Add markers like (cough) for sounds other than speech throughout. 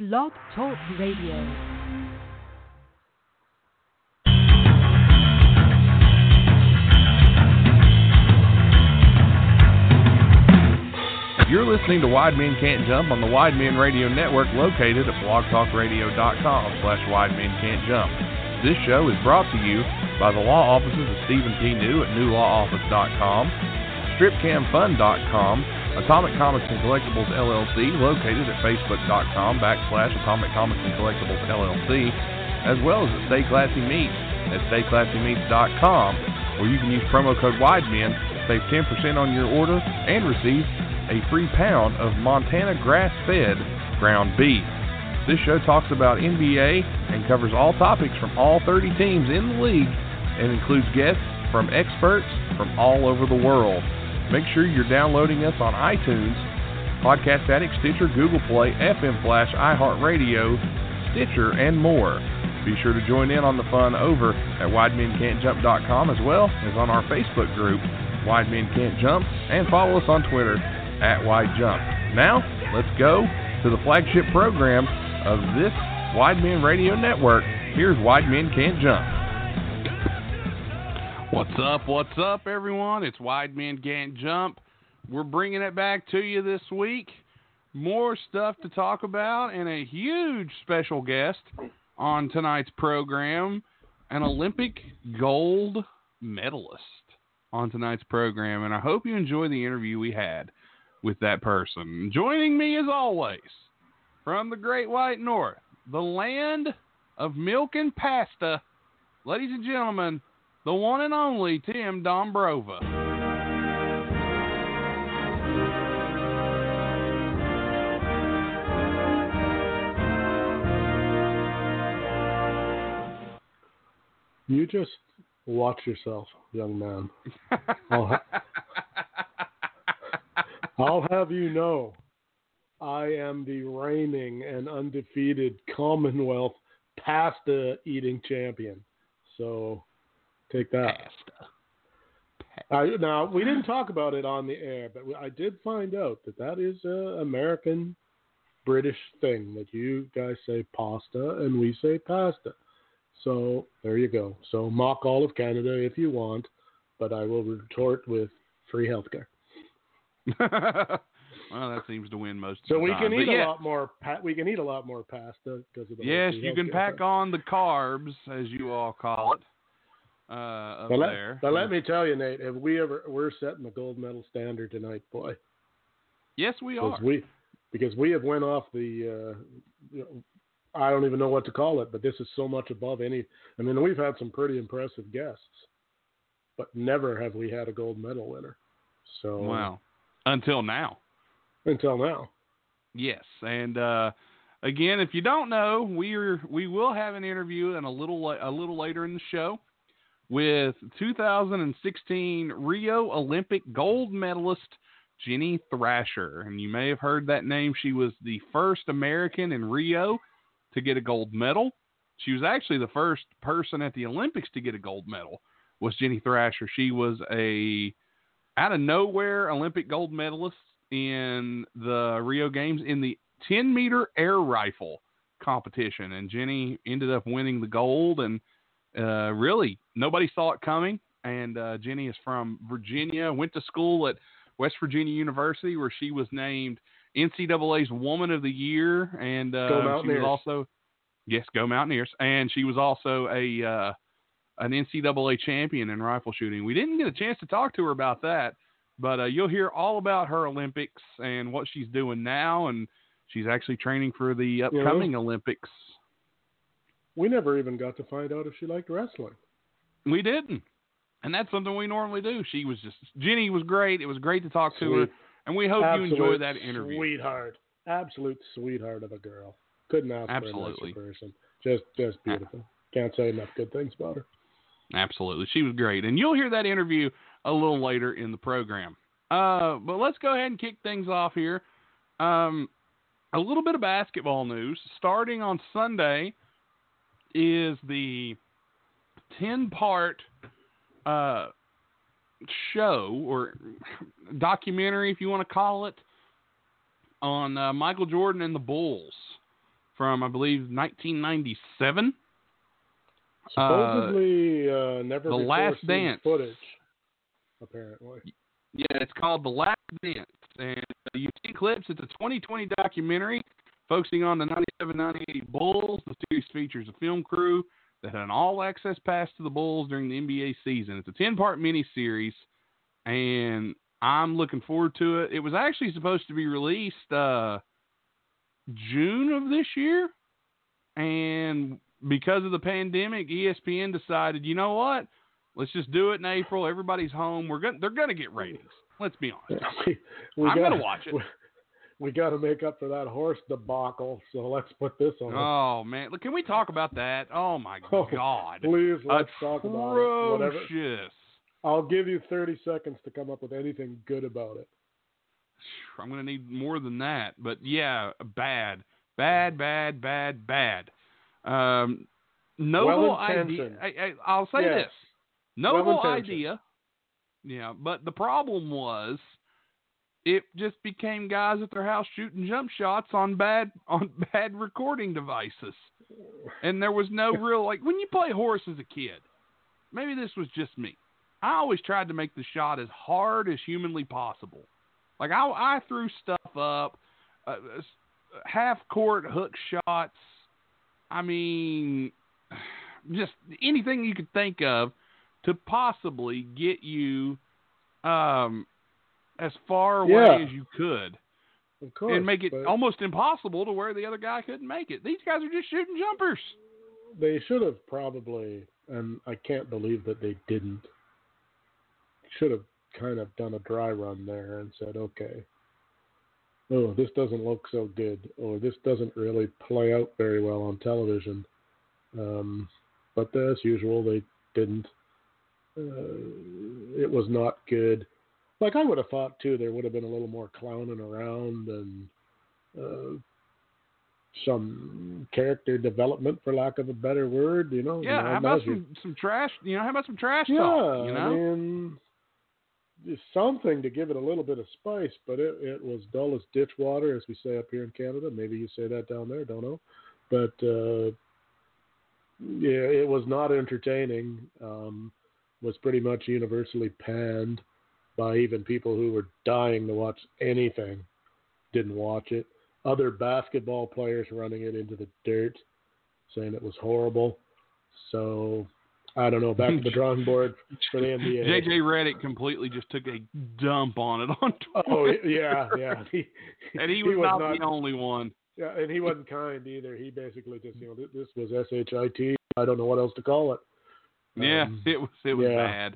Blog Talk Radio. You're listening to Wide Men Can't Jump on the Wide Men Radio Network located at blogtalkradio.com slash Wide Men Can't Jump. This show is brought to you by the law offices of Stephen P. New at newlawoffice.com, stripcamfun.com, Atomic Comics and Collectibles LLC located at facebook.com backslash Atomic Comics and Collectibles LLC, as well as at Stay Classy Meats at stayclassymeats.com, where you can use promo code WIDEMEN save 10% on your order and receive a free pound of Montana grass-fed ground beef. This show talks about NBA and covers all topics from all 30 teams in the league and includes guests from experts from all over the world. Make sure you're downloading us on iTunes, Podcast Addict, Stitcher, Google Play, FM Flash, iHeartRadio, Stitcher, and more. Be sure to join in on the fun over at WideMenCan'tJump.com as well as on our Facebook group, Wide Men Can't Jump, and follow us on Twitter at Wide Jump. Now, let's go to the flagship program of this Wide Men Radio Network. Here's Wide Men Can't Jump. What's up? What's up, everyone? It's Wide Man Can't Jump. We're bringing it back to you this week. More stuff to talk about, and a huge special guest on tonight's program an Olympic gold medalist on tonight's program. And I hope you enjoy the interview we had with that person. Joining me, as always, from the Great White North, the land of milk and pasta, ladies and gentlemen, the one and only Tim Dombrova. You just watch yourself, young man. I'll, ha- (laughs) I'll have you know, I am the reigning and undefeated Commonwealth pasta eating champion. So take that. Pasta. I, now we didn't talk about it on the air, but I did find out that that is a American British thing that you guys say pasta and we say pasta. So there you go. So mock all of Canada if you want, but I will retort with free healthcare. (laughs) well, that seems to win most. So of the we time. can eat yeah, a lot more. Pa- we can eat a lot more pasta because of the Yes, you can pack on the carbs, as you all call it, uh, But let, there. but let me tell you, Nate, have we ever? We're setting the gold medal standard tonight, boy. yes, we are. Because we, because we have went off the. Uh, you know, I don't even know what to call it, but this is so much above any. I mean, we've had some pretty impressive guests, but never have we had a gold medal winner. So Wow. Until now. until now, Yes, and uh, again, if you don't know, we are we will have an interview and a little a little later in the show with 2016 Rio Olympic gold medalist Ginny Thrasher, and you may have heard that name. She was the first American in Rio to get a gold medal. She was actually the first person at the Olympics to get a gold medal. Was Ginny Thrasher? She was a out of nowhere Olympic gold medalist in the Rio Games in the 10 meter air rifle competition, and Ginny ended up winning the gold. And uh, really, nobody saw it coming. And uh, Ginny is from Virginia, went to school at West Virginia University, where she was named NCAA's Woman of the Year, and uh, she was also yes, go Mountaineers, and she was also a uh, an NCAA champion in rifle shooting. We didn't get a chance to talk to her about that, but uh, you'll hear all about her Olympics and what she's doing now, and she's actually training for the upcoming Olympics. We never even got to find out if she liked wrestling. We didn't, and that's something we normally do. She was just Ginny was great. It was great to talk to her, and we hope Absolute you enjoy that interview. Sweetheart, absolute sweetheart of a girl. Couldn't ask Absolutely. for a nicer person. Just, just beautiful. Can't say enough good things about her. Absolutely. She was great. And you'll hear that interview a little later in the program. Uh, but let's go ahead and kick things off here. Um, a little bit of basketball news. Starting on Sunday is the 10 part uh, show or documentary, if you want to call it, on uh, Michael Jordan and the Bulls. from I believe 1997. Supposedly, uh, never The Last Dance. footage. Apparently, Yeah, it's called The Last Dance, and uh, you see clips. It's a 2020 documentary focusing on the 97-98 Bulls. The series features a film crew that had an all-access pass to the Bulls during the NBA season. It's a 10-part miniseries, and I'm looking forward to it. It was actually supposed to be released uh, June of this year, and because of the pandemic, ESPN decided, you know what? Let's just do it in April. Everybody's home. We're going they're going to get ratings. Let's be honest. we, (laughs) we I'm gotta, gonna watch it. We, got to make up for that horse debacle. So let's put this on. Oh man, look, can we talk about that? Oh my (laughs) Oh, god. Please let's talk about it. Whatever. I'll give you 30 seconds to come up with anything good about it. I'm going to need more than that, but yeah, bad. Bad, bad, bad, bad. Um noble idea. I, I, I'll say Yes. this. Noble idea. Yeah, but the problem was it just became guys at their house shooting jump shots on bad (laughs) on bad recording devices. And there was no real like when you play horse as a kid. Maybe this was just me. I always tried to make the shot as hard as humanly possible. Like I I threw stuff up uh, half court hook shots. I mean (sighs) just anything you could think of to possibly get you um, as far away Yeah. as you could Of course. and make it but almost impossible to where the other guy couldn't make it. These guys are just shooting jumpers. They should have probably, and I can't believe that they didn't. Should have kind of done a dry run there and said, okay, oh, this doesn't look so good, or this doesn't really play out very well on television. Um, but as usual, they didn't. Uh, it was not good. Like I would have thought too, there would have been a little more clowning around and uh, some character development, for lack of a better word. You know, Yeah, you know, how about some some trash? You know, how about some trash yeah, talk? You know, I mean, just something to give it a little bit of spice, but it, it was dull as ditch water, as we say up here in Canada. Maybe you say that down there, don't know. But uh, yeah, it was not entertaining. Um, was pretty much universally panned by even people who were dying to watch anything. Didn't watch it. Other basketball players running it into the dirt, saying it was horrible. So I don't know. Back to the (laughs) drawing board for the NBA. JJ Redick completely just took a dump on it on Twitter. (laughs) Oh yeah, yeah. He, (laughs) and he was, was not, not- the only one. yeah, and he wasn't kind either. He basically just, you know, this, was shit. I don't know what else to call it. Yeah, Um, it was it was yeah. bad.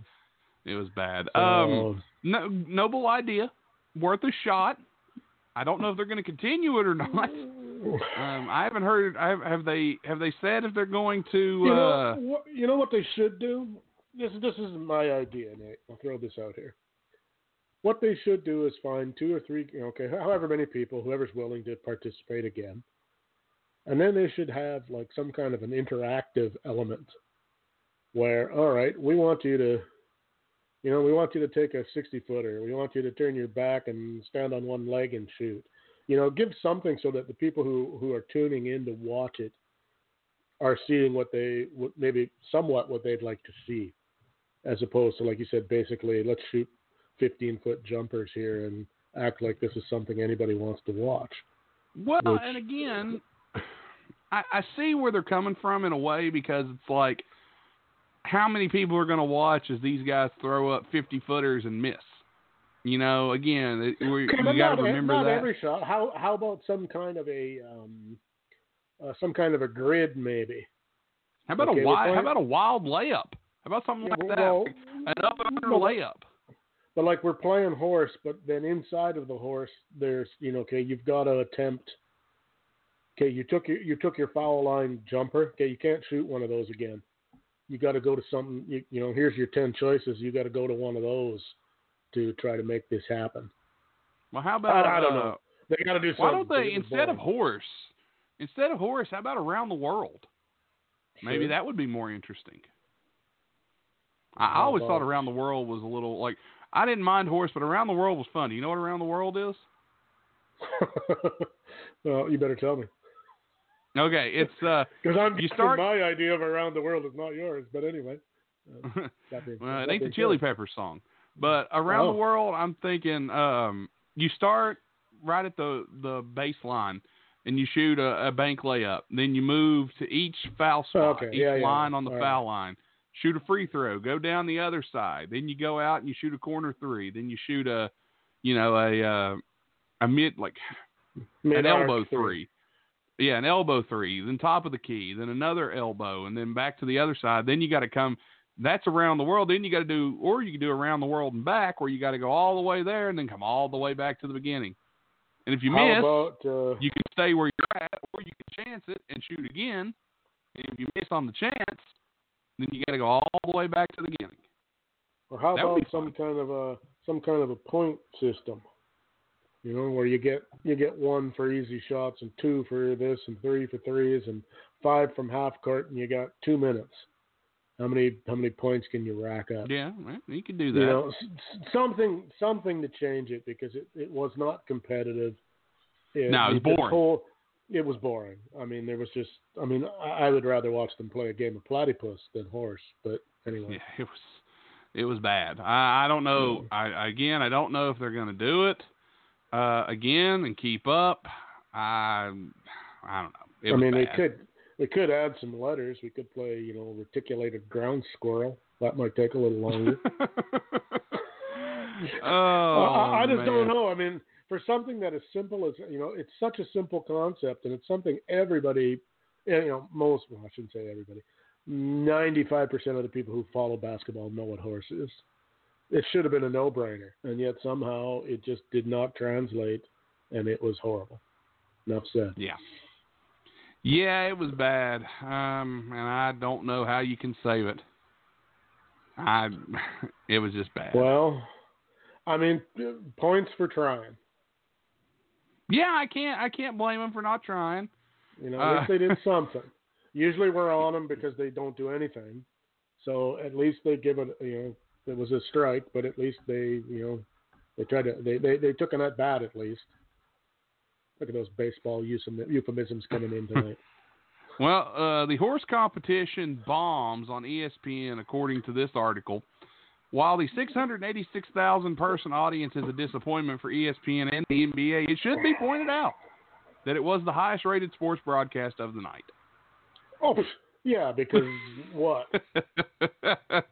It was bad. Um, no, noble idea, worth a shot. I don't know if they're going to continue it or not. Um, I haven't heard. I have, have they have they said if they're going to? you know, uh, what, you know what they should do. This this is my idea, Nate. I'll throw this out here. What they should do is find two or three, you know, okay, however many people, whoever's willing to participate again, and then they should have like some kind of an interactive element where, all right, we want you to, you know, we want you to take a sixty footer, we want you to turn your back and stand on one leg and shoot. You know, give something so that the people who who are tuning in to watch it are seeing what they maybe somewhat what they'd like to see, as opposed to like you said, basically let's shoot fifteen foot jumpers here and act like this is something anybody wants to watch. Well, Which- and again, I, I see where they're coming from in a way because it's like, how many people are going to watch as these guys throw up fifty footers and miss? You know, again, it, we, we got to remember not that. every shot. How how about some kind of a um, uh, some kind of a grid maybe? how about okay, a wild? How about a wild layup? How about something Yeah, like that? well, An up and under layup. But like we're playing horse, but then inside of the horse, there's you know, okay, you've got to attempt. Okay, you took your you took your foul line jumper. Okay, you can't shoot one of those again. You got to go to something. You, you know, here's your ten choices. You got to go to one of those to try to make this happen. Well, how about? I, I don't uh, know. They got to do something. Why don't they instead of horse, instead of horse, how about around the world? Maybe Sure. that would be more interesting. I, always thought around the world was a little like I didn't mind horse, but around the world was fun. You know what around the world is? (laughs) well, you better tell me. Okay, it's uh (laughs) because I'm you start- my idea of around the world is not yours. But anyway, uh, (laughs) being- well, it ain't the Chili said. Pepper song. But around Oh. the world, I'm thinking um you start right at the the baseline and you shoot a, a bank layup. Then you move to each foul spot, Okay, each yeah, yeah, line on the all right. foul line. Shoot a free throw. Go down the other side. Then you go out and you shoot a corner three. Then you shoot a, you know, a uh, a mid like an Mid-arc elbow three. Yeah, an elbow three, then top of the key, then another elbow, and then back to the other side. Then you got to come. That's around the world. Then you got to do, or you can do around the world and back, where you got to go all the way there and then come all the way back to the beginning. And if you How miss, about uh, you can stay where you're at, or you can chance it and shoot again. And if you miss on the chance, then you got to go all the way back to the beginning. Or how That about some fun. kind of a some kind of a point system? You know, where you get you get one for easy shots and two for this and three for threes and five from half court and you got two minutes. How many how many points can you rack up? Yeah, well, you can do that. You know, something something to change it because it, it was not competitive. It, No, it was boring. whole- it was boring. I mean, there was just. I mean, I, I would rather watch them play a game of platypus than horse. But anyway, Yeah, it was it was bad. I, I don't know. I again, I don't know if they're going to do it uh, again and keep up. I I don't know. I mean, bad. we could we could add some letters. We could play, you know, reticulated ground squirrel. That might take a little longer. (laughs) oh, I, I just man. don't know. I mean, for something that is simple as you know, it's such a simple concept, and it's something everybody, you know, most well, I shouldn't say everybody, ninety-five percent of the people who follow basketball know what horse is. It should have been a no-brainer, and yet somehow it just did not translate, and it was horrible. Enough said. Yeah. Yeah, it was bad. Um, and I don't know how you can save it. I, (laughs) it was just bad. Well, I mean, points for trying. yeah, I can't, I can't blame them for not trying. You know, Uh, if they did (laughs) something. Usually we're on them because they don't do anything. So at least they give it, you know, it was a strike, but at least they, you know, they tried to, they, they, they took an at bat at least. Look at those baseball euphemisms coming in tonight. (laughs) Well, uh, the horse competition bombs on ESPN, according to this article. While the 686,000 person audience is a disappointment for ESPN and the NBA, it should be pointed out that it was the highest rated sports broadcast of the night. oh, yeah, because what? (laughs)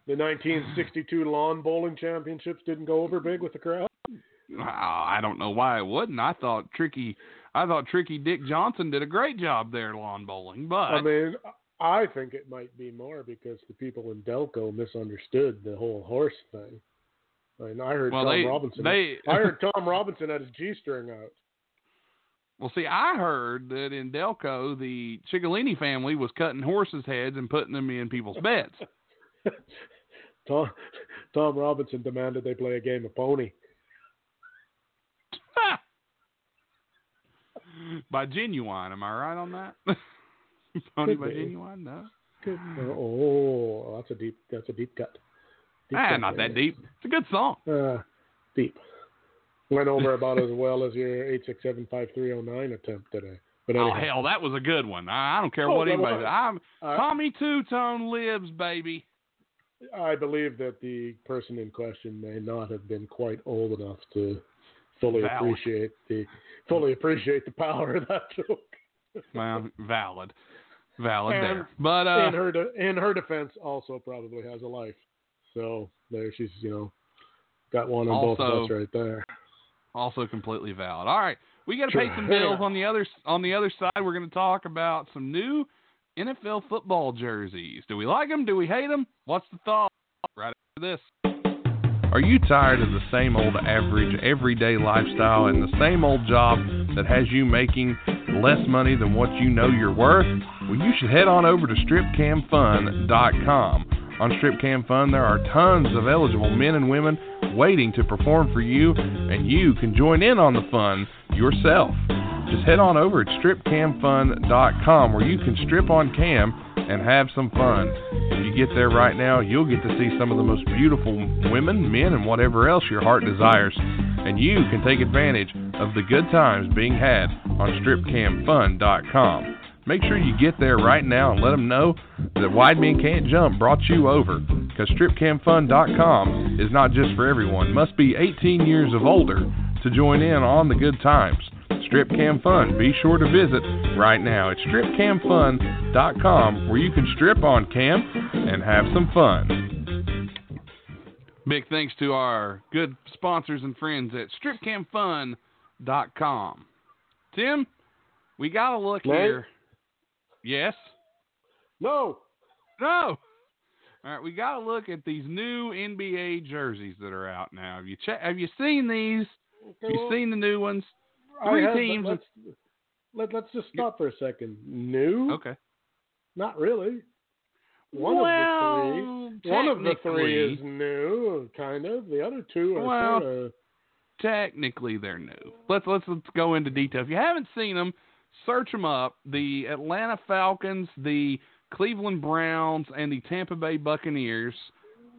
The 1962 lawn bowling championships didn't go over big with the crowd? Oh, I don't know why it wouldn't. I thought Tricky, I thought Tricky Dick Johnson did a great job there lawn bowling, but I mean, I think it might be more because the people in Delco misunderstood the whole horse thing. I mean, I heard well, Tom they Robinson. they I heard (laughs) Tom Robinson had his G string out. Well, see, I heard that in Delco the Cicollini family was cutting horses' heads and putting them in people's beds. (laughs) Tom Tom Robinson demanded they play a game of pony. (laughs) by Ginuwine, am I right on that? (laughs) Pony Could by be. Ginuwine? No. Oh, that's a deep. That's a deep cut. Deep Ah, cut not there. that deep. It's a good song. Uh, deep. Went over about as (laughs) well as your eight six seven five three zero nine attempt today. But Oh hell, that was a good one. I, I don't care Oh, what anybody. says. I'm I- Tommy Tutone lives, baby. I believe that the person in question may not have been quite old enough to fully Valid. appreciate the fully appreciate the power of (laughs) that joke. Well, valid, valid And there. But uh, in her de- in her defense, also probably has a life. So there, she's you know got one on both of us right there. Also completely valid. All right, we got to pay some bills on the other on the other side. We're going to talk about some new NFL football jerseys. Do we like them? Do we hate them? What's the thought? Right after this. Are you tired of the same old average everyday lifestyle and the same old job that has you making less money than what you know you're worth? Well, you should head on over to stripcamfun.com. On Stripcam Fun, there are tons of eligible men and women waiting to perform for you, and you can join in on the fun yourself. Just head on over at stripcamfun.com where you can strip on cam and have some fun. If you get there right now, you'll get to see some of the most beautiful women, men, and whatever else your heart desires. And you can take advantage of the good times being had on stripcamfun.com. Make sure you get there right now and let them know that Wide Men Can't Jump brought you over. Because StripCamFun.com is not just for everyone. Must be 18 years of older to join in on the good times. Strip Cam Fun. Be sure to visit right now. It's stripcamfun.com where you can strip on cam and have some fun. Big thanks to our good sponsors and friends at stripcamfun.com. Tim, we got to look Nate? here. Yes? No. No. All right, we got to look at these new NBA jerseys that are out now. Have you che- have you seen these? Okay, Have you well, seen the new ones? Three have, teams Let's, let, let's just stop for a second. New? Okay. Not really. One well, of the three. One of the three is new, kind of. The other two are Well, sort of. technically they're new. Let's let's let's go into detail. If you haven't seen them, search them up. The Atlanta Falcons, the Cleveland Browns, and the Tampa Bay Buccaneers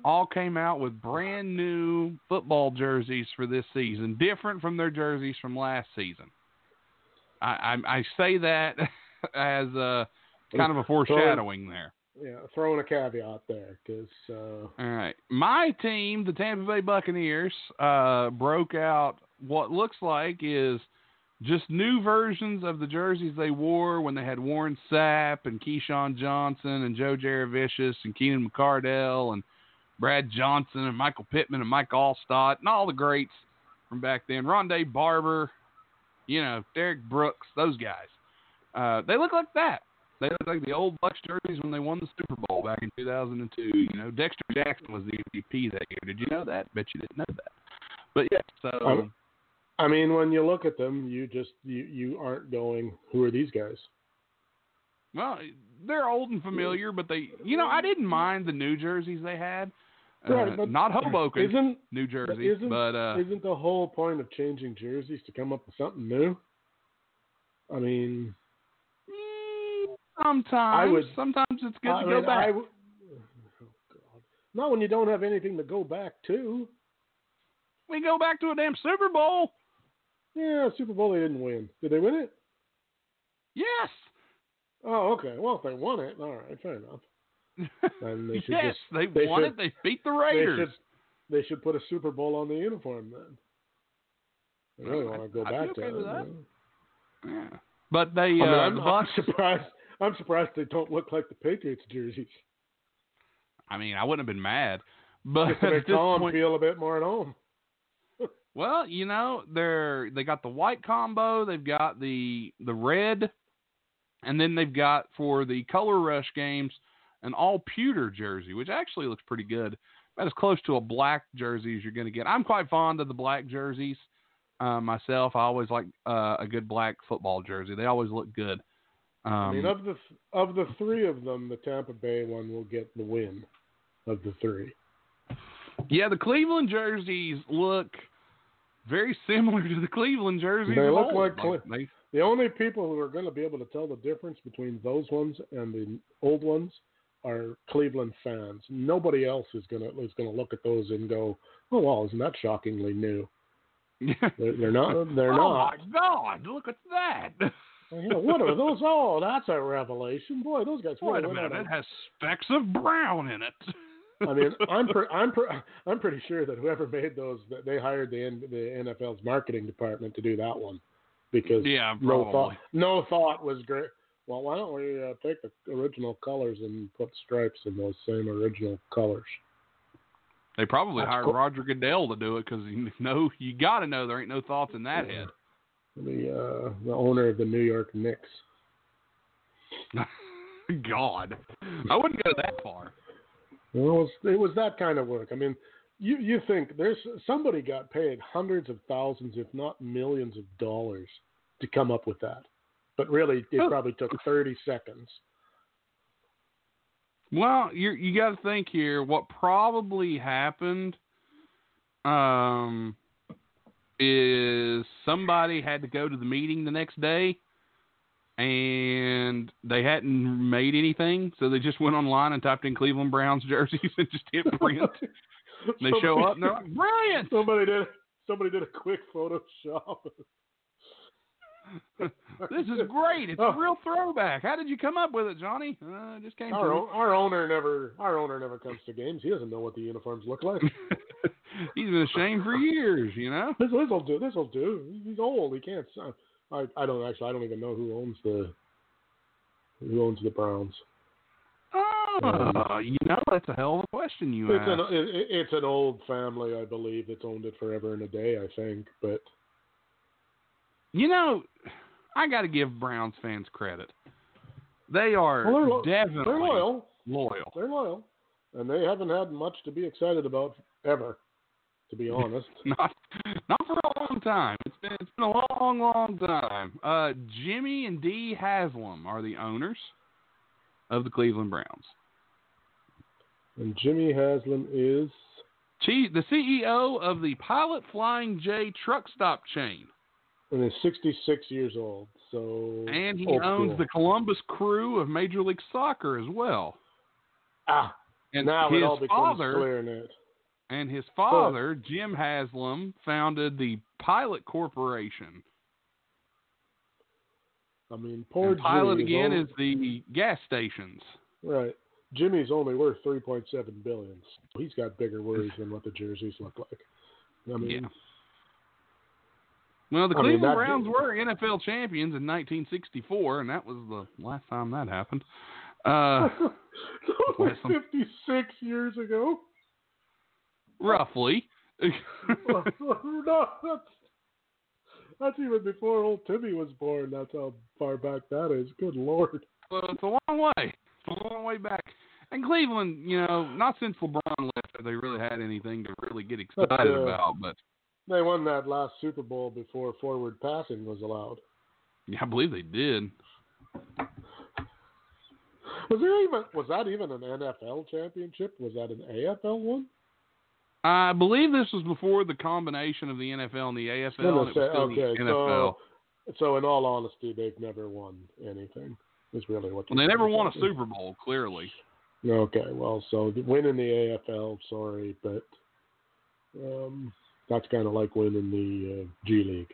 all came out with brand new football jerseys for this season, different from their jerseys from last season. I I, I say that (laughs) as a kind of a foreshadowing there. Yeah, throwing a caveat there because uh, All right. My team, the Tampa Bay Buccaneers, uh, broke out what looks like is just new versions of the jerseys they wore when they had Warren Sapp and Keyshawn Johnson and Joe Jurevicius and Keenan McCardell and Brad Johnson and Michael Pittman and Mike Alstott and all the greats from back then. Rondé Barber, you know, Derrick Brooks, those guys. Uh, they look like that. They look like the old Bucs jerseys when they won the Super Bowl back in 2002. You know, Dexter Jackson was the MVP that year. Did you know that? Bet you didn't know that. But yeah, so I mean, when you look at them, you just you you aren't going. Who are these guys? well, they're old and familiar, but they, you know, I didn't mind the new jerseys they had. Uh, Right, but not Hoboken, Isn't New Jersey, isn't but uh, isn't the whole point of changing jerseys to come up with something new? I mean, mm, sometimes, would- sometimes it's good I to mean, go back. I w- oh, Not when you don't have anything to go back to. we go back to a damn Super Bowl. Yeah, Super Bowl they didn't win. Did they win it? Yes. Oh, okay. Well, if they won it, all right, fair enough. (laughs) They yes, just they, they won should- it. They beat the they Raiders. should they should put a Super Bowl on the uniform then. I really Well, want to go be back okay to that. yeah. Yeah. But they, I mean, uh, I'm, the I'm surprised. I'm surprised they don't look like the Patriots jerseys. I mean, I wouldn't have been mad, but Just (laughs) at this point, feel a bit more at home. Well, you know, they're they got the white combo, they've got the the red, and then they've got for the color rush games an all pewter jersey, which actually looks pretty good. About as close to a black jersey as you're going to get. I'm quite fond of the black jerseys uh, myself. I always like uh, a good black football jersey. They always look good. Um, I mean, of the th- of the three of them, the Tampa Bay one will get the win. Of the three, Yeah, the Cleveland jerseys look very similar to the Cleveland jerseys. They look old. like Cle- they, the only people who are going to be able to tell the difference between those ones and the old ones are Cleveland fans. Nobody else is going to is going to look at those and go, "Oh, well, isn't that shockingly new?" (laughs) They're, they're not. They're oh not. my God! Look at that. (laughs) You know, what are those? Oh, that's a revelation, boy. Those guys Wait really a minute! It has specks of brown in it. (laughs) I mean, I'm pre- I'm pre- I'm pretty sure that whoever made those, that they hired the N- the NFL's marketing department to do that one because yeah, no thought no thought was great. Well, why don't we uh, take the original colors and put stripes in those same original colors? They probably That's hired cool. Roger Goodell to do it because you (laughs) know you got to know there ain't no thoughts in that head. The uh, the owner of the New York Knicks. (laughs) God, I wouldn't go that far. It was it was that kind of work. I mean, you you think there's somebody got paid hundreds of thousands, if not millions of dollars, to come up with that, but really it Oh. probably took thirty seconds. Well, you you got to think here. What probably happened, um, is somebody had to go to the meeting the next day, and they hadn't made anything, so they just went online and typed in Cleveland Browns jerseys and just hit print. (laughs) they show up and they're like, "Brilliant!" Somebody did somebody did a quick Photoshop. (laughs) this is great. It's a real throwback. How did you come up with it, Johnny? Uh, just came our, own, our owner never our owner never comes to games. He doesn't know what the uniforms look like. (laughs) He's been ashamed for years, you know. This this'll do. This'll do. He's old. He can't. I I don't actually. I don't even know who owns the who owns the Browns. Oh, you know that's a hell of a question you It's an it, it's an old family, I believe, that's owned it forever and a day. I think, but You know, I got to give Browns fans credit. They are Well, they're definitely they're loyal. loyal. They're loyal, and they haven't had much to be excited about ever, to be (laughs) honest. Not not for a long time. It's been it's been a long, long time. Uh, Jimmy and Dee Haslam are the owners of the Cleveland Browns. and Jimmy Haslam is Chief, the CEO of the Pilot Flying J truck stop chain, and is 66 years old. So and he owns school. the Columbus Crew of Major League Soccer as well. ah. And now his it all becomes father clear. And his father, Jim Haslam, founded the Pilot Corporation. I mean, poor And Pilot again only- is the gas stations. right. Jimmy's only worth 3.7 billion. So he's got bigger worries than what the jerseys look like. I mean, Yeah. Well, the I Cleveland that- Browns were NFL champions in 1964, and that was the last time that happened. Uh, (laughs) only Listen. 56 years ago. Roughly. (laughs) no, that's that's even before old Timmy was born. That's how far back that is. Good lord. Well, it's a long way. It's a long way back. And Cleveland, you know, not since LeBron left have they really had anything to really get excited But, uh, about. But They won that last Super Bowl before forward passing was allowed. yeah, I believe they did. Was there even was that even an NFL championship? Was that an AFL one? I believe this was before the combination of the NFL and the AFL. And it was still okay, the NFL. so so in all honesty, they've never won anything. Is really what Well, they never won a. Super Bowl, clearly. Okay, well, so winning the AFL, sorry, but um, that's kind of like winning the uh, G League.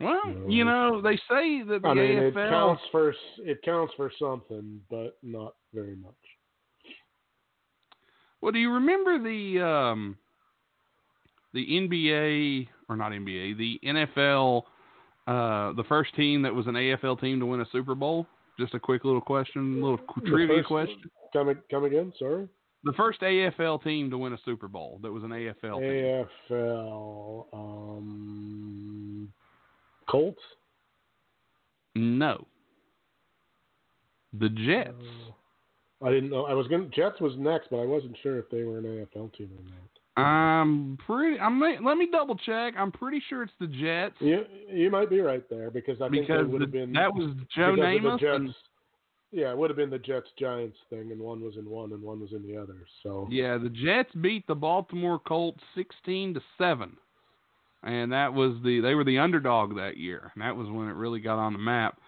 Well, No. you know, they say that the I mean, it AFL. counts for it counts for something, but not very much. Well, do you remember the um, the NBA or not NBA, the NFL, uh, the first team that was an AFL team to win a Super Bowl? Just a quick little question, little The trivia first- question. Come come again? Sorry. The first AFL team to win a Super Bowl that was an AFL team. AFL. Um, Colts. No. The Jets. Uh, I didn't know. I was going. to Jets was next, but I wasn't sure if they were an AFL team or not. I'm pretty. I'm. Let me double check. I'm pretty sure it's the Jets You you might be right there because I think because they would have been that was Joe Namath. the and- Yeah, it would have been the Jets Giants thing, and one was in one and one was in the other. So Yeah, the Jets beat the Baltimore Colts sixteen to seven, and that was the they were the underdog that year, and that was when it really got on the map.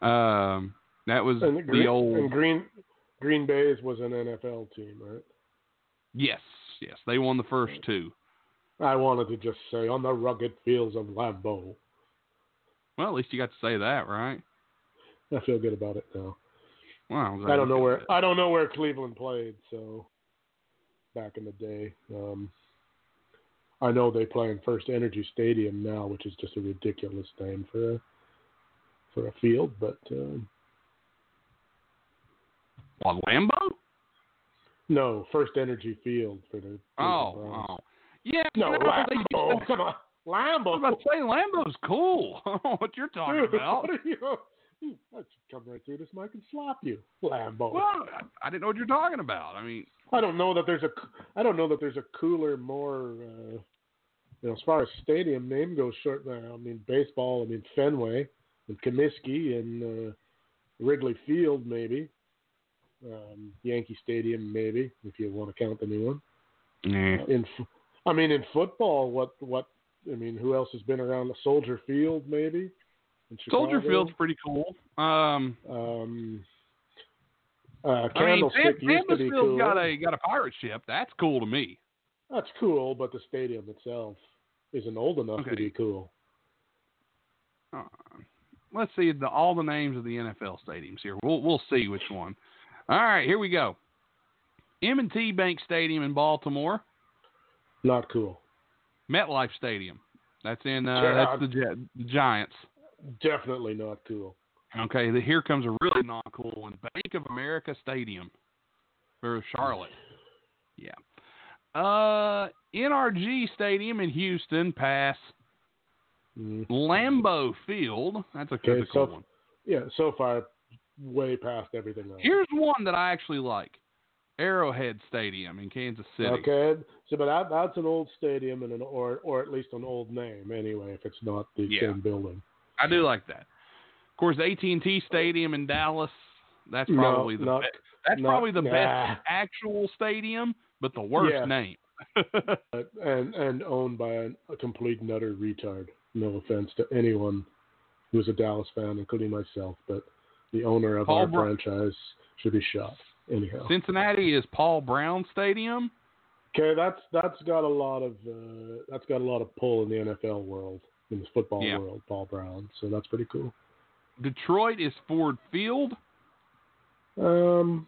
Um, that was and the Green, old and Green Green Bay's was an NFL team, right? yes, yes, they won the first two. I wanted to just say on the rugged fields of Lambeau. Well, at least you got to say that, right? I feel good about it now. Glad I don't know where. I don't know where Cleveland played, so back in the day. Um, I know they play in First Energy Stadium now, which is just a ridiculous name for a for a field, but um, What Lambo? no, First Energy Field for the Oh, oh, yeah. No, you know, they used Lambeau, to- come on, I was Lambeau. about to say Lambo's cool. (laughs) I don't know what you're talking Dude, about. what you? I should come right through this mic and slap you, Lambo. Well, I, I didn't know what you're talking about. I mean, I don't know that there's a I don't know that there's a cooler, more uh, you know, as far as stadium name goes. Short I mean baseball. I mean Fenway and Comiskey and uh, Wrigley Field, maybe um, Yankee Stadium, maybe if you want to count the new one. yeah. In I mean in football, what what I mean, who else has been around the Soldier Field, maybe? Soldier Field's pretty cool. Um, Um, uh, I mean, Candlestick Sam, used to be cool. got a got a pirate ship. That's cool to me. That's cool, but the stadium itself isn't old enough to be cool. uh, let's see the, all the names of the NFL stadiums here. We'll we'll see which one. All right, here we go. M&T Bank Stadium in Baltimore. Not cool. MetLife Stadium. That's in uh, Yeah. that's the, Gi- the Giants. Definitely not cool. Okay, the, here comes a really not cool one. Bank of America Stadium for Charlotte. Yeah. Uh, NRG Stadium in Houston. Pass. Mm. Lambeau Field. That's a, Okay, that's a cool so- one. Yeah, so far, way past everything else. Here's one that I actually like. Arrowhead Stadium in Kansas City. Okay, so but that, that's an old stadium and an or or at least an old name anyway. If it's not the Yeah. same building. I do like that. Of course, AT&T Stadium in Dallas. That's No, probably the not- best. That's not- probably the nah. best actual stadium, but the worst Yeah. name. (laughs) And and owned by an, a complete nutter retard. No offense to anyone who's a Dallas fan, including myself, but the owner of Paul our Bro- franchise should be shot. Anyhow, Cincinnati is Paul Brown Stadium. okay, that's that's got a lot of uh, that's got a lot of pull in the NFL world, in the football Yeah. world. Paul Brown, so that's pretty cool. Detroit is Ford Field. Um,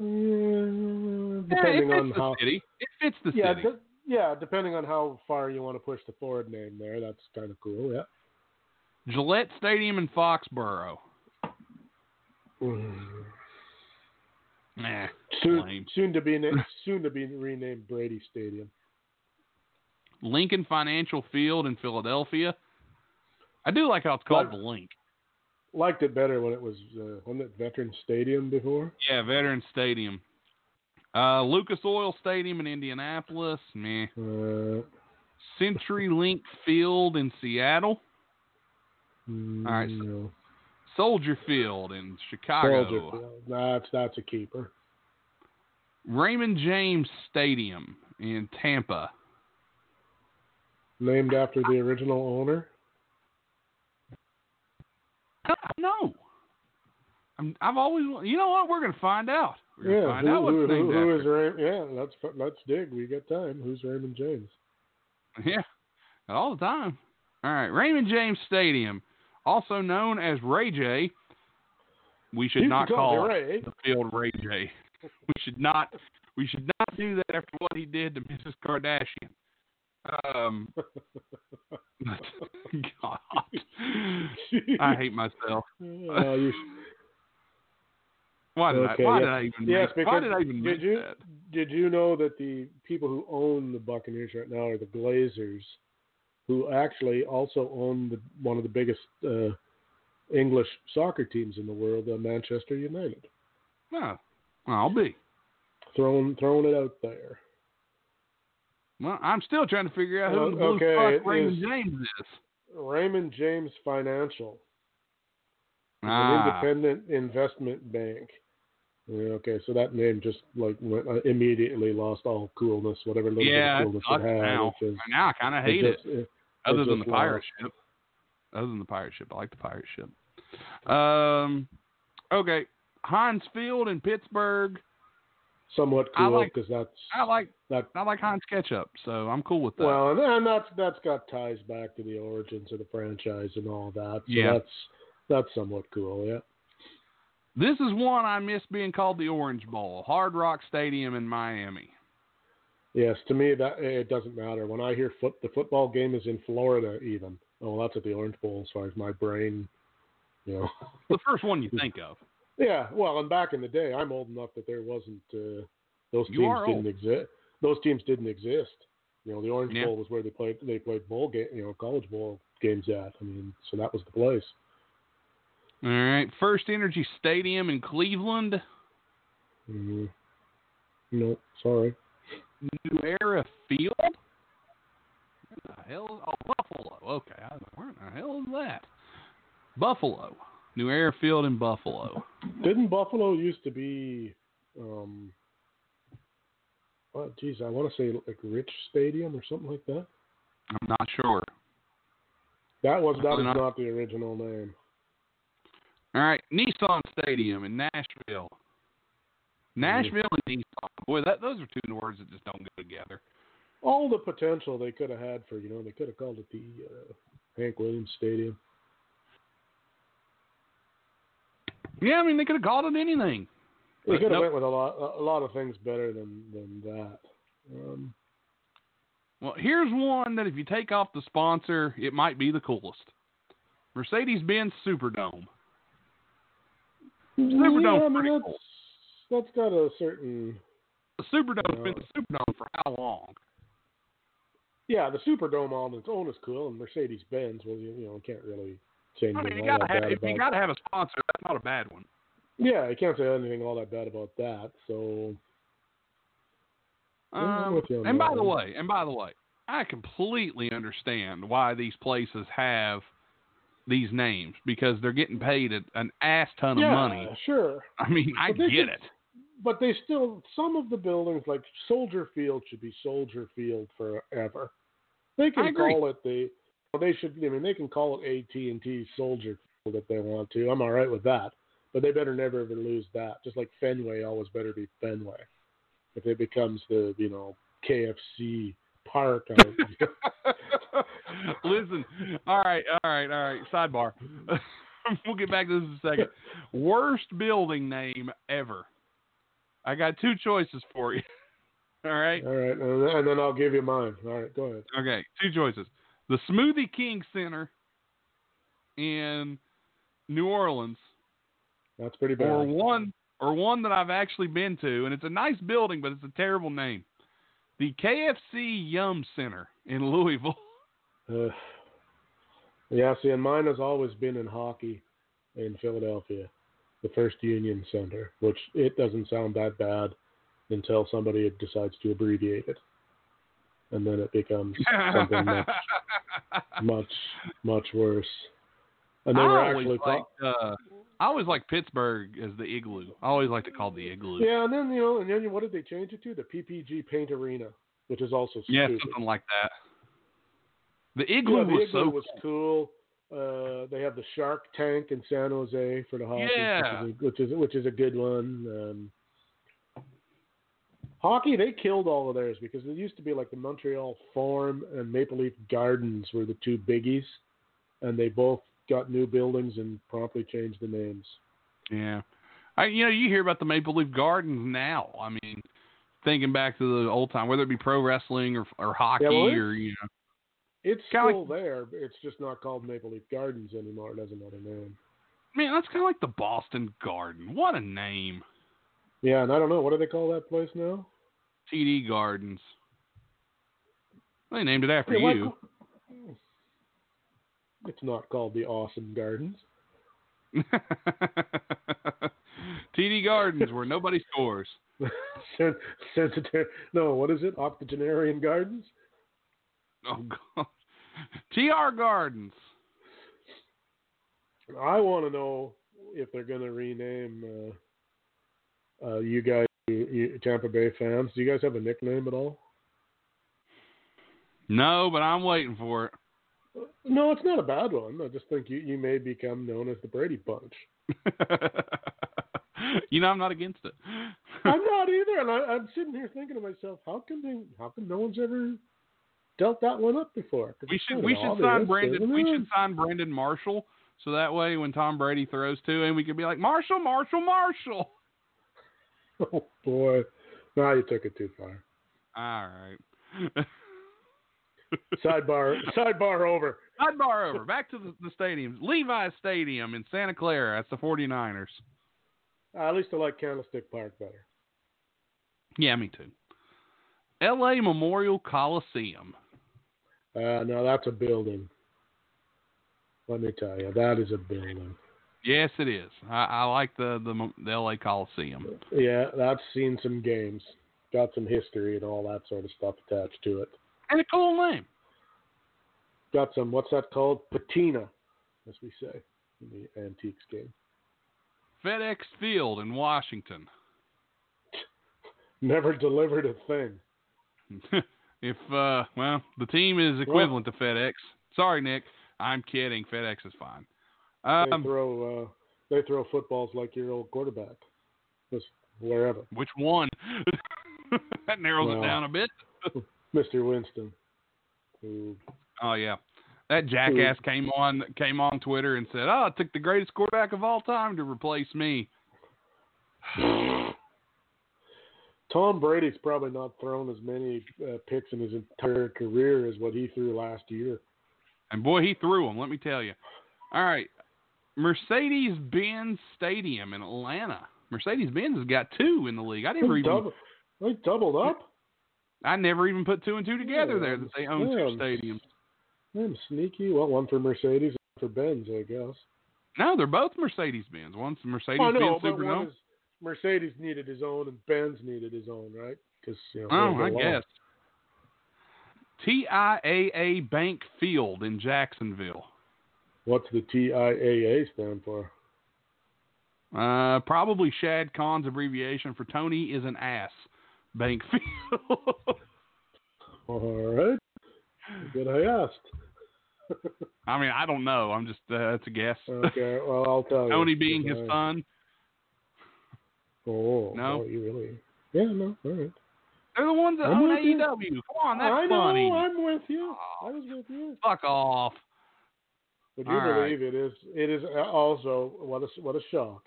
eh, Yeah, depending it fits on how city. It fits the yeah, city. de- yeah, depending on how far you want to push the Ford name there, that's kind of cool. Yeah. Gillette Stadium in Foxborough. Nah, Soon, lame. soon to be na- soon to be renamed Brady Stadium. Lincoln Financial Field in Philadelphia. I do like how it's called Like- the Link. Liked it better when it was uh, wasn't it Veteran Stadium before? Yeah, Veterans Stadium. Uh, Lucas Oil Stadium in Indianapolis. Meh. Uh, Century Link Field in Seattle. mm, All right, so- no. Soldier Field in Chicago. Soldier Field. That's that's a keeper. Raymond James Stadium in Tampa. Named after the original owner. No. I'm, I've always, you know what? We're going to find out. We're going to Yeah, find who, out what who, named who, is after. Ray- yeah, let's let's dig. We got time. Who's Raymond James? (laughs) Yeah, all the time. All right, Raymond James Stadium, also known as Ray J. We should You not call Ray. the field Ray J. (laughs) We should not. We should not do that after what he did to Mrs. Kardashian. Um, (laughs) God, I hate myself. (laughs) Uh, Why did Okay, I? Why did I even? Yes, make, because did I even did you that? did you know that the people who own the Buccaneers right now are the Glazers, who actually also own the, one of the biggest uh, English soccer teams in the world, uh, Manchester United. Oh, I'll be. Throwing throwing it out there. Well, I'm still trying to figure out who Uh, the blue okay, fuck Raymond is- James is. Raymond James Financial, an Ah, independent investment bank. Yeah, okay, so that name just like went, uh, immediately lost all coolness, whatever little yeah, bit of coolness it had. now. Just, now I kind of hate it. just- it- Other than the pirate ship. Other than the pirate ship, I like the pirate ship. Um, okay, Heinz Field in Pittsburgh. somewhat cool like- because that's I like that. I like Heinz ketchup, so I'm cool with that. Well, and, and that's that's got ties back to the origins of the franchise and all that. So Yeah. that's that's somewhat cool. Yeah. this is one I miss being called the Orange Bowl, Hard Rock Stadium in Miami. Yes, to me that it doesn't matter. When I hear foot, the football game is in Florida, even. Oh, that's at the Orange Bowl, as far as my brain, you know. (laughs) The first one you think of. yeah, well, and back in the day, I'm old enough that there wasn't uh, those You teams didn't exist. Those teams didn't exist. You know, the Orange Yeah. Bowl was where they played they played bowl game, you know, college bowl games at. I mean, so that was the place. All right, First Energy Stadium in Cleveland. hmm No, sorry. New Era Field? Where the hell? Oh, Buffalo. Okay, I, where the hell is that? Buffalo. New Era Field in Buffalo. Didn't Buffalo used to be? um Oh, geez, I want to say like Rich Stadium or something like that. I'm not sure. That was that is not. not the original name. All right, Nissan Stadium in Nashville. Nashville and Nissan. Boy, that those are two words that just don't go together. All the potential they could have had for you know they could have called it the uh, Hank Williams Stadium. Yeah, I mean they could have called it anything. They could have nope. went with a lot a lot of things better than than that. Um, well, here's one that if you take off the sponsor, it might be the coolest. Mercedes-Benz Superdome. Superdome yeah, I mean, cool that's got a certain The Superdome's been Yeah. the Superdome for how long? yeah. The Superdome on its own is cool, and Mercedes Benz. Well, you, you know, can't really say I mean, you gotta have if you gotta have a sponsor. That's not a bad one. Yeah, you can't say anything all that bad about that. So Um, with you on and by the one. way, and by the way, I completely understand why these places have these names because they're getting paid an ass ton yeah, of money. sure. I mean, I get it. But they still some of the buildings like Soldier Field should be Soldier Field forever. They can call it the well, they should I mean they can call it AT and T Soldier Field if they want to. I'm all right with that. But they better never ever lose that. Just like Fenway always better be Fenway. If it becomes the, you know, KFC park I- (laughs) Listen, all right, all right, all right. Sidebar. (laughs) we'll get back to this in a second. Worst building name ever. I got two choices for you. (laughs) All right. all right, and, and then I'll give you mine. All right, go ahead. Okay, two choices. The Smoothie King Center in New Orleans, That's pretty bad. or one, or one that I've actually been to, and it's a nice building, but it's a terrible name. The KFC Yum Center in (laughs) Louisville. Uh, yeah, see, and mine has always been in hockey in Philadelphia, the First Union Center, which it doesn't sound that bad until somebody decides to abbreviate it, and then it becomes something much, (laughs) much, much worse. And they I were always actually liked, uh, I always like Pittsburgh as the igloo. I always liked it called the igloo. yeah, and then you know, and then what did they change it to? The PPG Paint Arena, which is also Yeah, something like that. The igloo yeah, the was igloo so was cool. Uh, they have the Shark Tank in San Jose for the hockey, Yeah. which, is a, which is which is a good one. Um, hockey, they killed all of theirs because it used to be like the Montreal Forum and Maple Leaf Gardens were the two biggies, and they both got new buildings and promptly changed the names. Yeah. I you know, you hear about the Maple Leaf Gardens now. I mean, thinking back to the old time, whether it be pro wrestling or or hockey well, or you know. It's Kinda still there. It's just not called Maple Leaf Gardens anymore. It doesn't have a name. Man, that's kind of like the Boston Garden. What a name. Yeah, and I don't know what do they call that place now. TD Gardens. They named it after Yeah, you. (laughs) It's not called the Awesome Gardens. (laughs) TD Gardens, where nobody scores. (laughs) Sen- Sensitive. No, what is it? Octogenarian Gardens? Oh God. TR Gardens. I want to know if they're going to rename uh, uh, you guys, you, you Tampa Bay fans. Do you guys have a nickname at all? No, but I'm waiting for it. No, it's not a bad one. I just think you, you may become known as the Brady Bunch. (laughs) you know, I'm not against it. I'm not either, and I, I'm sitting here thinking to myself, how can they? How can no one's ever dealt that one up before? we should we should sign Brandon. We should sign Brandon Marshall, so that way when Tom Brady throws to him, we could be like Marshall, Marshall, Marshall. (laughs) Oh boy, now you took it too far. All right. (laughs) Sidebar, sidebar over. Sidebar over. Back to the, the stadiums. Levi Stadium in Santa Clara. That's the 49ers. Uh, at least I like Candlestick Park better. Yeah, me too. L.A. Memorial Coliseum. Uh, no, that's a building. Let me tell you, that is a building. Yes, it is. I, I like the, the the L.A. Coliseum. Yeah, that's seen some games, got some history and all that sort of stuff attached to it. And a cool name. Got some, what's that called? Patina, as we say in the antiques game. FedEx Field in Washington. (laughs) Never delivered a thing. (laughs) if uh, well, the team is equivalent to FedEx. Sorry, Nick. I'm kidding. FedEx is fine. They Um, throw, uh, they throw footballs like your old quarterback, just wherever. which one? (laughs) that narrows Well. it down a bit. (laughs) Mr. Winston, who Oh yeah. That jackass came on came on Twitter and said, "Oh, it took the greatest quarterback of all time to replace me." (sighs) (sighs) (sighs) (laughs) Tom Brady's probably not thrown as many uh, picks in his entire career as what he threw last year. And boy, he threw them. Let me tell you. All right, Mercedes-Benz Stadium in Atlanta. Mercedes-Benz has got two in the league. I never They even double- they doubled up. I never even put two and two together Yeah, there that they own yeah. two stadiums. Man, sneaky. Well, one for Mercedes, one for Benz, I guess. No, they're both Mercedes-Benz. One's the Mercedes-Benz know, but Superdome. Mercedes needed his own, and Benz needed his own, right? Because you know. Oh, I guess. TIAA Bank Field in Jacksonville. What's the TIAA stand for? Uh, probably Shad Khan's abbreviation for Tony is an ass. Bank (laughs) Field. All right. Good I asked. I mean, I don't know. I'm just uh, that's a guess. Okay, well, I'll (laughs) tell you. Tony being his son. Oh, No? oh, you really? Yeah, no, all right. They're the ones that I'm own. AEW. Come on, that's I know, funny. I'm with you. I was with you. Fuck off. Would you All right. believe it is? It is also what a what a shock.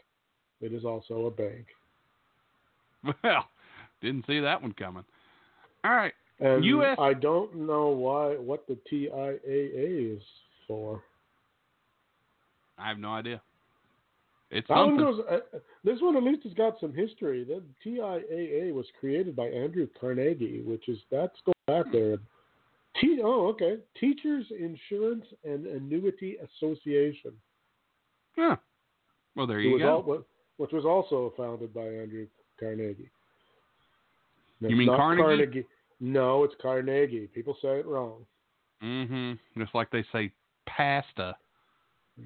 It is also a bank. (laughs) Well, didn't see that one coming. All right. And US I don't know why what the TIAA is for. I have no idea. It's That one goes. Uh, this one at least has got some history. The TIAA was created by Andrew Carnegie, which is that's going back there. T. Oh, okay. Teachers Insurance and Annuity Association. Yeah. Well, there you go. al- which was also founded by Andrew Carnegie. You mean not Carnegie? No, it's Carnegie. People say it wrong. mm-hmm. Just like they say pasta.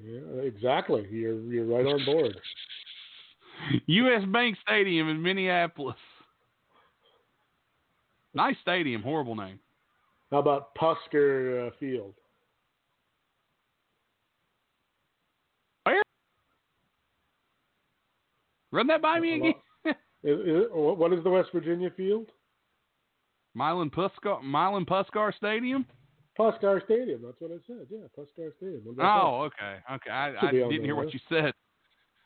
Yeah, exactly. You're you're right on board. (laughs) U.S. Bank Stadium in Minneapolis. Nice stadium, horrible name. How about Puskar uh, Field? Where? Run that by me again. (laughs) Is, is, what what is the West Virginia Field? Milan Puskar, Milan Puskar Stadium. Puskar Stadium. That's what I said. Yeah, Puskar Stadium. Oh, okay, okay. I, I didn't hear what you said.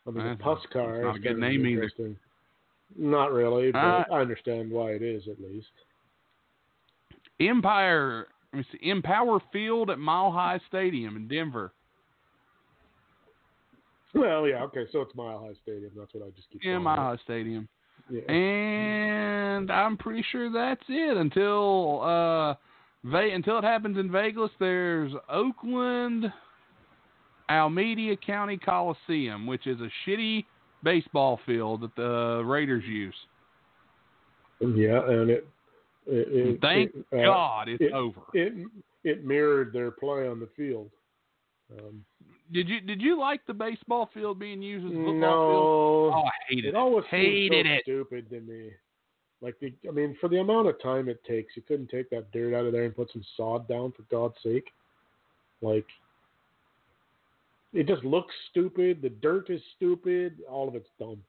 I mean, that's not a good name either. Not really, but Uh, I understand why it is at least. Empire, let me see, Empower Field at Mile High Stadium in Denver. Well, yeah, okay, so it's Mile High Stadium. That's what I just keep. Saying. Yeah, Mile. High Stadium. Yeah. And I'm pretty sure that's it until uh, Ve- until it happens in Vegas. There's Oakland Alameda County Coliseum, which is a shitty baseball field that the Raiders use. Yeah, and it. it, it Thank it, uh, God it's it- over. It it mirrored their play on the field. Um, Did you did you like the baseball field being used as a football field? no, Oh, I hated it it. always seemed Hated so it. stupid to me. Like I mean, for the amount of time it takes, you couldn't take that dirt out of there and put some sod down for God's sake. Like, it just looks stupid. The dirt is stupid. All of it's dumb.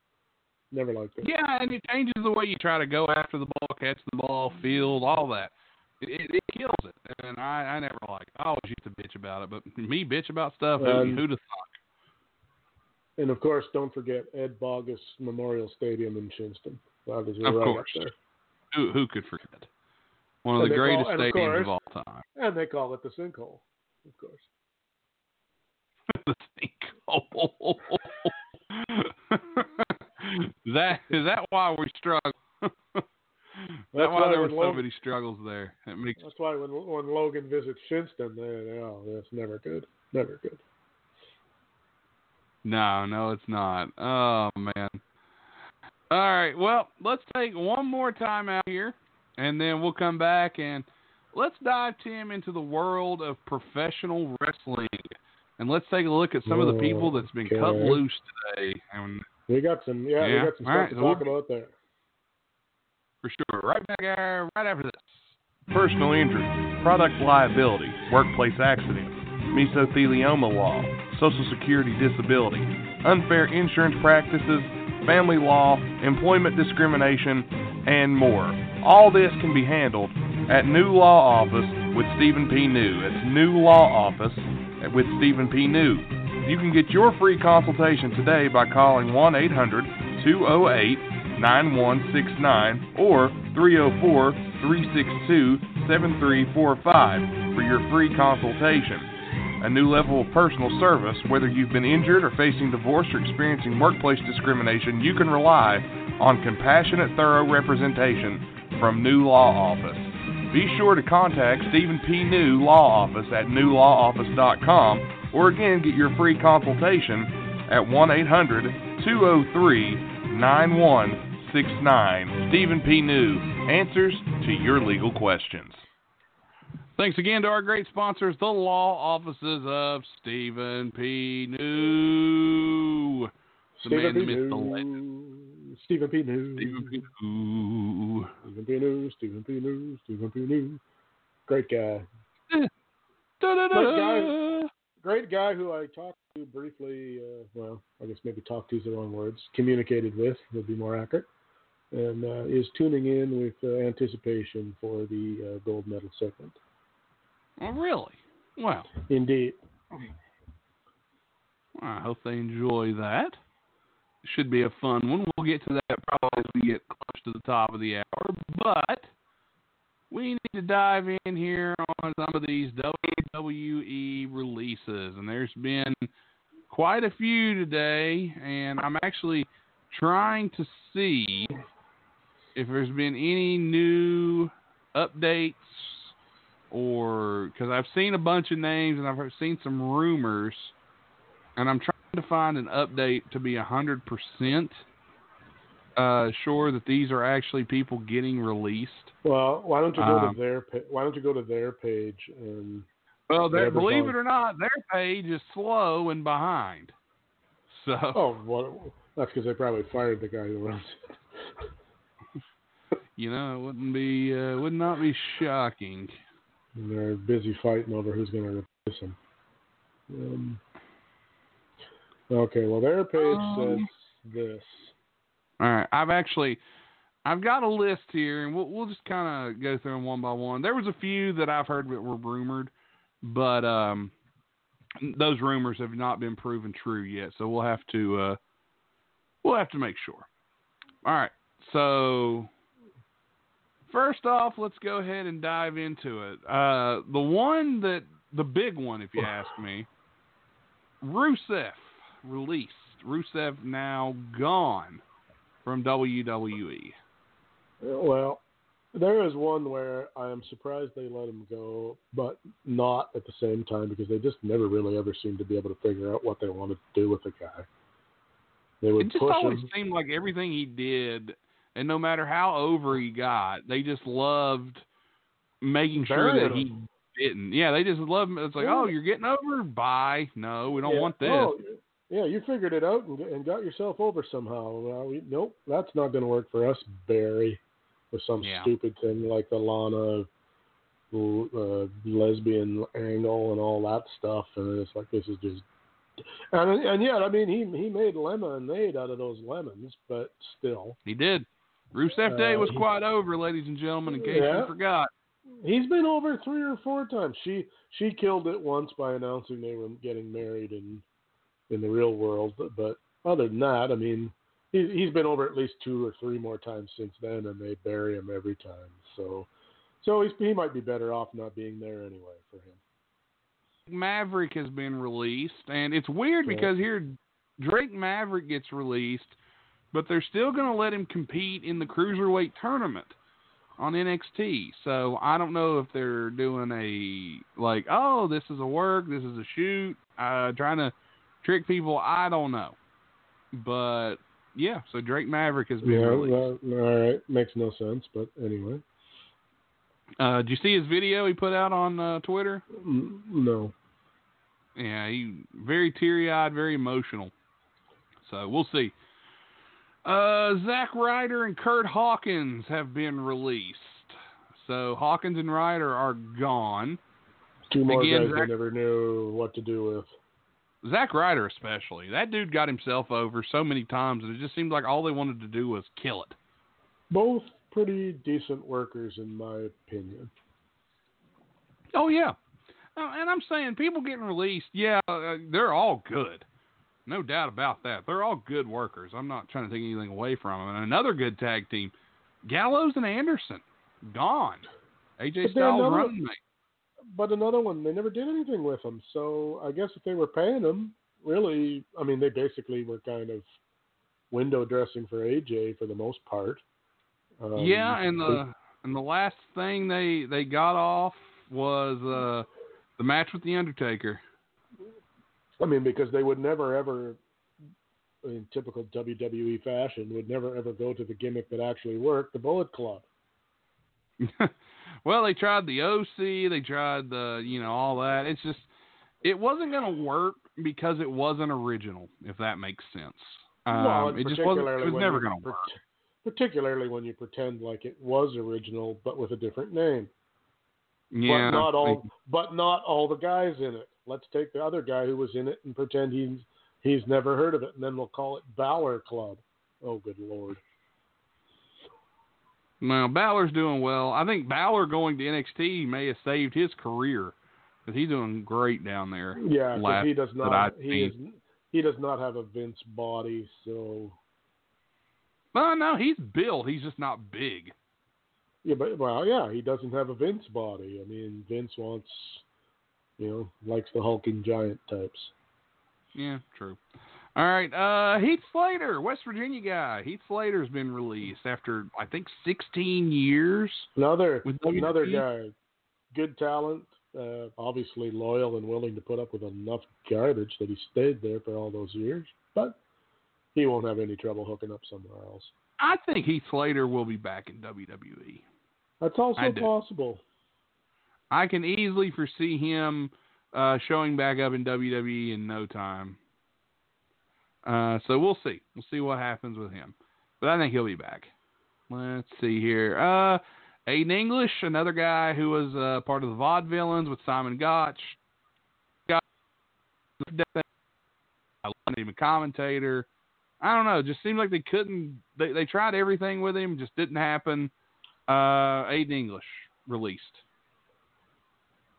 Never liked it. Yeah, and it changes the way you try to go after the ball, catch the ball, field, all that. It, it, kills it, and I, I never like. It. I always used to bitch about it, but me bitch about stuff. Who, Um, who'd have thought? And of course, don't forget Ed Bogus Memorial Stadium in Shinnston. Is Of right course. up there. Who, who could forget? One of And the they call- greatest and of stadiums course- of all time. And they call it the sinkhole, of course. (laughs) the sinkhole. (laughs) that is that why we struggle? (laughs) That's why there were so Lo- many struggles there? It makes That's why when when Logan visits Shinnston, they, they oh, that's never good. Never good. No, no, it's not. Oh man. All right. Well, let's take one more time out here, and then we'll come back and let's dive Tim into the world of professional wrestling, and let's take a look at some of the people that's been cut loose today. And We got some yeah, Yeah, we got some all stuff right, to so talk we'll- about there. for sure, right back uh, right after this. personal injury, product liability, workplace accident, mesothelioma law, Social Security disability, unfair insurance practices, family law, employment discrimination, and more. All this can be handled at New Law Office with Stephen P. New. It's New Law Office with Stephen P. New. You can get your free consultation today by calling 1 800 208 9169 or 304 362 7345 for your free consultation. A new level of personal service, whether you've been injured or facing divorce or experiencing workplace discrimination, you can rely on compassionate, thorough representation from New Law Office. Be sure to contact Stephen P. New Law Office at newlawoffice.com or again get your free consultation at 1 800 203 9169. Stephen P. New answers to your legal questions. Thanks again to our great sponsors, the law offices of Stephen P. New. Stephen P. New. Stephen P. New. Stephen P. New. Stephen P. New. Stephen P. New. Stephen P. New. Great guy. Da-da-da. Great guy who I talked to briefly. Uh, well, I guess maybe talked to is the wrong words. Communicated with would be more accurate. And uh, is tuning in with uh, anticipation for the uh, gold medal segment. Oh, really? Wow. Indeed. I hope they enjoy that. Should be a fun one. We'll get to that probably as we get close to the top of the hour. But we need to dive in here on some of these WWE releases. And there's been quite a few today. And I'm actually trying to see if there's been any new updates or because I've seen a bunch of names and I've seen some rumors, and I'm trying to find an update to be a hundred percent uh, sure that these are actually people getting released. Well, why don't you go Um, to their Why don't you go to their page and Well, believe it or not, their page is slow and behind. So oh, what? That's because they probably fired the guy who runs. it. (laughs) you know, it wouldn't be uh, would not be shocking. And they're busy fighting over who's going to replace him. Um, okay, well, their page says Um, this. All right, I've actually I've got a list here, and we'll we'll just kind of go through them one by one. There was a few that I've heard that were rumored, but um, those rumors have not been proven true yet. So we'll have to uh, we'll have to make sure. All right, so first off, let's go ahead and dive into it. Uh, the one that the big one, if you ask me, Rusev released. Rusev now gone from. WWE. Well, there is one where I am surprised they let him go, but not at the same time because they just never really ever seemed to be able to figure out what they wanted to do with the guy. They would It just always him. seemed like everything he did, and no matter how over he got, they just loved making sure that he didn't. Yeah, they just loved. It's like, Yeah. oh, you're getting over. Bye. No, we don't Yeah. want this. Oh, yeah, you figured it out and, and got yourself over somehow. Well, we, nope, that's not going to work for us, Barry. With some Yeah. stupid thing like the Lana uh, lesbian angle and all that stuff, and it's like this is just. And and yet, I mean, he he made lemonade out of those lemons, but still, He did. Rusev Day Uh, was quite over, ladies and gentlemen. In case Yeah. you forgot. he's been over three or four times. She she killed it once by announcing they were getting married in in the real world, but, but other than that, I mean, he, he's been over at least two or three more times since then, and they bury him every time. So, so he's, he might be better off not being there anyway for him. Maverick has been released, and it's weird Yeah. because here Drake Maverick gets released, but they're still going to let him compete in the cruiserweight tournament on NXT. So I don't know if they're doing a like, oh, this is a work, this is a shoot, uh, trying to trick people. I don't know, but yeah. So Drake Maverick has been Yeah, released. well, all right, makes no sense, but anyway, Uh, did you see his video he put out on uh, Twitter? No. Yeah, he very teary eyed, very emotional. So we'll see. Uh, Zack Ryder and Kurt Hawkins have been released. So Hawkins and Ryder are gone. Two more Again, guys I never knew what to do with. Zack Ryder especially. That dude got himself over so many times, and it just seemed like all they wanted to do was kill it. Both pretty decent workers, in my opinion. Oh yeah, uh, and I'm saying people getting released, yeah, uh, they're all good. No doubt about that. They're all good workers. I'm not trying to take anything away from them. And another good tag team, Gallows and Anderson, gone. AJ Styles running mate. But another one, they never did anything with them. So I guess if they were paying them, really, I mean, they basically were kind of window dressing for AJ for the most part. Um, yeah, and the and the last thing they they got off was uh the match with the Undertaker. I mean, because they would never ever, in typical WWE fashion, would never ever go to the gimmick that actually worked, the Bullet Club. (laughs) well, they tried the OC, they tried the, you know, all that. It's just, it wasn't going to work because it wasn't original, if that makes sense. Um, well, it just wasn't. It was never going to work. Particularly when you pretend like it was original, but with a different name. Yeah. But not all. But not all the guys in it. Let's take the other guy who was in it and pretend he's he's never heard of it, and then we'll call it Balor Club. Oh, good lord. Now Balor's doing well. I think Balor going to NXT may have saved his career because he's doing great down there. Yeah, because he does not. He is. He does not have a Vince body, so. Well, no, he's built. He's just not big. Yeah, but well, yeah, he doesn't have a Vince body. I mean, Vince wants, you know, likes the hulking giant types. Yeah, true. All right, uh, Heath Slater, West Virginia guy. Heath Slater's been released after I think 16 years. Another another guy, good talent, uh, obviously loyal and willing to put up with enough garbage that he stayed there for all those years. But he won't have any trouble hooking up somewhere else. I think Heath Slater will be back in WWE. That's also possible. I can easily foresee him uh, showing back up in WWE in no time. Uh, so we'll see. We'll see what happens with him. But I think he'll be back. Let's see here. Uh, Aiden English, another guy who was uh, part of the Vaudevillains with Simon Gotch. Got I love him a commentator. I don't know. Just seemed like they couldn't. They they tried everything with him, just didn't happen. Uh, Aiden English released.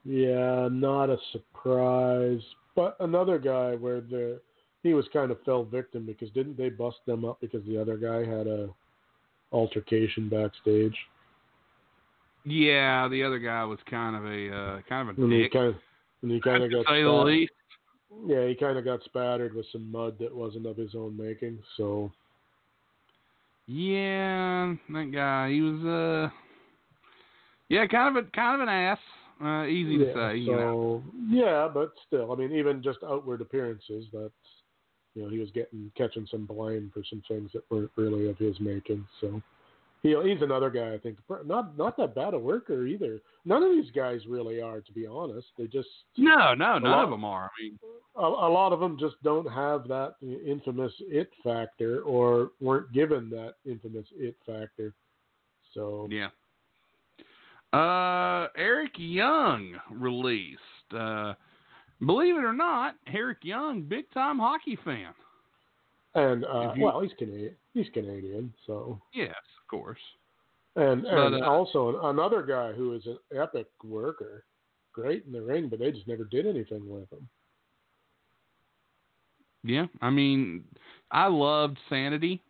Yeah, not a surprise. But another guy where the he was kind of fell victim because didn't they bust them up because the other guy had a altercation backstage? Yeah, the other guy was kind of a uh, kind of a and dick. He kind of, and he kind of got say the least. Yeah, he kind of got spattered with some mud that wasn't of his own making. So. Yeah, that guy. He was uh. Yeah, kind of a kind of an ass. Uh, easy yeah, to say. So, you know. Yeah, but still, I mean, even just outward appearances, that's you know he was getting catching some blame for some things that weren't really of his making. So he, he's another guy I think not not that bad a worker either. None of these guys really are, to be honest. They just no, no, none lot, of them are. I mean, a, a lot of them just don't have that infamous it factor, or weren't given that infamous it factor. So yeah. Uh, Eric Young released. Uh, believe it or not, Eric Young, big time hockey fan. And uh, you, well, he's Canadian. He's Canadian, so yes, of course. And and but, uh, also another guy who is an epic worker, great in the ring, but they just never did anything with him. Yeah, I mean, I loved Sanity,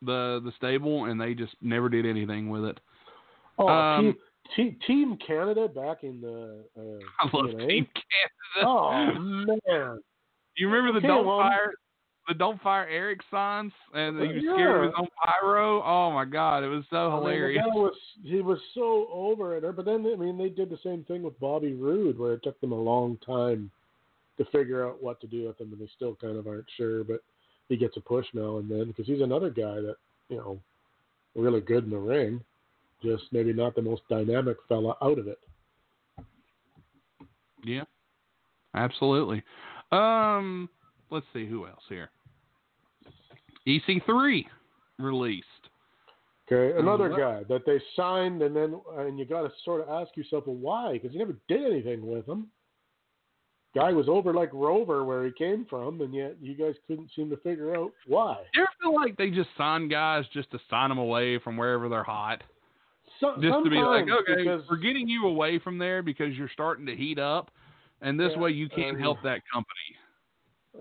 the the stable, and they just never did anything with it. Oh, um, Team, Team Canada back in the. Uh, (laughs) I love TNA? Team Canada. Oh man! (laughs) You remember the Don't Fire, the Don't Fire Eric signs, and he was yeah. scared of his own pyro. Oh my God, it was so I hilarious. Mean, was he was so over it, but then I mean they did the same thing with Bobby Roode, where it took them a long time to figure out what to do with him, and they still kind of aren't sure. But he gets a push now and then because he's another guy that you know really good in the ring just maybe not the most dynamic fella out of it. Yeah, absolutely. Um, let's see who else here. EC3 released. Okay, another um, guy that they signed, and then and you got to sort of ask yourself, well, why? Because you never did anything with him. Guy was over like Rover where he came from, and yet you guys couldn't seem to figure out why. Do you ever feel like they just sign guys just to sign them away from wherever they're hot? So, just to be like, okay, because, we're getting you away from there because you're starting to heat up, and this Yeah, way you can um, help that company.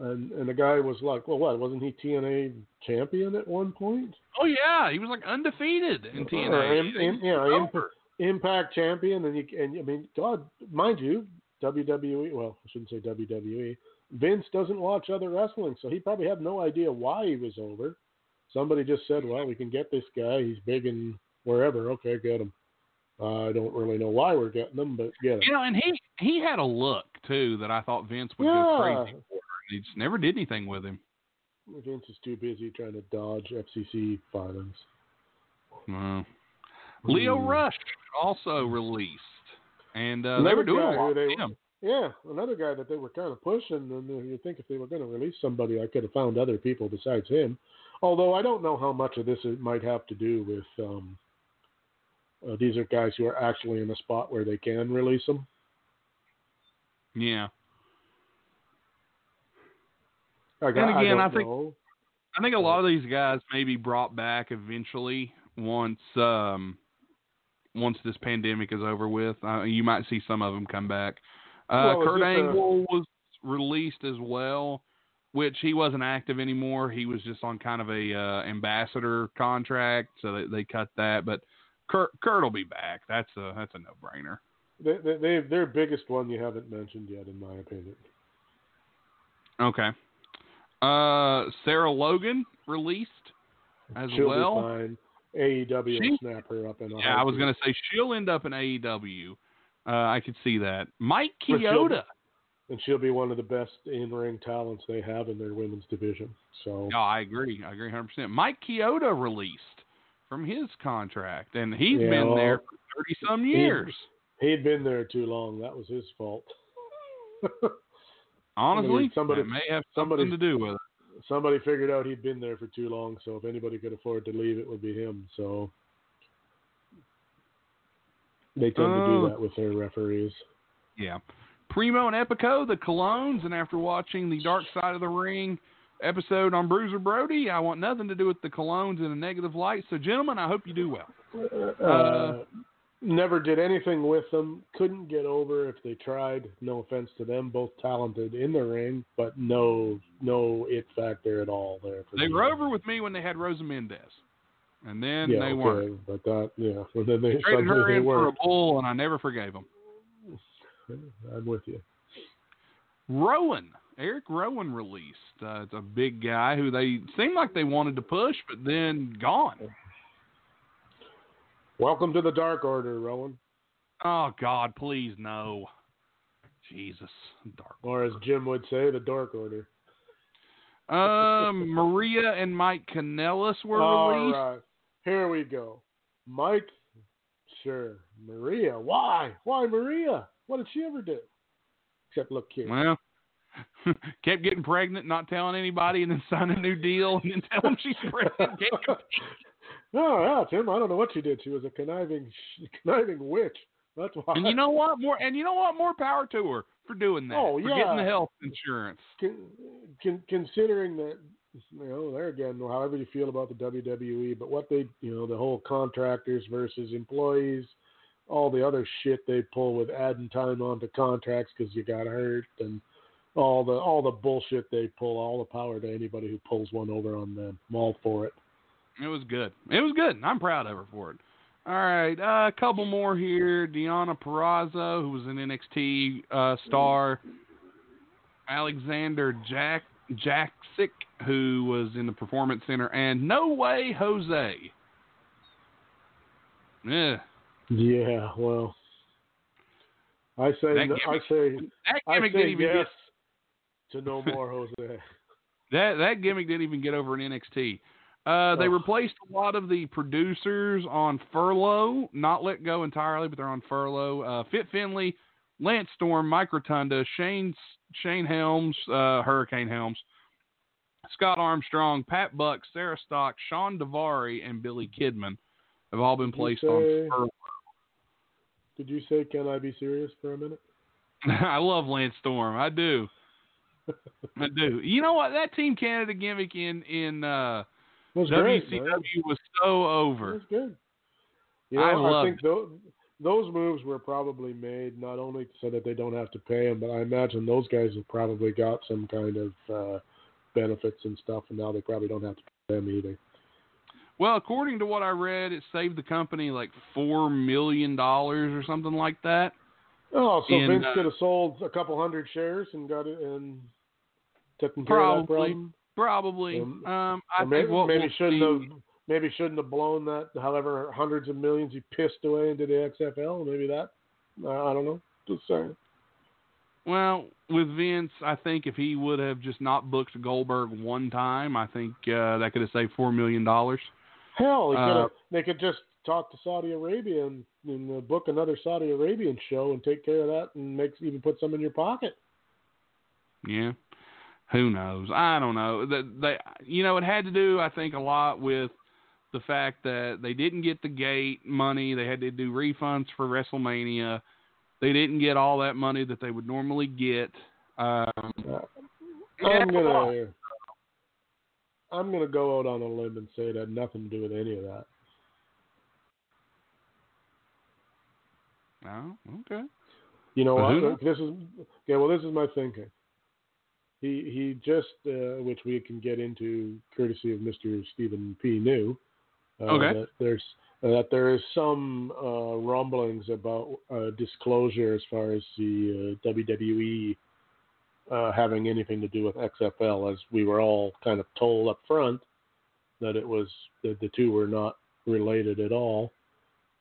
and and the guy was like, well, what wasn't he TNA champion at one point? Oh yeah, he was like undefeated in TNA. im- im- He yeah, was im- over. Impact champion, and you and I mean, God, mind you, WWE. Well, I shouldn't say WWE. Vince doesn't watch other wrestling, so he probably had no idea why he was over. Somebody just said, "Well, we can get this guy. He's big in wherever. Okay, get them. Uh, I don't really know why we're getting them, but get them. You know, and he he had a look too that I thought Vince would Yeah. go crazy for. He just never did anything with him. Vince is too busy trying to dodge FCC filings. No. Lio Hmm. Rush also released, and uh, they were doing a lot they- him. Yeah, another guy that they were kind of pushing, and you think if they were going to release somebody, I could have found other people besides him. Although I don't know how much of this might have to do with um, uh, these are guys who are actually in a spot where they can release them. Yeah, I, And again, don't I think- know. I think a lot of these guys may be brought back eventually once um, once this pandemic is over with. Uh, you might see some of them come back. Uh, Well, Kurt this a- Angle was released as well, which he wasn't active anymore. He was just on kind of a uh, ambassador contract, so they, they cut that. But Kurt Kurt will be back. That's a that's a no brainer. They, they, they, their biggest one you haven't mentioned yet, in my opinion. Okay. Uh, Sarah Logan released as She'll well. be fine. AEW She- snap her up in Yeah, I was gonna say she'll end up in AEW. Uh, I could see that. Mike Chioda. and she'll be one of the best in-ring talents they have in their women's division. So No, I agree. I agree 100. percent Mike Chioda released from his contract, and he's Yeah, been there for thirty some years. he'd been there too long. That was his fault. (laughs) Honestly, somebody- may have somebody- something to do with it. Somebody figured out he'd been there for too long, so if anybody could afford to leave, it would be him. So they tend to Oh. do that with their referees. Yeah. Primo and Epico, the Colóns, and after watching the Dark Side of the Ring episode on Bruiser Brody, I want nothing to do with the Colóns in a negative light. So, gentlemen, I hope you do well. Uh, never did anything with them. Couldn't get over if they tried. No offense to them, both talented in the ring, but no, no it factor at all there. They me. were over with me when they had Rosa Mendes, and then yeah, they okay, weren't. But that, yeah, (laughs) and then they Traded her they in for a bull, and I never forgave them. I'm with you. Rowan, Eric Rowan released. Uh, it's a big guy who they seemed like they wanted to push, but then gone. Welcome to the Dark Order, Rowan, Oh God, please no. Jesus, dark. or as Jim would say, the Dark Order. Um, Maria and Mike Kanellis were All released. right, here we go. Mike, sure. Maria, why? Why Maria? What did she ever do? Except look here. Well, (laughs) kept getting pregnant, not telling anybody, and then sign a new deal, and then tell them she's pregnant. (laughs) Oh, yeah, Tim. I don't know what she did. She was a conniving, (laughs) conniving witch. That's why. And you know what? More and you know what? More power to her for doing that. Oh, for getting the health insurance. con, con, considering that, you know, there again, however you feel about the WWE, but what they, you know, the whole contractors versus employees, all the other shit they pull with adding time onto contracts because you got hurt, and all the all the bullshit they pull. All the power to anybody who pulls one over on them. I'm all for it. It was good. It was good. I'm proud of her for it. All right, uh, a couple more here. Deonna Purrazzo, who was an NXT uh, star. Alexander Jack Jaksic, who was in the Performance Center, and No Way Jose. Yeah, Yeah, well, I say, That no, I say, that I gimmick say didn't even yes get to no more Jose. (laughs) that that gimmick didn't even get over in NXT. Uh, they Ugh. replaced a lot of the producers on furlough, not let go entirely, but they're on furlough. Uh, Fit Finlay, Lance Storm, Mike Rotunda, Shane Shane Helms, uh, Hurricane Helms, Scott Armstrong, Pat Buck, Sarah Stock, Shawn Daivari, and Billy Kidman have all been placed say- on furlough. Did you say, "Can I be serious for a minute"? (laughs) I love Lance Storm. I do. I do. You know what? That Team Canada gimmick in in uh, was WCW man. was so It over. was good. You know, I I, think those those moves were probably made not only so that they don't have to pay him, but I imagine those guys have probably got some kind of uh, benefits and stuff, and now they probably don't have to pay them either. Well, according to what I read, it saved the company like four million dollars or something like that. Oh, so In, Vince uh, could have sold a couple hundred shares and got it and taken care of that Probably. problem. Probably. Um, Um, I maybe, think what maybe we'll shouldn't see, have maybe shouldn't have blown that however hundreds of millions he pissed away into the XFL. Maybe that uh, I don't know. Just saying. Well, with Vince, I think if he would have just not booked Goldberg one time, I think uh, that could have saved four million dollars. Hell, he Uh, could have, they could just talk to Saudi Arabia and, and uh, book another Saudi Arabian show and take care of that and make even put some in your pocket. Yeah. Who knows? I don't know. That they, you know, it had to do, I think, a lot with the fact that they didn't get the gate money. They had to do refunds for WrestleMania. They didn't get all that money that they would normally get. Um, I'm gonna I'm gonna go out on a limb and say it had nothing to do with any of that. Oh, okay. You know Well, what? who knows? This is okay. Well, this is my thinking. He he just, uh, which we can get into courtesy of Mr. Stephen P. New. Uh, Okay. That there's uh, that there is some uh, rumblings about uh, disclosure as far as the uh, WWE uh, having anything to do with XFL, as we were all kind of told up front that it was that the two were not related at all.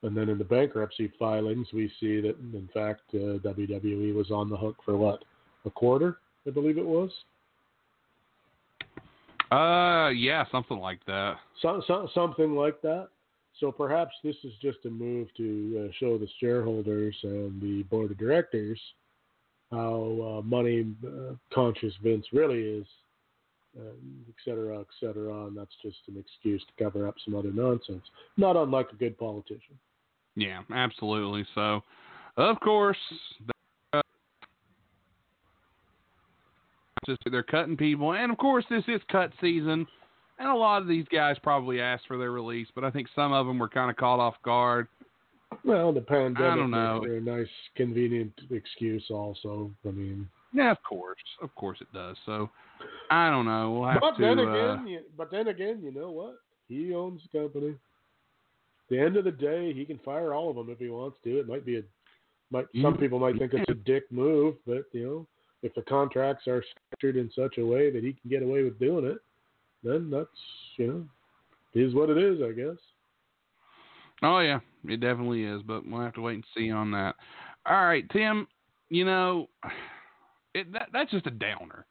And then in the bankruptcy filings, we see that in fact uh, WWE was on the hook for what a quarter, I believe it was. Uh, yeah, something like that. So, so, something like that. So perhaps this is just a move to uh, show the shareholders and the board of directors how uh, money uh, conscious Vince really is, uh, et cetera, et cetera. And that's just an excuse to cover up some other nonsense. Not unlike a good politician. Yeah, absolutely. So, of course, they're, uh, just they're cutting people, and of course, this is cut season, and a lot of these guys probably asked for their release, but I think some of them were kind of caught off guard. Well, the pandemic don't know. a nice, convenient excuse. Also, I mean, Yeah, of course, of course it does. So, I don't know. We'll have but to. then uh, again, you, but then again, you know what? He owns the company. At the end of the day, he can fire all of them if he wants to. It might be a, might some Mm. people might think it's a dick move, but you know, if the contracts are structured in such a way that he can get away with doing it, then that's you know, is what it is, I guess. Oh yeah, it definitely is, but we'll have to wait and see on that. All right, Tim. You know, (sighs) it, that that's just a downer.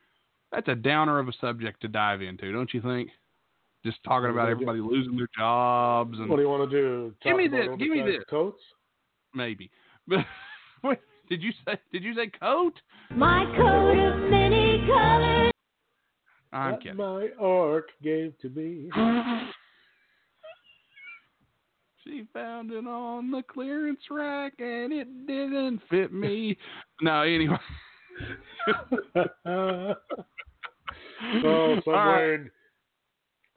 That's a downer of a subject to dive into, don't you think? Just talking about Yeah. everybody losing their jobs and What do you want to do? Give me about this, give me this. Coats. maybe. (laughs) But wait, did you say did you say coat? My coat of many colors. I'm that kidding. my orc gave to me. (laughs) She found it on the clearance rack and it didn't fit me. (laughs) no, anyway. oh, All somewhere in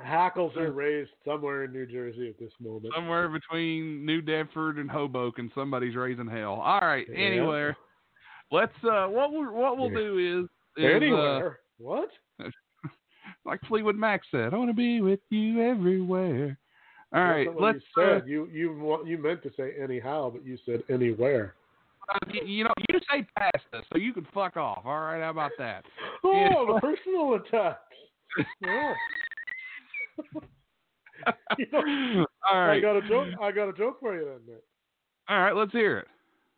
hackles are raised somewhere in New Jersey at this moment. somewhere between New Bedford and Hoboken, somebody's raising hell. All right. Yeah. Anyway, let's. Uh, what we what we'll Yeah. do is, is uh, Anywhere. what? (laughs) like Fleetwood Mac said, I want to be with you everywhere. All right, Let's. You Uh, said you you wa- you meant to say anyhow, but you said anywhere. uh, you know, you say past us, so you can fuck off. All right. How about that? (laughs) Oh, Yeah. the personal attacks. (laughs) Yeah. (laughs) You know, All I got a joke. I got a joke for you then. Nick. All right. Let's hear it.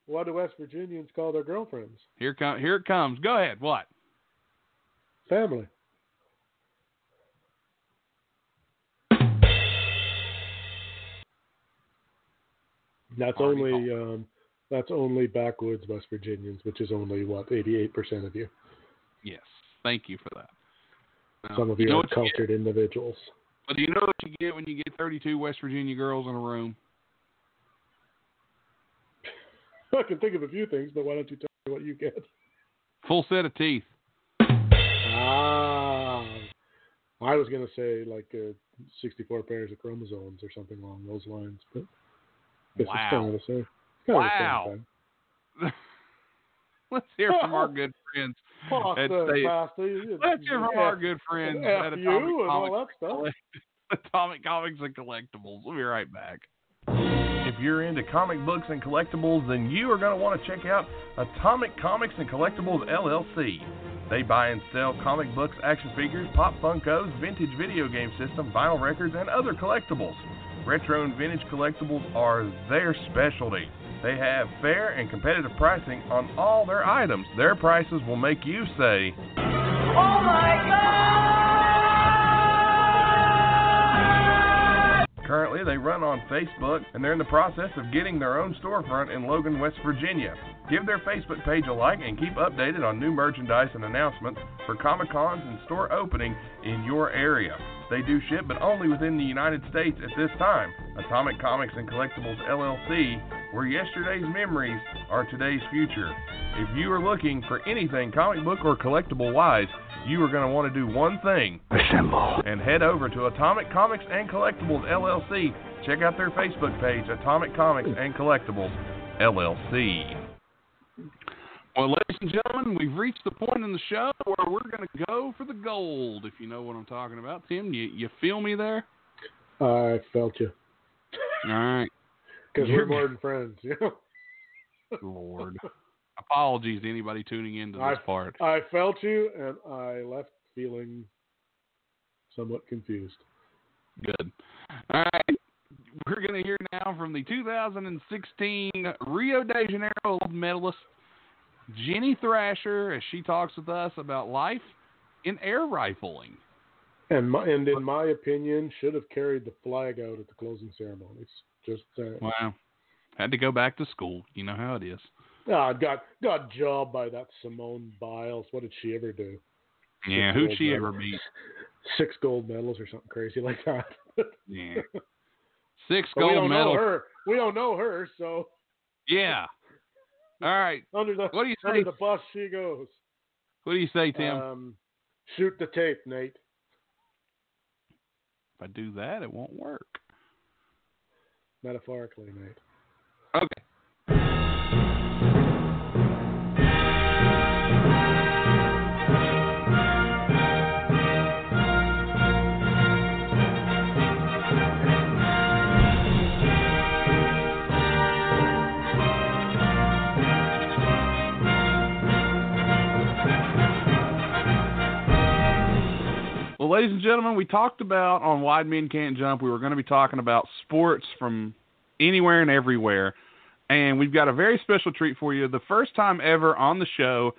What do West Virginians call their girlfriends? Here come. Here it comes. Go ahead. What? Family. That's only um, that's only backwoods West Virginians, which is only what eighty eight percent of you. Yes. Thank you for that. Now, Some of you, know are what you cultured individuals. But do you know what you get when you get 32 West Virginia girls in a room? I can think of a few things, but why don't you tell me what you get? Full set of teeth. Ah, I was gonna say like uh, sixty four pairs of chromosomes or something along those lines, but Wow. It's kind of the same. Kind of the same Wow. (laughs) thing. (laughs) Let's hear from our good friends. Pasta, At and State- Let's hear from F- our good friends at Atomic you and all Comics, that stuff. (laughs) Atomic Comics and Collectibles. We'll be right back. If you're into comic books and collectibles, then you are going to want to check out Atomic Comics and Collectibles LLC. They buy and sell comic books, action figures, pop Funkos, vintage video game system, vinyl records, and other collectibles. Retro and vintage collectibles are their specialty. They have fair and competitive pricing on all their items. Their prices will make you say, Oh my God! Currently, they run on Facebook and they're in the process of getting their own storefront in Logan, West Virginia. Give their Facebook page a like and keep updated on new merchandise and announcements for Comic Cons and store opening in your area. They do ship, but only within the United States at this time. Atomic Comics and Collectibles LLC, where yesterday's memories are today's future. If you are looking for anything comic book or collectible wise, you are going to want to do one thing. Assemble. And head over to Atomic Comics and Collectibles LLC. Check out their Facebook page, Atomic Comics and Collectibles LLC. Well, ladies and gentlemen, we've reached the point in the show where we're going to go for the gold, if you know what I'm talking about. Tim, you, you feel me there? I felt you. All right. Because we're more than friends. You know? (laughs) Lord. Apologies to anybody tuning into this I- part. I felt you, and I left feeling somewhat confused. Good. All right. We're going to hear now from the 2016 Rio de Janeiro gold medalist, Ginny Thrasher, as she talks with us about life in air rifling. And my, and in my opinion, should have carried the flag out at the closing ceremonies. Just uh, Wow. Had to go back to school. You know how it is. ah, got got jobbed by that Simone Biles. What did she ever do? Yeah, who'd she medals. ever beat? Six gold medals or something crazy like that. Yeah. (laughs) Six But we gold don't medals. know her. We don't know her, so Yeah. All right. (laughs) under the What do you under say? the bus she goes. What do you say, Tim? Um, shoot the tape, Nate. if I do that, it won't work. Metaphorically, Nate. Gentlemen, we talked about on Wide Men Can't Jump, we were going to be talking about sports from anywhere and everywhere. And we've got a very special treat for you. The first time ever on the show,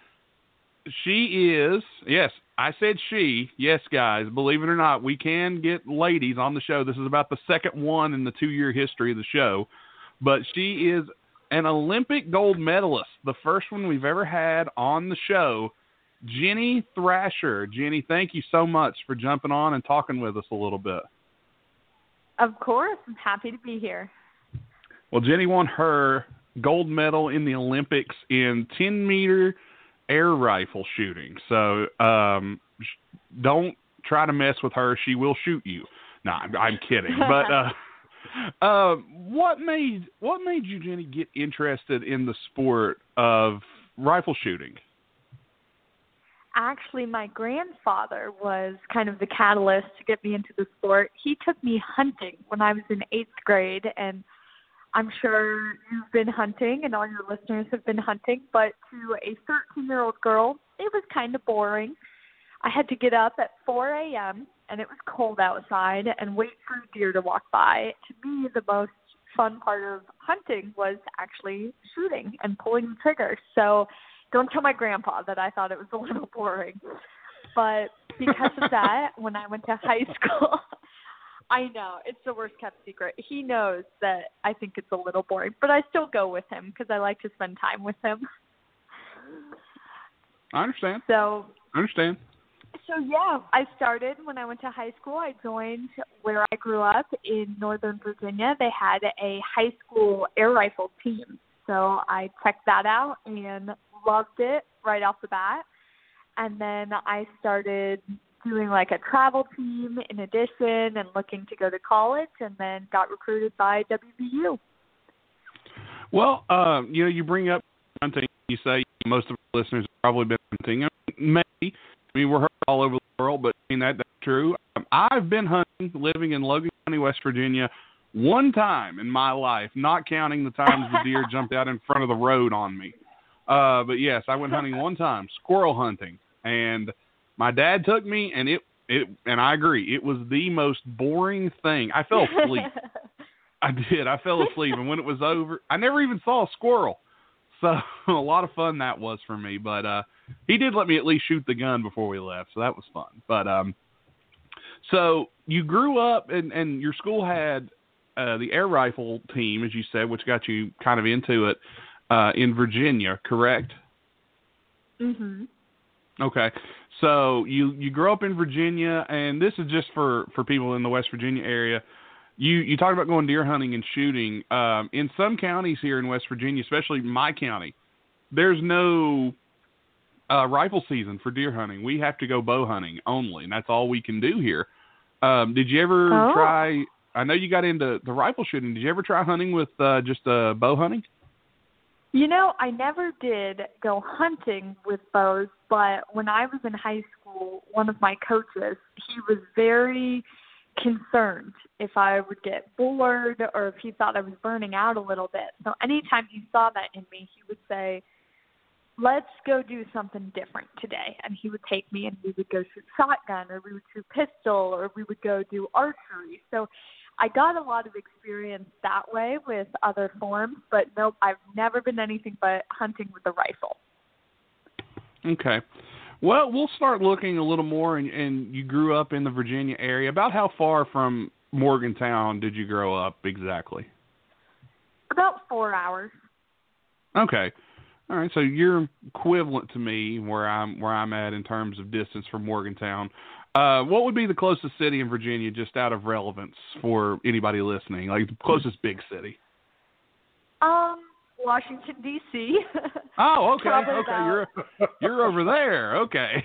she is, yes, I said she. Yes, guys, believe it or not, we can get ladies on the show. This is about the second one in the two year history of the show. But she is an Olympic gold medalist, the first one we've ever had on the show. Ginny Thrasher. Ginny, thank you so much for jumping on and talking with us a little bit. Of course, I'm happy to be here. Well, Ginny won her gold medal in the Olympics in 10 meter air rifle shooting. So um, sh- don't try to mess with her. She will shoot you. No, I'm, I'm kidding. But (laughs) uh, uh, what made what made you, Ginny, get interested in the sport of rifle shooting? Actually, my grandfather was kind of the catalyst to get me into the sport. He took me hunting when I was in eighth grade, and I'm sure you've been hunting and all your listeners have been hunting, but to a 13 year old girl, it was kind of boring. I had to get up at 4 a.m., and it was cold outside, and wait for a deer to walk by. To me, the most fun part of hunting was actually shooting and pulling the trigger. So don't tell my grandpa that I thought it was a little (laughs) boring. But because of that, (laughs) when I went to high school, (laughs) I know it's the worst kept secret. He knows that I think it's a little boring, but I still go with him because I like to spend time with him. I understand. So I understand. so yeah, I started when I went to high school. I joined where I grew up in Northern Virginia. They had a high school air rifle team. So I checked that out and loved it right off the bat. And then I started doing like a travel team in addition and looking to go to college and then got recruited by WVU. Well, um, you know, you bring up hunting. You say most of our listeners have probably been hunting. Maybe. I mean, we're heard all over the world, but I mean that that's true. Um, I've been hunting, living in Logan County, West Virginia, one time in my life, not counting the times the deer (laughs) jumped out in front of the road on me. Uh, but yes, I went hunting one time, squirrel hunting, and my dad took me, and it it and I agree, it was the most boring thing. I fell asleep. (laughs) I did. I fell asleep, and when it was over, I never even saw a squirrel. So (laughs) a lot of fun that was for me. But uh, he did let me at least shoot the gun before we left, so that was fun. But um, so you grew up, and and your school had uh, the air rifle team, as you said, which got you kind of into it uh, in Virginia, correct? Mhm. Okay. So you you grew up in Virginia, and this is just for for people in the West Virginia area. You you talked about going deer hunting and shooting. Um, in some counties here in West Virginia, especially my county, there's no uh, rifle season for deer hunting. We have to go bow hunting only, and that's all we can do here. Um, did you ever Oh. try? I know you got into the rifle shooting. Did you ever try hunting with uh, just uh, bow hunting? You know, I never did go hunting with bows, but when I was in high school, one of my coaches, he was very concerned if I would get bored or if he thought I was burning out a little bit. So anytime he saw that in me, he would say, let's go do something different today. And he would take me and we would go shoot shotgun or we would shoot pistol or we would go do archery. So I got a lot of experience that way with other forms, but nope, I've never been anything but hunting with a rifle. Okay. Well, we'll start looking a little more, and, and you grew up in the Virginia area. About how far from Morgantown did you grow up exactly? About four hours. Okay. All right, so you're equivalent to me where I'm where I'm at in terms of distance from Morgantown. Uh, what would be the closest city in Virginia, just out of relevance for anybody listening? Like the closest big city. Um, Washington D.C. (laughs) Oh, okay, Probably okay. about- You're you're over there. Okay,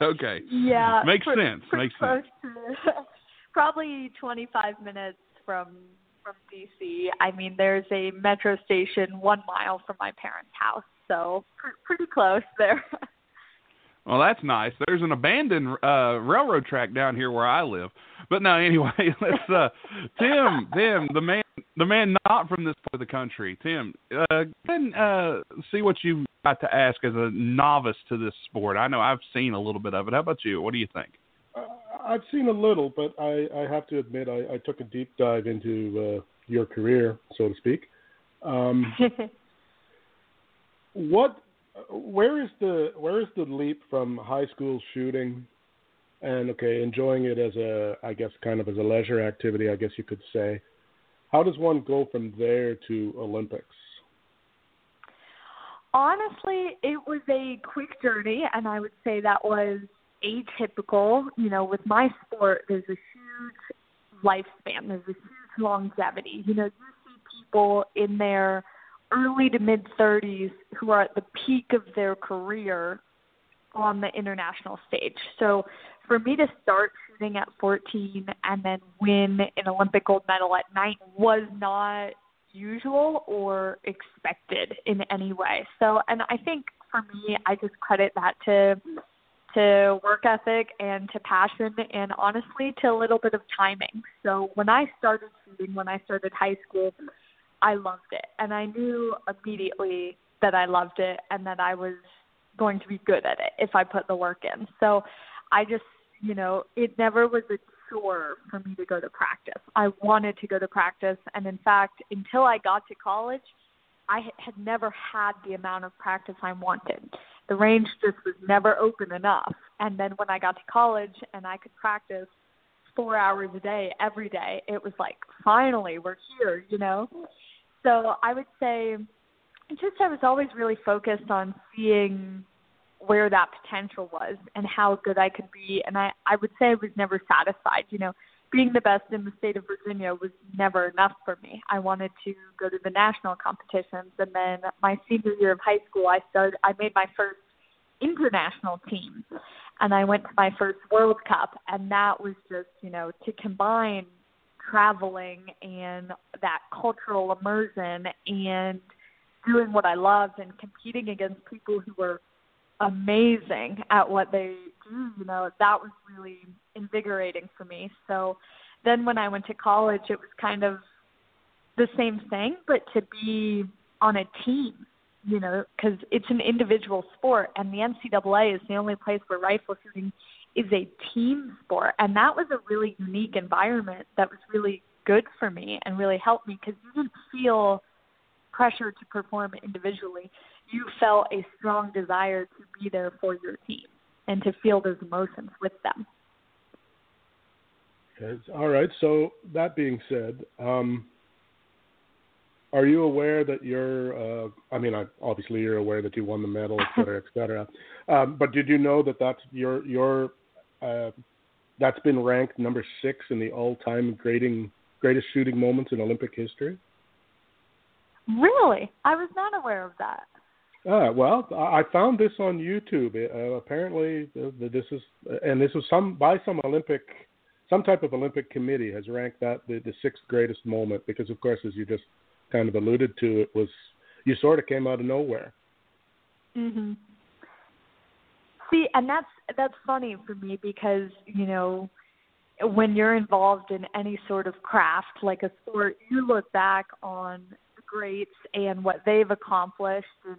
okay. yeah, Makes pretty- sense, pretty makes sense. To, (laughs) probably 25 minutes from from D.C. I mean, there's a metro station one mile from my parents' house, so pr- pretty close there. (laughs) Well, that's nice. There's an abandoned uh, railroad track down here where I live. But no, (laughs) anyway, let's uh, Tim, Tim, the man, the man not from this part of the country. Tim, uh, go and uh, see what you've got to ask as a novice to this sport. I know I've seen a little bit of it. How about you? What do you think? Uh, I've seen a little, but I, I have to admit I, I took a deep dive into uh, your career, so to speak. Um, what, (laughs) where is the where is the leap from high school shooting, and okay, enjoying it as a I guess kind of as a leisure activity, I guess you could say. How does one go from there to Olympics? Honestly, it was a quick journey, and I would say that was atypical. You know, with my sport, there's a huge lifespan, there's a huge longevity. You know, you see people in their early to mid 30s who are at the peak of their career on the international stage. So for me to start shooting at 14 and then win an Olympic gold medal at 9 was not usual or expected in any way. So, and I think for me, I just credit that to to work ethic and to passion and honestly to a little bit of timing. So when I started shooting, when I started high school, I loved it, and I knew immediately that I loved it and that I was going to be good at it if I put the work in. So I just, you know, it never was a chore for me to go to practice. I wanted to go to practice, and in fact, until I got to college, I had never had the amount of practice I wanted. The range just was never open enough. And then when I got to college and I could practice four hours a day every day, it was like, finally, we're here, you know? So I would say just I was always really focused on seeing where that potential was and how good I could be. And I, I would say I was never satisfied. You know, being the best in the state of Virginia was never enough for me. I wanted to go to the national competitions. And then my senior year of high school, I started, I made my first international team and I went to my first World Cup. And that was just, you know, to combine traveling and that cultural immersion and – doing what I loved and competing against people who were amazing at what they do, you know, that was really invigorating for me. So then when I went to college, it was kind of the same thing, but to be on a team, you know, because it's an individual sport, and the NCAA is the only place where rifle shooting is a team sport, and that was a really unique environment that was really good for me and really helped me because you didn't feel pressure to perform individually. You felt a strong desire to be there for your team and to feel those emotions with them. Okay. All right. So that being said, um, are you aware that you're? Uh, I mean, I, obviously you're aware that you won the medal, et cetera, et cetera. (laughs) Um, but did you know that that's your your uh, that's been ranked number six in the all-time grading greatest shooting moments in Olympic history? Really, I was not aware of that. Uh, well, I found this on YouTube. Uh, apparently, uh, this is and this was some by some Olympic, some type of Olympic committee has ranked that the, the sixth greatest moment because, of course, as you just kind of alluded to, it was you sort of came out of nowhere. Mhm. See, and that's that's funny for me because you know when you're involved in any sort of craft like a sport, you look back on the greats and what they've accomplished and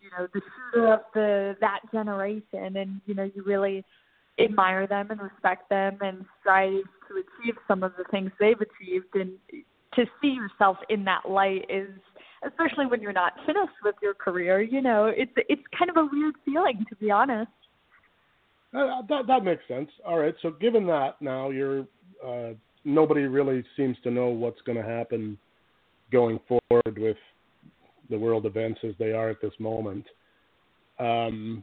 you know the shooter of the that generation. And you know you really admire them and respect them and strive to achieve some of the things they've achieved. And to see yourself in that light is especially when you're not finished with your career you know it's it's kind of a weird feeling to be honest uh, that that makes sense all right so given that now you're uh, nobody really seems to know what's going to happen going forward with the world events as they are at this moment. Um,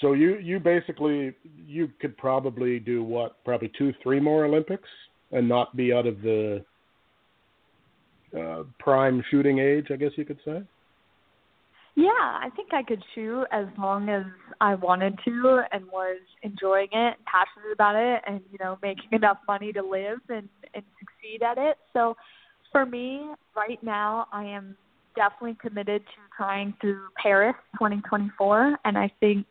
so you you basically you could probably do what probably two three more Olympics and not be out of the uh, prime shooting age, I guess you could say. Yeah, I think I could shoot as long as I wanted to and was enjoying it passionate about it and you know making enough money to live and and succeed at it. So for me, right now, I am definitely committed to trying through Paris 2024, and I think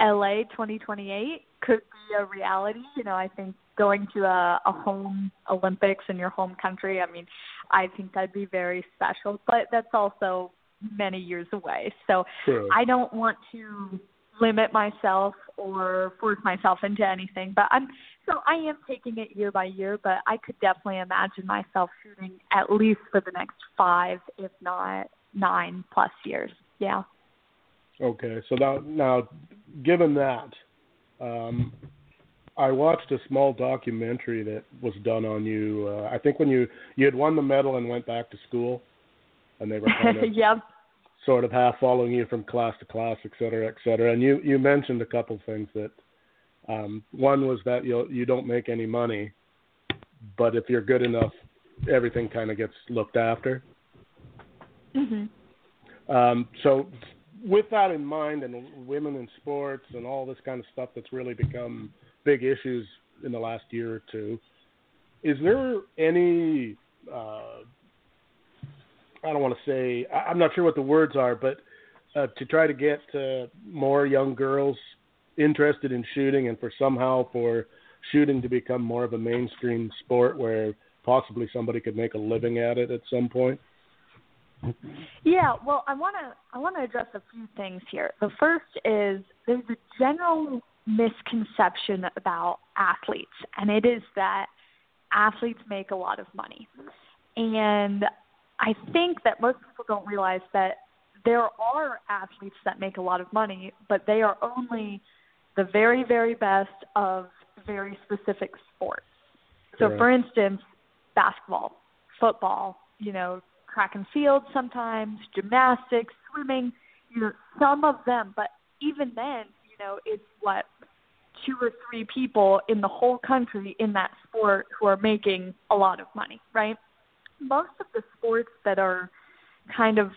LA 2028 could be a reality. You know, I think going to a, a home Olympics in your home country, I mean, I think that'd be very special, but that's also many years away. So sure. I don't want to limit myself or force myself into anything, but I'm so I am taking it year by year, but I could definitely imagine myself shooting at least for the next five, if not nine plus years. Yeah. Okay, so now, now given that, um, I watched a small documentary that was done on you. Uh, I think when you you had won the medal and went back to school, and they were (laughs) kind of yep. sort of half following you from class to class, et cetera, et cetera. And you you mentioned a couple things that um, one was that you you don't make any money, but if you're good enough, everything kind of gets looked after. Mm-hmm. Um, so, with that in mind, and women in sports and all this kind of stuff that's really become big issues in the last year or two, is there any uh, I don't want to say I'm not sure what the words are, but uh, to try to get uh, more young girls interested in shooting and for somehow for shooting to become more of a mainstream sport where possibly somebody could make a living at it at some point? Yeah, well, I want to I want to address a few things here. The first is there's a general misconception about athletes, and it is that athletes make a lot of money. And I think that most people don't realize that there are athletes that make a lot of money, but they are only the very, very best of very specific sports. So, Right. for instance, basketball, football, you know, track and field sometimes, gymnastics, swimming, you know, some of them, but even then, you know, it's what two or three people in the whole country in that sport who are making a lot of money, right? Most of the sports that are kind of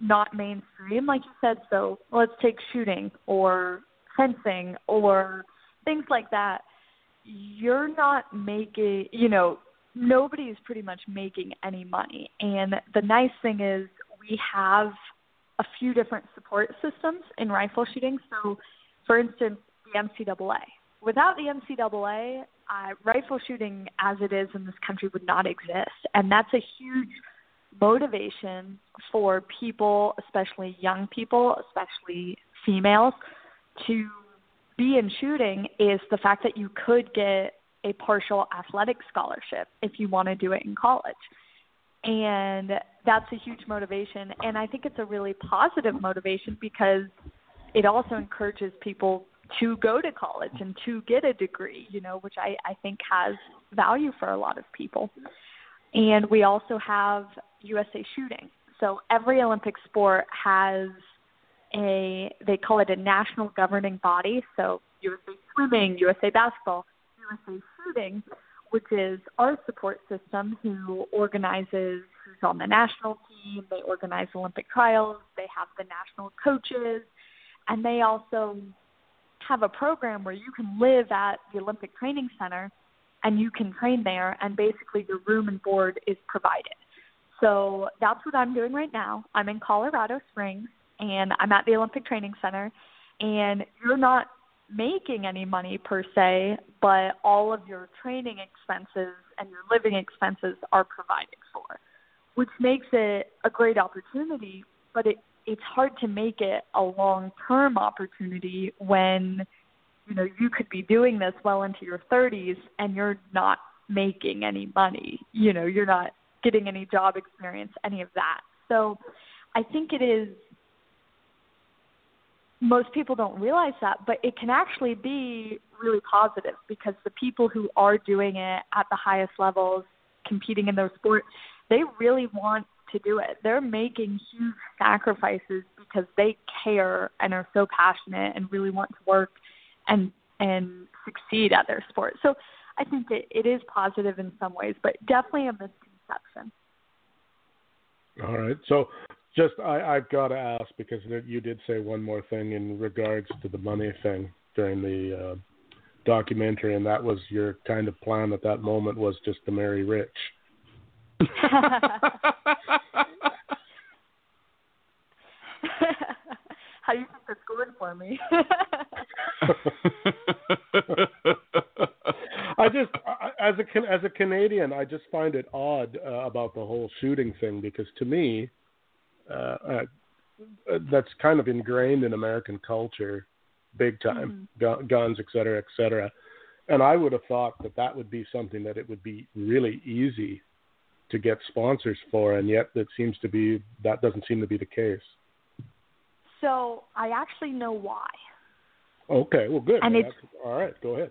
not mainstream, like you said, so let's take shooting or fencing or things like that. You're not making, you know, nobody's pretty much making any money. And the nice thing is we have a few different support systems in rifle shooting. So, for instance, the NCAA. Without the NCAA, uh, rifle shooting as it is in this country would not exist. And that's a huge motivation for people, especially young people, especially females, to be in shooting is the fact that you could get a partial athletic scholarship if you want to do it in college. And that's a huge motivation. And I think it's a really positive motivation because it also encourages people to go to college and to get a degree, you know, which I, I think has value for a lot of people. And we also have USA Shooting. So every Olympic sport has a, they call it a national governing body. So USA Swimming, USA Basketball, USA Shooting, which is our support system who organizes who's on the national team. They organize Olympic trials. They have the national coaches. And they also have a program where you can live at the Olympic Training Center and you can train there, and basically your room and board is provided. So that's what I'm doing right now. I'm in Colorado Springs and I'm at the Olympic Training Center, and you're not making any money per se, but all of your training expenses and your living expenses are provided for, which makes it a great opportunity, but it it's hard to make it a long term opportunity when you know you could be doing this well into your 30s and you're not making any money. You know you're not getting any job experience any of that. So i think it is most people don't realize that but it can actually be really positive because the people who are doing it at the highest levels competing in those sports they really want to do it. They're making huge sacrifices because they care and are so passionate and really want to work and and succeed at their sport. So I think it, it is positive in some ways, but definitely a misconception. All right. So just I, I've got to ask because you did say one more thing in regards to the money thing during the uh, documentary, and that was your kind of plan at that moment was just to marry rich. (laughs) (laughs) (laughs) How do you think that's going for me? (laughs) I just, as a as a Canadian, I just find it odd uh, about the whole shooting thing because to me, uh, uh, that's kind of ingrained in American culture, big time, mm-hmm. guns, et cetera, et cetera. And I would have thought that that would be something that it would be really easy to get sponsors for, and yet that seems to be that doesn't seem to be the case. So I actually know why. Okay, well, good. And it's, all right, go ahead.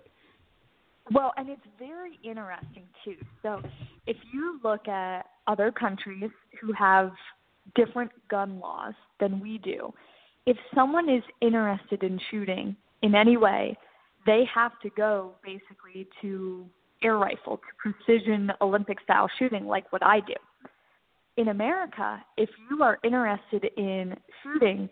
Well, and it's very interesting too. So if you look at other countries who have different gun laws than we do, if someone is interested in shooting in any way, they have to go basically to air rifle, to precision Olympic style shooting like what I do. In America, if you are interested in shooting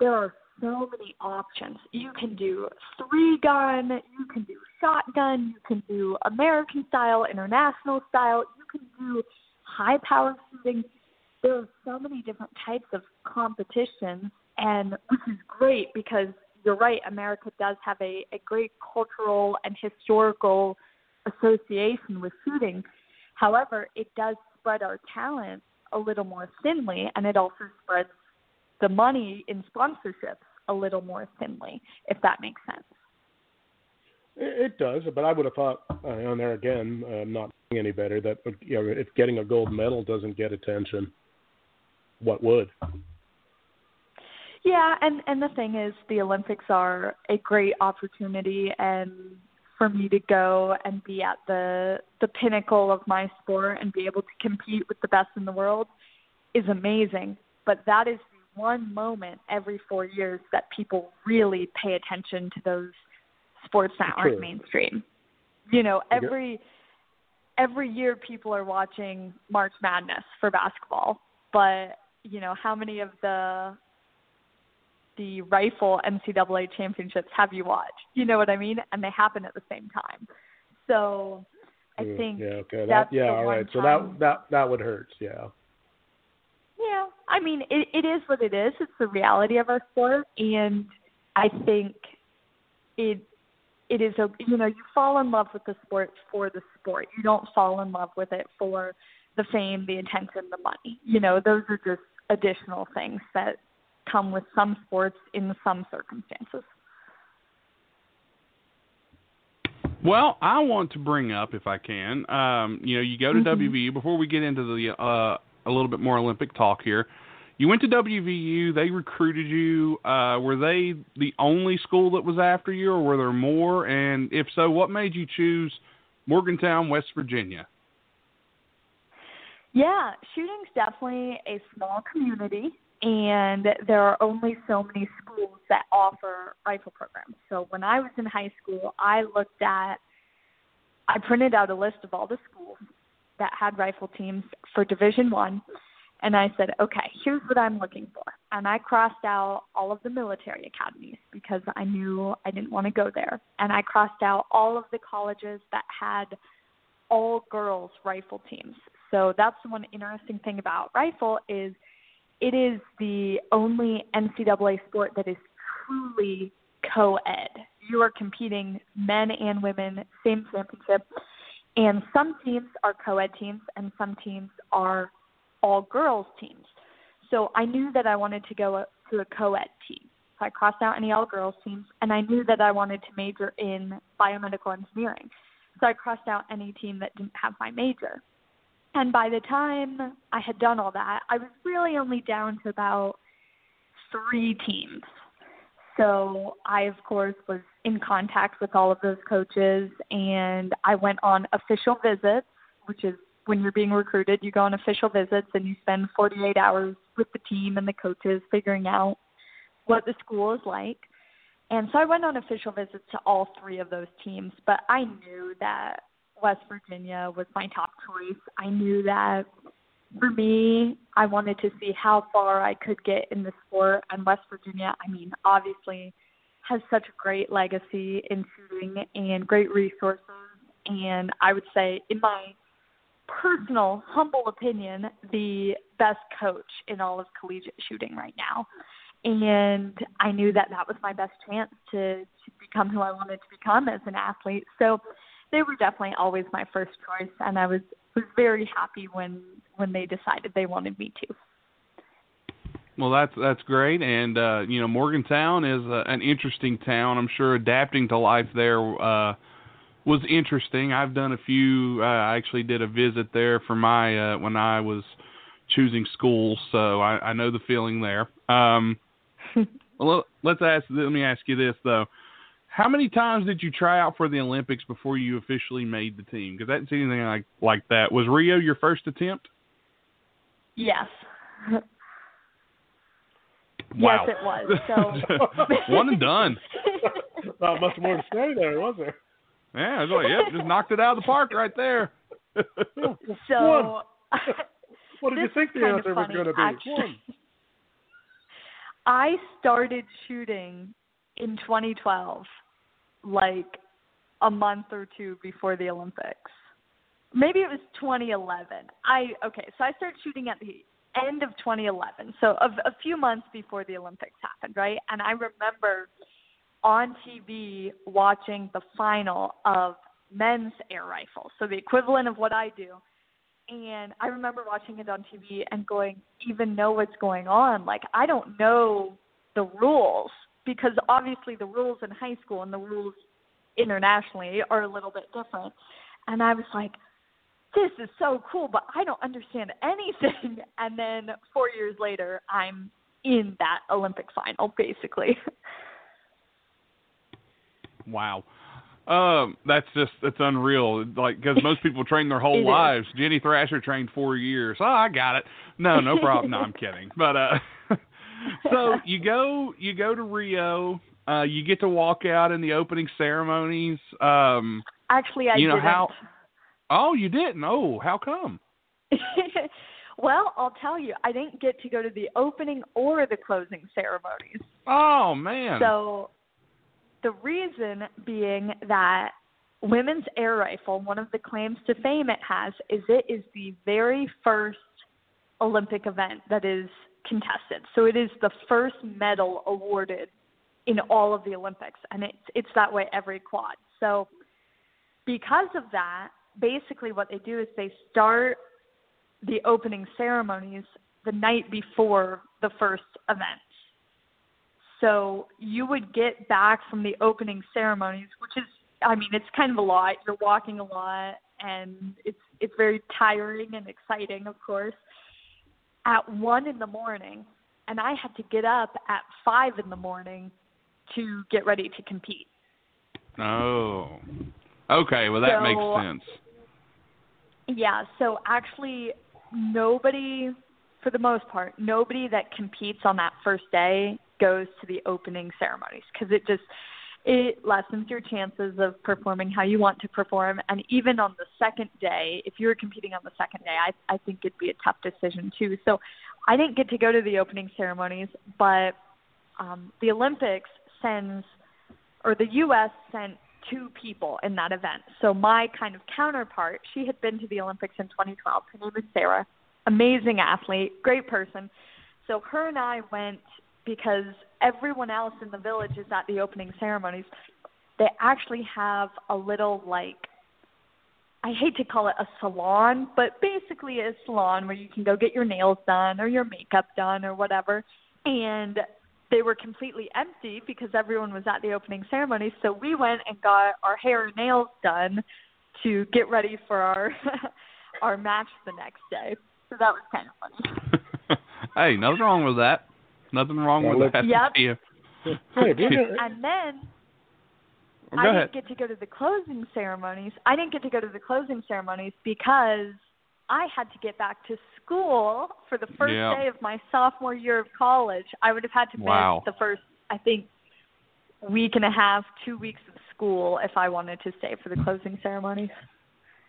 there are so many options. You can do three gun, you can do shotgun, you can do American style, international style, you can do high power shooting. There are so many different types of competitions, and which is great because you're right, America does have a, a great cultural and historical association with shooting. However, it does spread our talent a little more thinly, and it also spreads the money in sponsorships a little more thinly, if that makes sense. It does, but I would have thought uh, on there again, uh, not any better, that you know, if getting a gold medal doesn't get attention, what would? Yeah, and and the thing is, the Olympics are a great opportunity, and for me to go and be at the the pinnacle of my sport and be able to compete with the best in the world is amazing. But that is the one moment every four years that people really pay attention to those sports that aren't mainstream. You know, every every year people are watching March Madness for basketball, but you know, how many of the the rifle NCAA championships have you watched? You know what I mean? And they happen at the same time. So I Mm, think Yeah. Okay. That, yeah. All right. So that that that would hurt. Yeah. Yeah, I mean, it, it is what it is. It's the reality of our sport, and I think it it is a you know you fall in love with the sport for the sport. You don't fall in love with it for the fame, the attention, the money. You know, those are just additional things that come with some sports in some circumstances. Well, I want to bring up, if I can, um, you know, you go to Mhm. WVU before we get into the uh, a little bit more Olympic talk here. You went to WVU. They recruited you. Uh, were they the only school that was after you, or were there more? And if so, what made you choose Morgantown, West Virginia? Yeah, shooting's definitely a small community, and there are only so many schools that offer rifle programs. So when I was in high school, I looked at, I printed out a list of all the schools that had rifle teams for Division One, and I said, okay, here's what I'm looking for, and I crossed out all of the military academies because I knew I didn't want to go there, and I crossed out all of the colleges that had all girls rifle teams. So that's the one interesting thing about rifle is it is the only NCAA sport that is truly co-ed. You are competing men and women, same championship, and some teams are co-ed teams and some teams are all girls teams. So I knew that I wanted to go to a co-ed team. So I crossed out any all girls teams, and I knew that I wanted to major in biomedical engineering. So I crossed out any team that didn't have my major. And by the time I had done all that, I was really only down to about three teams. So I, of course, was in contact with all of those coaches, and I went on official visits, which is when you're being recruited, you go on official visits and you spend 48 hours with the team and the coaches figuring out what the school is like. And so I went on official visits to all three of those teams, but I knew that West Virginia was my top choice. I knew that for me, I wanted to see how far I could get in the sport. And West Virginia, I mean, obviously has such a great legacy in shooting and great resources. And I would say, in my personal, humble opinion, the best coach in all of collegiate shooting right now. And I knew that that was my best chance to, to become who I wanted to become as an athlete. So they were definitely always my first choice, and I was was very happy when when they decided they wanted me to. Well, that's that's great, and uh, you know Morgantown is uh, an interesting town. I'm sure adapting to life there uh, was interesting. I've done a few. Uh, I actually did a visit there for my uh, when I was choosing schools, so I, I know the feeling there. Um, (laughs) well, let's ask. Let me ask you this though: How many times did you try out for the Olympics before you officially made the team? Because I didn't see anything like like that. Was Rio your first attempt? Yes. Wow. Yes, it was. So (laughs) One and done. (laughs) Not much more to say there, was there? Yeah, I was like, yep, just knocked it out of the park right there. (laughs) so What did you think the kind of answer was going to be? actually. One. I started shooting in 2012, like a month or two before the Olympics. Maybe it was 2011. I okay, so I started shooting at the end of 2011, so a, a few months before the Olympics happened, right? And I remember on TV watching the final of men's air rifle, so the equivalent of what I do. And I remember watching it on TV and going, even know what's going on. Like, I don't know the rules because obviously the rules in high school and the rules internationally are a little bit different. And I was like, this is so cool, but I don't understand (laughs) anything. And then four years later, I'm in that Olympic final, basically. Wow. Um, that's just that's unreal. Like because most people train their whole (laughs) It is. lives. Ginny Thrasher trained four years. Oh, I got it. No, no problem. no, I'm kidding. But uh, (laughs) so (laughs) you go you go to Rio. Uh, you get to walk out in the opening ceremonies. Um, Actually, I you know didn't. how? Oh, you didn't. Oh, how come? (laughs) well, I'll tell you, I didn't get to go to the opening or the closing ceremonies. Oh man. So the reason being that women's air rifle, one of the claims to fame it has is it is the very first Olympic event that is contested. So it is the first medal awarded in all of the Olympics, and it's it's that way every quad. So because of that, basically what they do is they start the opening ceremonies the night before the first event. So you would get back from the opening ceremonies, which is I mean, it's kind of a lot. You're walking a lot and it's it's very tiring and exciting, of course. At one in the morning, and I had to get up at five in the morning to get ready to compete. Oh, okay. Well, that So- makes sense. Yeah, so actually, nobody, for the most part, nobody that competes on that first day goes to the opening ceremonies because it just it lessens your chances of performing how you want to perform. And even on the second day, if you were competing on the second day, I I think it'd be a tough decision too. So I didn't get to go to the opening ceremonies, but um, the Olympics sends or the U.S. sent two people in that event. So my kind of counterpart, she had been to the Olympics in 2012. Her name is Sarah, amazing athlete, great person. So her and I went because everyone else in the village is at the opening ceremonies. They actually have a little like I hate to call it a salon, but basically a salon where you can go get your nails done or your makeup done or whatever. And they were completely empty because everyone was at the opening ceremony. So we went and got our hair and nails done to get ready for our (laughs) our match the next day. So that was kind of funny. (laughs) hey, nothing wrong with that. Nothing wrong Well, with that. Yep. Yeah. (laughs) Hey, if you're gonna- And then Go I ahead. didn't get to go to the closing ceremonies. I didn't get to go to the closing ceremonies because I had to get back to school for the first Yeah. day of my sophomore year of college. I would have had to miss the first, I think, week and a half, two weeks of school if I wanted to stay for the closing ceremonies.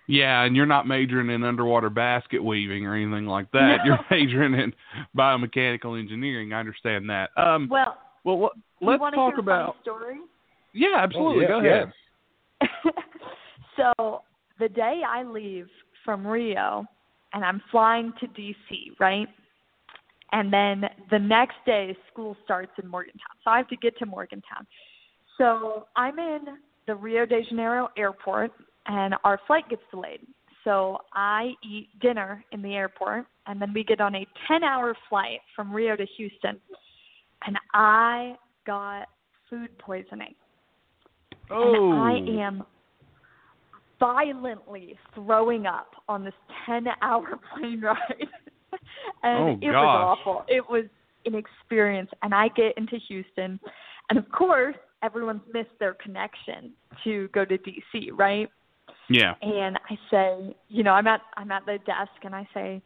Yeah, and you're not majoring in underwater basket weaving or anything like that. No. You're (laughs) majoring in biomechanical engineering. I understand that. Um, Well, well, what, let's want talk hear about. funny story? Yeah, absolutely. Oh, Go yes, ahead. (laughs) so the day I leave from Rio and I'm flying to DC, right? And then the next day school starts in Morgantown. So I have to get to Morgantown. So I'm in the Rio de Janeiro airport and our flight gets delayed. So I eat dinner in the airport and then we get on a 10 hour flight from Rio to Houston. And I got food poisoning Oh, and I am violently throwing up on this 10 hour (laughs) plane ride. (laughs) and Oh, it gosh. was awful. It was an experience. And I get into Houston, and of course, everyone's missed their connection to go to DC, right? Yeah. and I say, you know, I'm at I'm at the desk and I say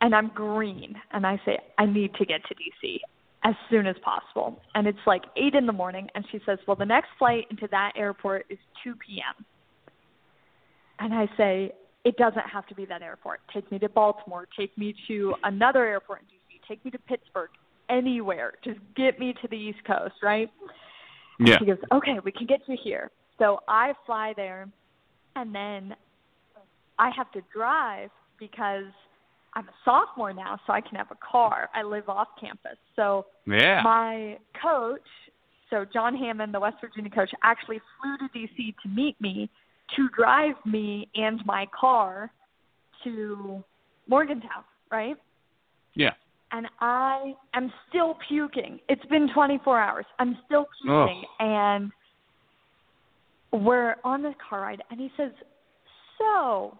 and I'm green and I say, I need to get to DC as soon as possible. And it's like eight in the morning and she says, Well the next flight into that airport is two PM and I say, It doesn't have to be that airport. Take me to Baltimore, take me to another airport in DC, take me to Pittsburgh, anywhere. Just get me to the East Coast, right? And Yeah. She goes, okay, we can get you here. So I fly there, and then I have to drive because I'm a sophomore now, so I can have a car. I live off campus. So Yeah. my coach, so Jon Hammond, the West Virginia coach, actually flew to DC to meet me to drive me and my car to Morgantown, right? Yeah. and I am still puking. It's been 24 hours. I'm still puking, oh. and we're on the car ride, and he says, "So,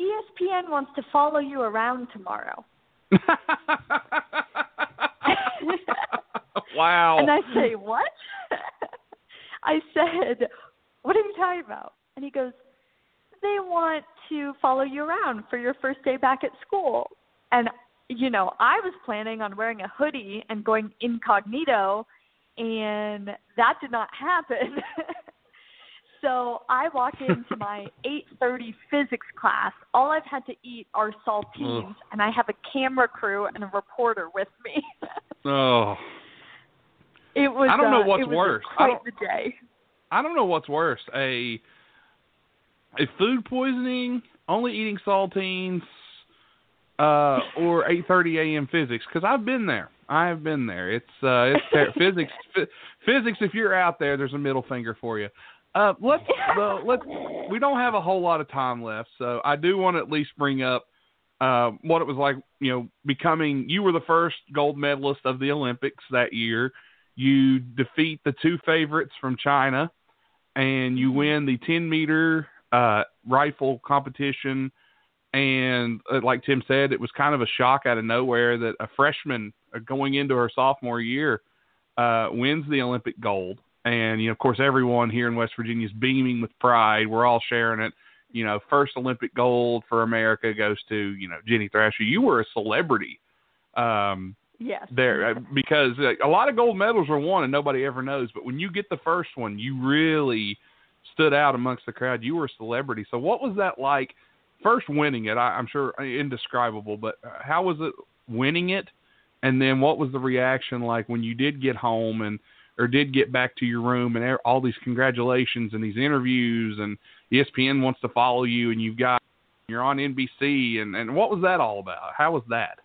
ESPN wants to follow you around tomorrow." (laughs) wow. And I say, "What?" (laughs) I said, "What are you talking about?" And he goes, "They want to follow you around for your first day back at school." And you know, I was planning on wearing a hoodie and going incognito, and that did not happen. (laughs) so I walk into my (laughs) 8:30 physics class. All I've had to eat are saltines, Ugh. and I have a camera crew and a reporter with me. (laughs) oh. it was. I don't know uh, what's worse. I don't- the day. I don't know what's worse a a food poisoning, only eating saltines, uh, or (laughs) 8:30 a.m. physics because I've been there. I have been there. It's uh, it's ter- physics. F- physics. If you're out there, there's a middle finger for you. Uh, let's (laughs) uh, let's. We don't have a whole lot of time left, so I do want to at least bring up uh, what it was like. You know, becoming you were the first gold medalist of the Olympics that year. You defeat the two favorites from China, and you win the 10 meter uh, rifle competition. And uh, like Tim said, it was kind of a shock out of nowhere that a freshman uh, going into her sophomore year uh, wins the Olympic gold. And you know, of course, everyone here in West Virginia is beaming with pride. We're all sharing it. You know, first Olympic gold for America goes to you know Ginny Thrasher. You were a celebrity. Um, Yes. there uh, because uh, a lot of gold medals are won and nobody ever knows. But when you get the first one, you really stood out amongst the crowd. You were a celebrity. So what was that like? First winning it, I, I'm sure uh, indescribable. But how was it winning it? And then what was the reaction like when you did get home and or did get back to your room and all these congratulations and these interviews and ESPN wants to follow you and you've got you're on NBC and and what was that all about? How was that?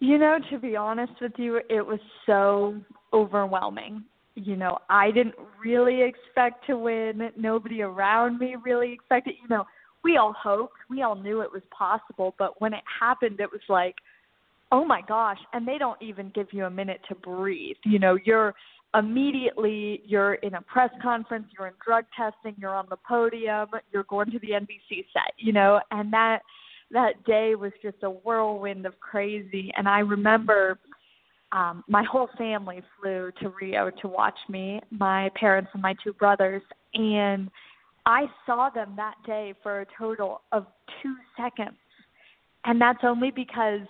You know, to be honest with you, it was so overwhelming. You know, I didn't really expect to win. Nobody around me really expected. You know, we all hoped, we all knew it was possible, but when it happened, it was like, oh my gosh! And they don't even give you a minute to breathe. You know, you're immediately you're in a press conference, you're in drug testing, you're on the podium, you're going to the NBC set. You know, and that that day was just a whirlwind of crazy. And I remember um, my whole family flew to Rio to watch me, my parents and my two brothers, and I saw them that day for a total of two seconds. And that's only because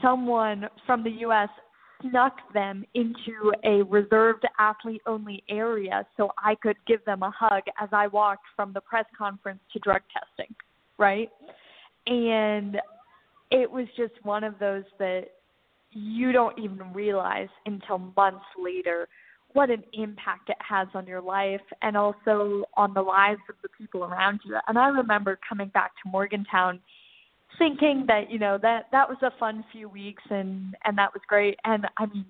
someone from the U.S. snuck them into a reserved athlete only area so I could give them a hug as I walked from the press conference to drug testing, right? and it was just one of those that you don't even realize until months later what an impact it has on your life and also on the lives of the people around you. And I remember coming back to Morgantown thinking that, you know, that that was a fun few weeks and and that was great. And I mean,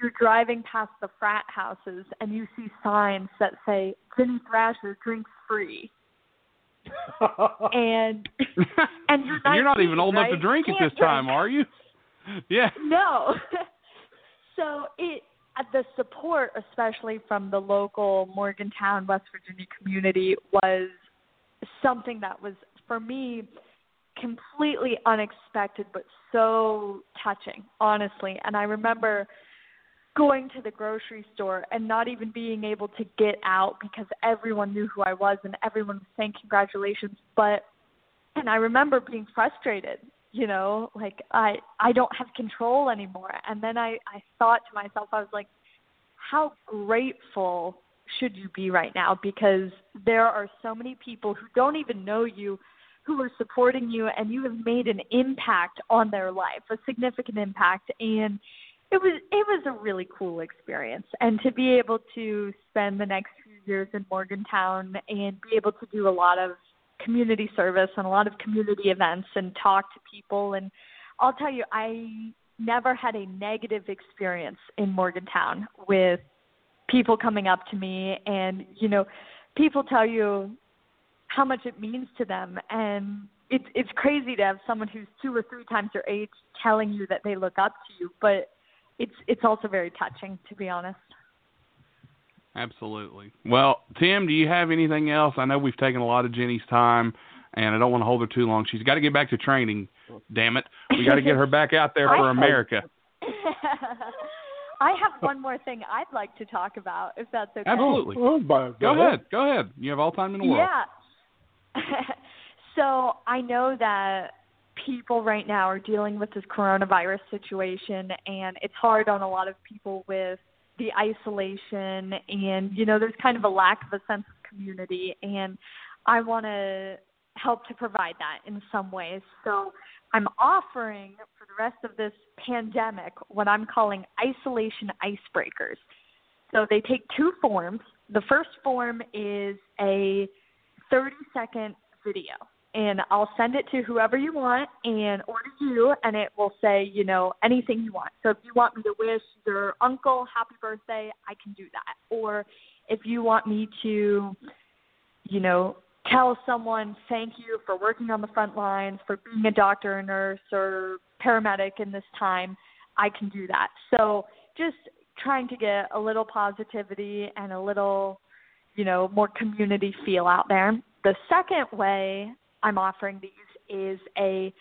you're driving past the frat houses and you see signs that say Ginny Thrasher drinks free (laughs) and (laughs) and you're, 19, You're not even old right? enough to drink at this time, are you? (laughs) Yeah. No. so it the support, especially from the local Morgantown, West Virginia community, was something that was for me completely unexpected, but so touching, honestly. And I remember going to the grocery store and not even being able to get out because everyone knew who I was and everyone was saying congratulations. But and I remember being frustrated, you know, like I I don't have control anymore. And then I I thought to myself, I was like, how grateful should you be right now because there are so many people who don't even know you who are supporting you and you have made an impact on their life, a significant impact. And it was it was a really cool experience. And to be able to spend the next few years in Morgantown and be able to do a lot of community service and a lot of community events and talk to people. And I'll tell you I never had a negative experience in Morgantown with people coming up to me. And you know people tell you how much it means to them and it's it's crazy to have someone who's two or three times your age telling you that they look up to you but it's it's also very touching to be honest Absolutely. Well, Tim, do you have anything else? I know we've taken a lot of Ginny's time, and I don't want to hold her too long. She's got to get back to training. Damn it, we got to get her back out there (laughs) for America. (laughs) I have one more thing I'd like to talk about if that's okay Absolutely. Oh, by- Go ahead. Go ahead. You have all time in the world. Yeah. (laughs) so I know that people right now are dealing with this coronavirus situation, and it's hard on a lot of people with the isolation, and you know, there's kind of a lack of a sense of community, and I want to help to provide that in some ways. So I'm offering for the rest of this pandemic what I'm calling isolation icebreakers. So they take two forms. The first form is a 30 second video and I'll send it to whoever you want and or to you and it will say, you know, anything you want. So if you want me to wish your uncle happy birthday, I can do that. Or if you want me to, you know, tell someone thank you for working on the front lines, for being a doctor or nurse or paramedic in this time, I can do that. So just trying to get a little positivity and a little, you know, more community feel out there. The second way I'm offering these is a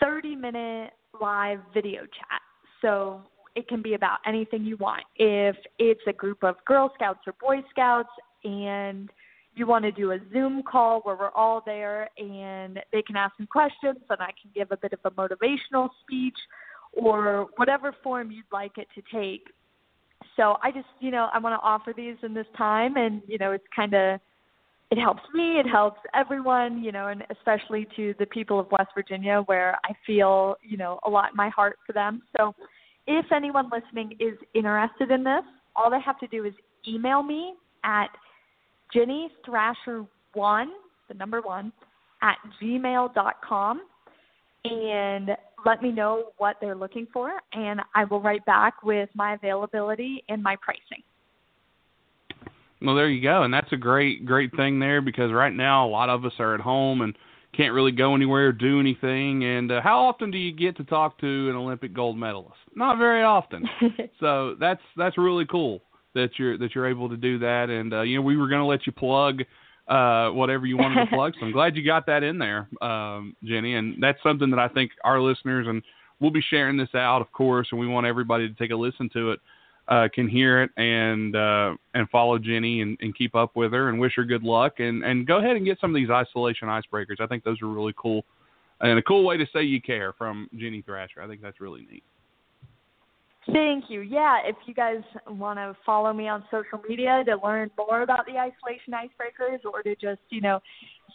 30 minute live video chat. So it can be about anything you want. If it's a group of Girl Scouts or Boy Scouts and you want to do a Zoom call where we're all there and they can ask some questions and I can give a bit of a motivational speech or whatever form you'd like it to take. So I just, you know, I want to offer these in this time and, you know, it's kind of it helps me, it helps everyone, you know, and especially to the people of West Virginia where I feel, you know, a lot in my heart for them. So if anyone listening is interested in this, all they have to do is email me at Ginny Thrasher one, the number one, at gmail.com and let me know what they're looking for and I will write back with my availability and my pricing. Well, there you go, and that's a great, great thing there because right now a lot of us are at home and can't really go anywhere or do anything. And uh, how often do you get to talk to an Olympic gold medalist? Not very often. (laughs) so that's that's really cool that you're that you're able to do that. And uh, you know, we were going to let you plug uh, whatever you wanted to (laughs) plug. So I'm glad you got that in there, um, Ginny. And that's something that I think our listeners and we'll be sharing this out, of course, and we want everybody to take a listen to it uh, can hear it and uh, and follow Ginny and, and keep up with her and wish her good luck and and go ahead and get some of these isolation icebreakers. I think those are really cool and a cool way to say you care from Ginny Thrasher. I think that's really neat. Thank you. Yeah, if you guys want to follow me on social media to learn more about the isolation icebreakers or to just, you know,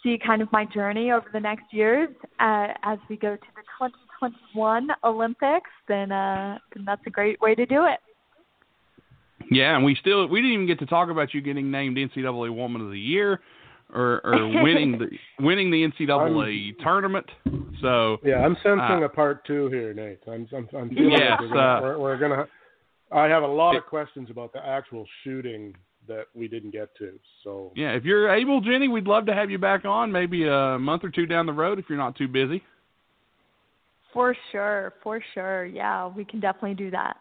see kind of my journey over the next years uh, as we go to the 2021 Olympics, then, uh, then that's a great way to do it. Yeah, and we still we didn't even get to talk about you getting named NCAA Woman of the Year or, or winning the (laughs) winning the NCAA I'm, tournament. So yeah, I'm sensing uh, a part two here, Nate. I'm I'm, I'm feeling yes, like we're, gonna, uh, we're, we're gonna. I have a lot of questions about the actual shooting that we didn't get to. So yeah, if you're able, Ginny, we'd love to have you back on, maybe a month or two down the road if you're not too busy. For sure, for sure. Yeah, we can definitely do that.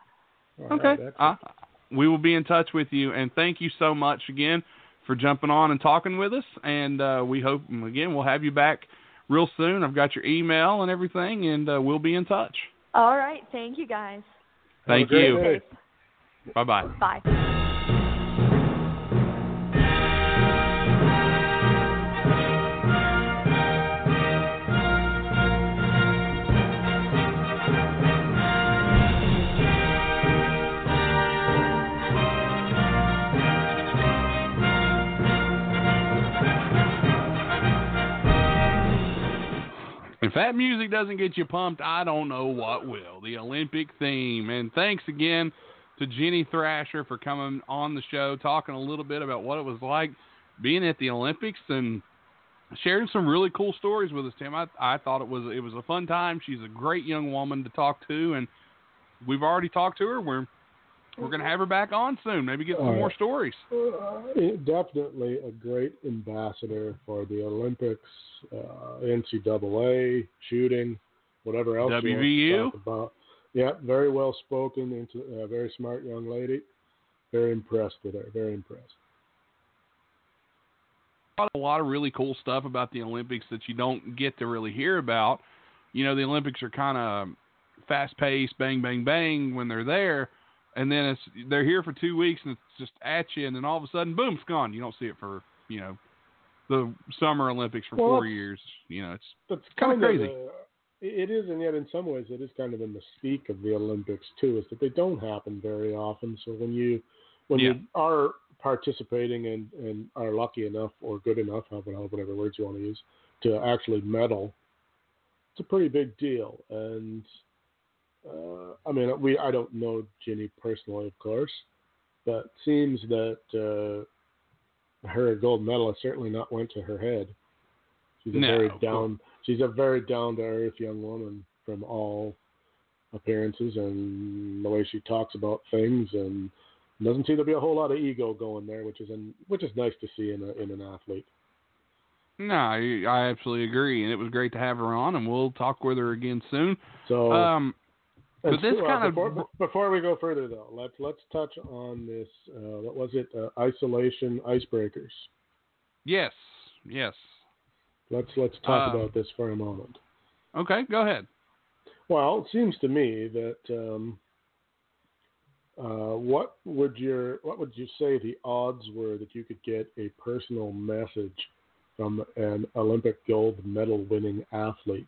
All okay. Right, we will be in touch with you. And thank you so much again for jumping on and talking with us. And uh, we hope, again, we'll have you back real soon. I've got your email and everything, and uh, we'll be in touch. All right. Thank you, guys. Thank you. Bye-bye. Bye. If that music doesn't get you pumped, I don't know what will. The Olympic theme. And thanks again to Ginny Thrasher for coming on the show, talking a little bit about what it was like being at the Olympics and sharing some really cool stories with us, Tim. I, I thought it was it was a fun time. She's a great young woman to talk to, and we've already talked to her. We're we're going to have her back on soon. Maybe get some uh, more stories. Uh, definitely a great ambassador for the Olympics, uh, NCAA, shooting, whatever else WVU. you want to talk about. Yeah, very well spoken, into a very smart young lady. Very impressed with her. Very impressed. A lot of really cool stuff about the Olympics that you don't get to really hear about. You know, the Olympics are kind of fast paced, bang, bang, bang when they're there and then it's they're here for two weeks and it's just at you, and then all of a sudden, boom, it's gone. You don't see it for you know the Summer Olympics for well, four years. You know, it's it's kind of crazy. Uh, it is, and yet in some ways, it is kind of the mystique of the Olympics too, is that they don't happen very often. So when you when yeah. you are participating and and are lucky enough or good enough, whatever words you want to use, to actually medal, it's a pretty big deal. And uh, I mean, we I don't know Ginny personally, of course, but seems that uh, her gold medal has certainly not went to her head. She's a No, very down. She's a very down to earth young woman from all appearances and the way she talks about things and doesn't seem to be a whole lot of ego going there, which is an, which is nice to see in a, in an athlete. No, I, I absolutely agree, and it was great to have her on, and we'll talk with her again soon. So, Um, and this so, uh, kind of- before, before we go further though, let's let's touch on this. Uh, what was it? Uh, isolation icebreakers. yes, yes. Let's let's talk Uh, about this for a moment. Okay, go ahead. Well, it seems to me that um, uh, what would your what would you say the odds were that you could get a personal message from an Olympic gold medal winning athlete?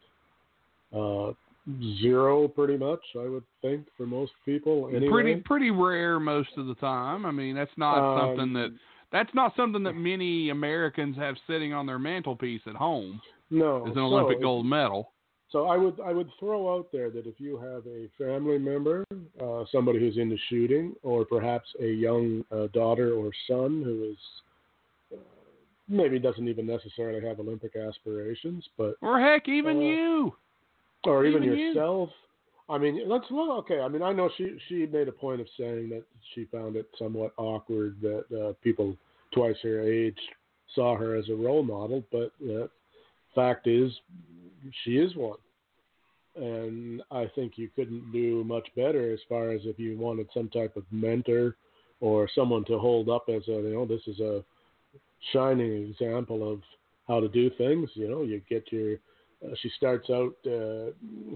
Zero, pretty much. I would think for most people. Anyway. Pretty pretty rare most of the time. I mean, that's not Um, something that that's not something that many Americans have sitting on their mantelpiece at home no as an so Olympic gold medal. So I would I would throw out there that if you have a family member, uh, somebody who's into shooting, or perhaps a young uh, daughter or son who is uh, maybe doesn't even necessarily have Olympic aspirations, but Or heck, even Uh, you. Or even, Even you. yourself. I mean, let's look. Okay, I mean, I know she she made a point of saying that she found it somewhat awkward that uh, people twice her age saw her as a role model, but uh, fact is, she is one. And I think you couldn't do much better as far as if you wanted some type of mentor or someone to hold up as a, you know, this is a shining example of how to do things. You know, you get your uh, she starts out uh,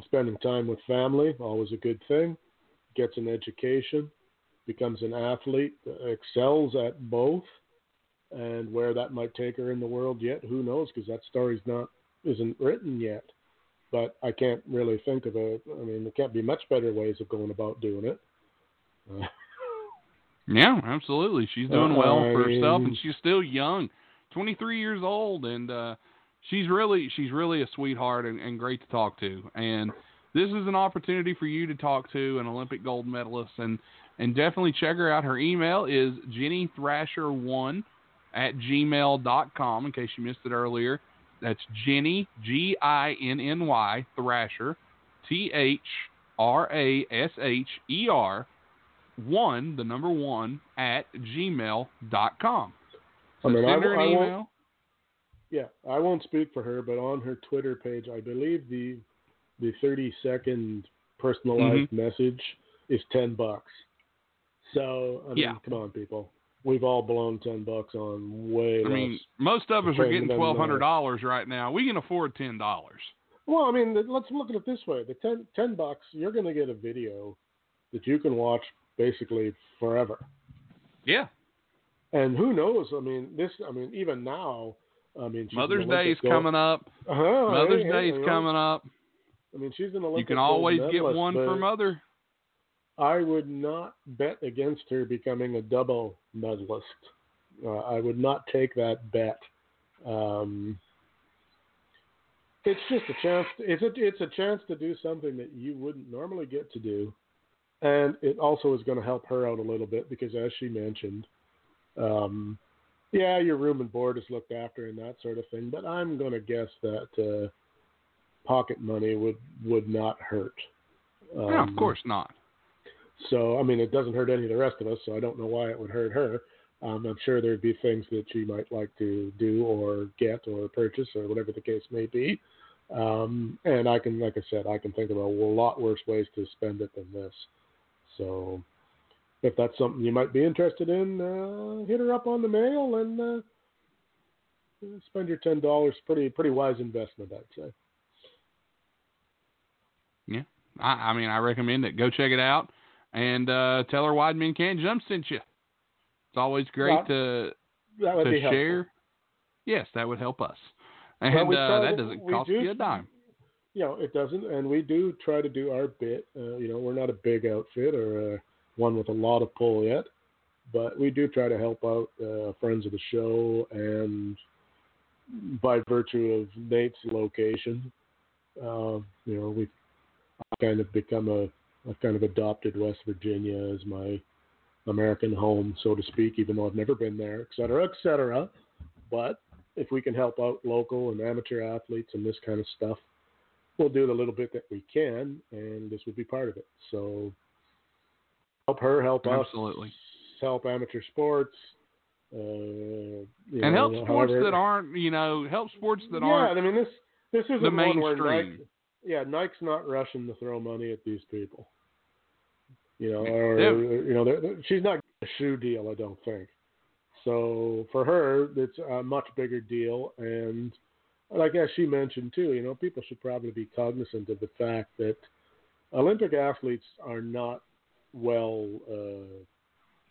spending time with family, always a good thing. Gets an education, becomes an athlete, uh, excels at both, and where that might take her in the world yet, who knows? Because that story's not isn't written yet. But I can't really think of a. I mean, there can't be much better ways of going about doing it. Uh, (laughs) Yeah, absolutely. She's doing well for herself, and she's still young, 23 years old, and uh, she's really she's really a sweetheart and, and great to talk to. And this is an opportunity for you to talk to an Olympic gold medalist, and and definitely check her out. Her email is Ginny Thrasher one at gmail.com in case you missed it earlier. That's Ginny G I N N Y Thrasher T H R A S H E R one, the number one, at gmail.com. So I mean, send her an I email. Yeah, I won't speak for her, but on her Twitter page, I believe the the 30 second personalized mm-hmm. message is 10 bucks. So, I mean, Yeah. come on, people. We've all blown 10 bucks on way I less. mean, most of us are getting uh, twelve hundred dollars right now. We can afford ten dollars. well, I mean, let's look at it this way: the 10, 10 bucks, you're going to get a video that you can watch basically forever. Yeah. And who knows? I mean, this. I mean, even now. I mean, she's Mother's Day is coming up. Uh-huh, Mother's hey, Day hey, is know, coming up. I mean, she's an Olympic. You can always get one for mother. I would not bet against her becoming a double medalist. Uh, I would not take that bet. Um, it's just a chance. It's a it's a chance to do something that you wouldn't normally get to do, and it also is going to help her out a little bit because, as she mentioned, um, yeah, your room and board is looked after and that sort of thing. But I'm going to guess that uh, pocket money would would not hurt. no, of Um, course not. so, I mean, it doesn't hurt any of the rest of us, so I don't know why it would hurt her. Um, I'm sure there'd be things that she might like to do or get or purchase or whatever the case may be. Um, and I can, like I said, I can think of a lot worse ways to spend it than this. So, if that's something you might be interested in, uh, hit her up on the mail and uh, spend your ten dollars. Pretty, pretty wise investment, I'd say. I, I mean, I recommend it. Go check it out and uh, tell her Wide Men Can't Jump sent you. It's always great Well, to That would to be helpful. share. Yes, that would help us. And Well, we uh, that doesn't cost do- you a dime. you know, it doesn't, and we do try to do our bit. Uh, you know, we're not a big outfit or uh, one with a lot of pull yet, but we do try to help out uh, friends of the show, and by virtue of Nate's location, uh, you know, we've kind of become a, I've kind of adopted West Virginia as my American home, so to speak, even though I've never been there, et cetera, et cetera. But if we can help out local and amateur athletes and this kind of stuff, we'll do the little bit that we can, and this would be part of it. So help her, help Absolutely. us, help amateur sports, uh, and know, help sports however- that aren't, you know, help sports that yeah, aren't. I mean this this isn't the mainstream. Nike, yeah, Nike's not rushing to throw money at these people. You know, Yeah. or Yeah. you know, they're- they're- she's not a shoe deal, I don't think. So for her, it's a much bigger deal, and like as she mentioned too, you know, people should probably be cognizant of the fact that Olympic athletes are not well. Uh,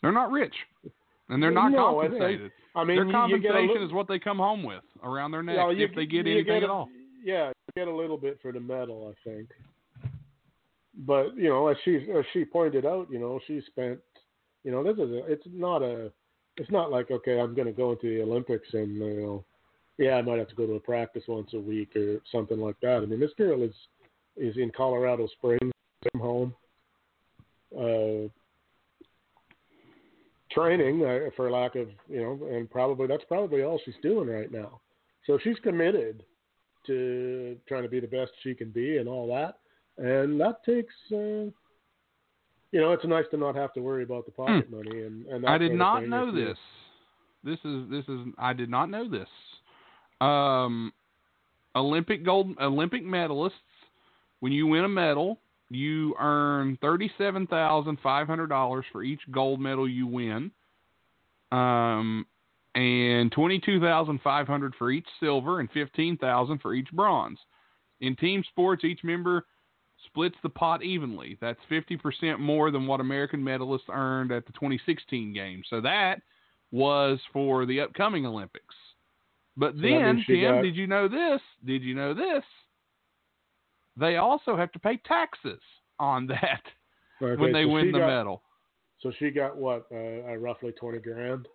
They're not rich, and they're not No, compensated. I mean, Their you, you get a compensation little, is what they come home with around their neck you- if they get anything get at a- all. Yeah, you get a little bit for the medal, I think. But you know, as she as she pointed out, you know, she spent, you know, this is a, it's not a, it's not like okay, I'm going to go into the Olympics and you know, yeah, I might have to go to a practice once a week or something like that. I mean, this girl is is in Colorado Springs, from home, uh, training uh, for lack of you know, and probably that's probably all she's doing right now. So she's committed to trying to be the best she can be and all that, and that takes. Uh, you know, it's nice to not have to worry about the pocket money and. and. I did not know this. This is this is I did not know this. Um, Olympic gold Olympic medalists, when you win a medal, you earn thirty seven thousand five hundred dollars for each gold medal you win. Um, and twenty two thousand five hundred for each silver and fifteen thousand for each bronze. In team sports, each member splits the pot evenly. That's 50% more than what American medalists earned at the 2016 games. So that was for the upcoming Olympics. But then, Tim, got- did you know this? Did you know this? They also have to pay taxes on that (laughs) Okay, when they so win the got- medal. So she got what? Uh, uh, roughly twenty grand.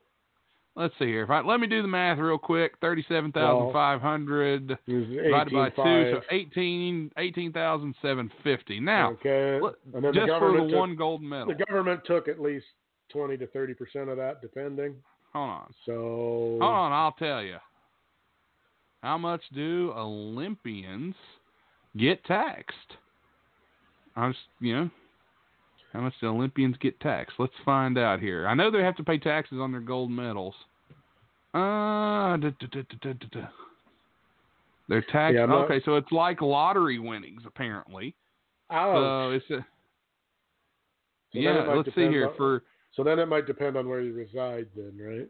Let's see here. If I, let me do the math real quick. Thirty-seven thousand five hundred was divided by two, 18.5. so eighteen eighteen thousand seven fifty. Now, okay, and then just the for the took, one gold medal. the government took at least twenty to thirty percent of that, depending. Hold on. So Hold on, I'll tell you. How much do Olympians get taxed? I was, you know, how much do Olympians get taxed? Let's find out here. I know they have to pay taxes on their gold medals. Uh, da, da, da. They're taxed. Yeah, okay, so it's like lottery winnings, apparently. ouch. So it's a, So yeah. Let's see here on- for. So then it might depend on where you reside, then, right?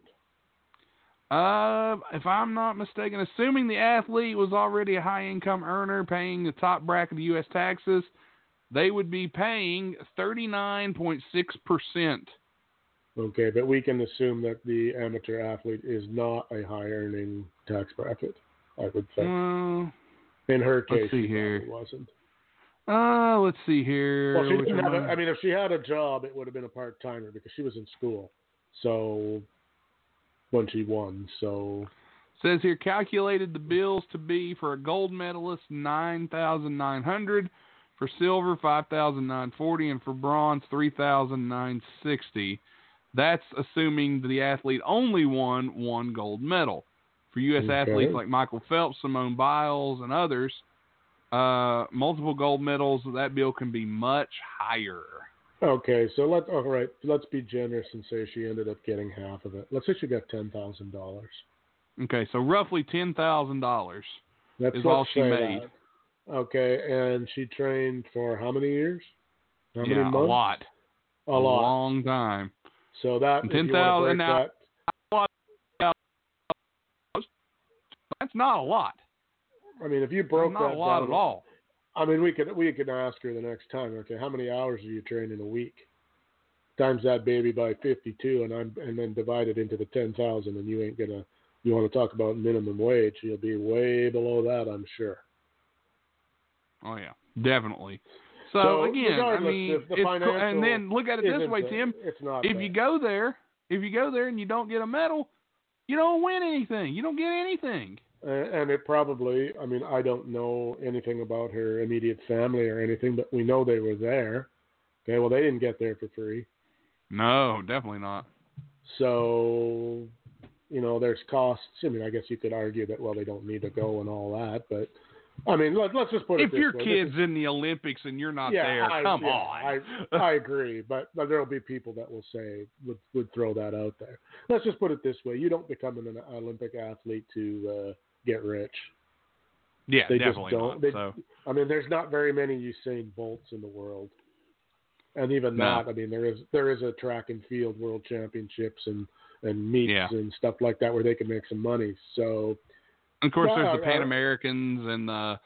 Uh, if I'm not mistaken, assuming the athlete was already a high income earner paying the top bracket of U.S. taxes, they would be paying 39.6%. Okay, but we can assume that the amateur athlete is not a high earning tax bracket. I would think. Uh, In her case, see she here. wasn't. uh, let's see here. Well, she didn't have a? I mean, if she had a job, it would have been a part timer because she was in school. So won, so Says here calculated the bills to be for a gold medalist nine thousand nine hundred, for silver five thousand nine forty, and for bronze three thousand nine sixty. That's assuming the athlete only won one gold medal. For U.S. Okay. athletes like Michael Phelps, Simone Biles, and others, uh, multiple gold medals, that bill can be much higher. Okay. So let's all right. Let's be generous and say she ended up getting half of it. Let's say she got ten thousand dollars. Okay, so roughly ten thousand dollars. That's Is all she made. that. Okay, and she trained for how many years? How many Yeah, months? a lot. A lot. long time. So that And 10,000 wanna now- that- That's not a lot. I mean, if you broke not that a lot down, at all. I mean, we could we could ask her the next time. Okay, how many hours are you training a week? Times that baby by fifty-two, and I'm and then divide it into the ten thousand, and you ain't gonna. You want to talk about minimum wage? You'll be way below that, I'm sure. Oh yeah, definitely. So, So, again, I mean, if the and then look at it this way, Tim. It's not. If bad. you go there, if you go there and you don't get a medal, you don't win anything. You don't get anything. And it probably, I mean, I don't know anything about her immediate family or anything, but we know they were there. Okay, well, they didn't get there for free. No, definitely not. So, you know, there's costs. I mean, I guess you could argue that well, they don't need to go and all that, but I mean, let, us just put it if this your way. Kid's is- in the Olympics and you're not yeah, there, I, come yeah, on. I, I (laughs) agree, but, but there'll be people that will say would would throw that out there. Let's just put it this way: you don't become an Olympic athlete to uh, get rich. yeah, they just don't- not. they- so I mean, there's not very many Usain Bolts in the world, and even No. that, I mean, there is there is a track and field world championships and and meets Yeah. and stuff like that where they can make some money. So of course there's the uh, Pan Americans and the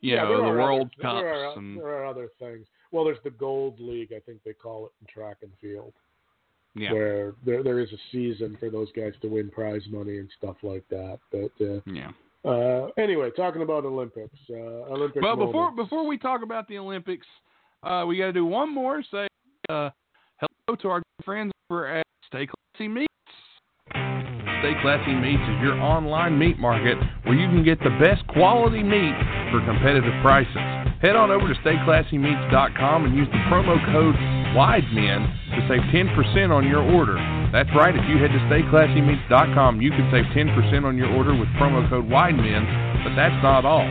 you yeah, know the World other, Cups There are, and there are other things. Well, there's the Gold League, I think they call it in track and field, yeah, where there there is a season for those guys to win prize money and stuff like that. But uh, yeah. uh, anyway, talking about Olympics, uh. But before before we talk about the Olympics, uh, we got to do one more. Say uh, hello to our friends over at Stay Classy Meats. Stay Classy Meats is your online meat market where you can get the best quality meat for competitive prices. Head on over to stayclassymeats.com and use the promo code WIDEMEN to save 10% on your order. That's right, if you head to stayclassymeats.com, you can save 10% on your order with promo code WIDEMEN, but that's not all.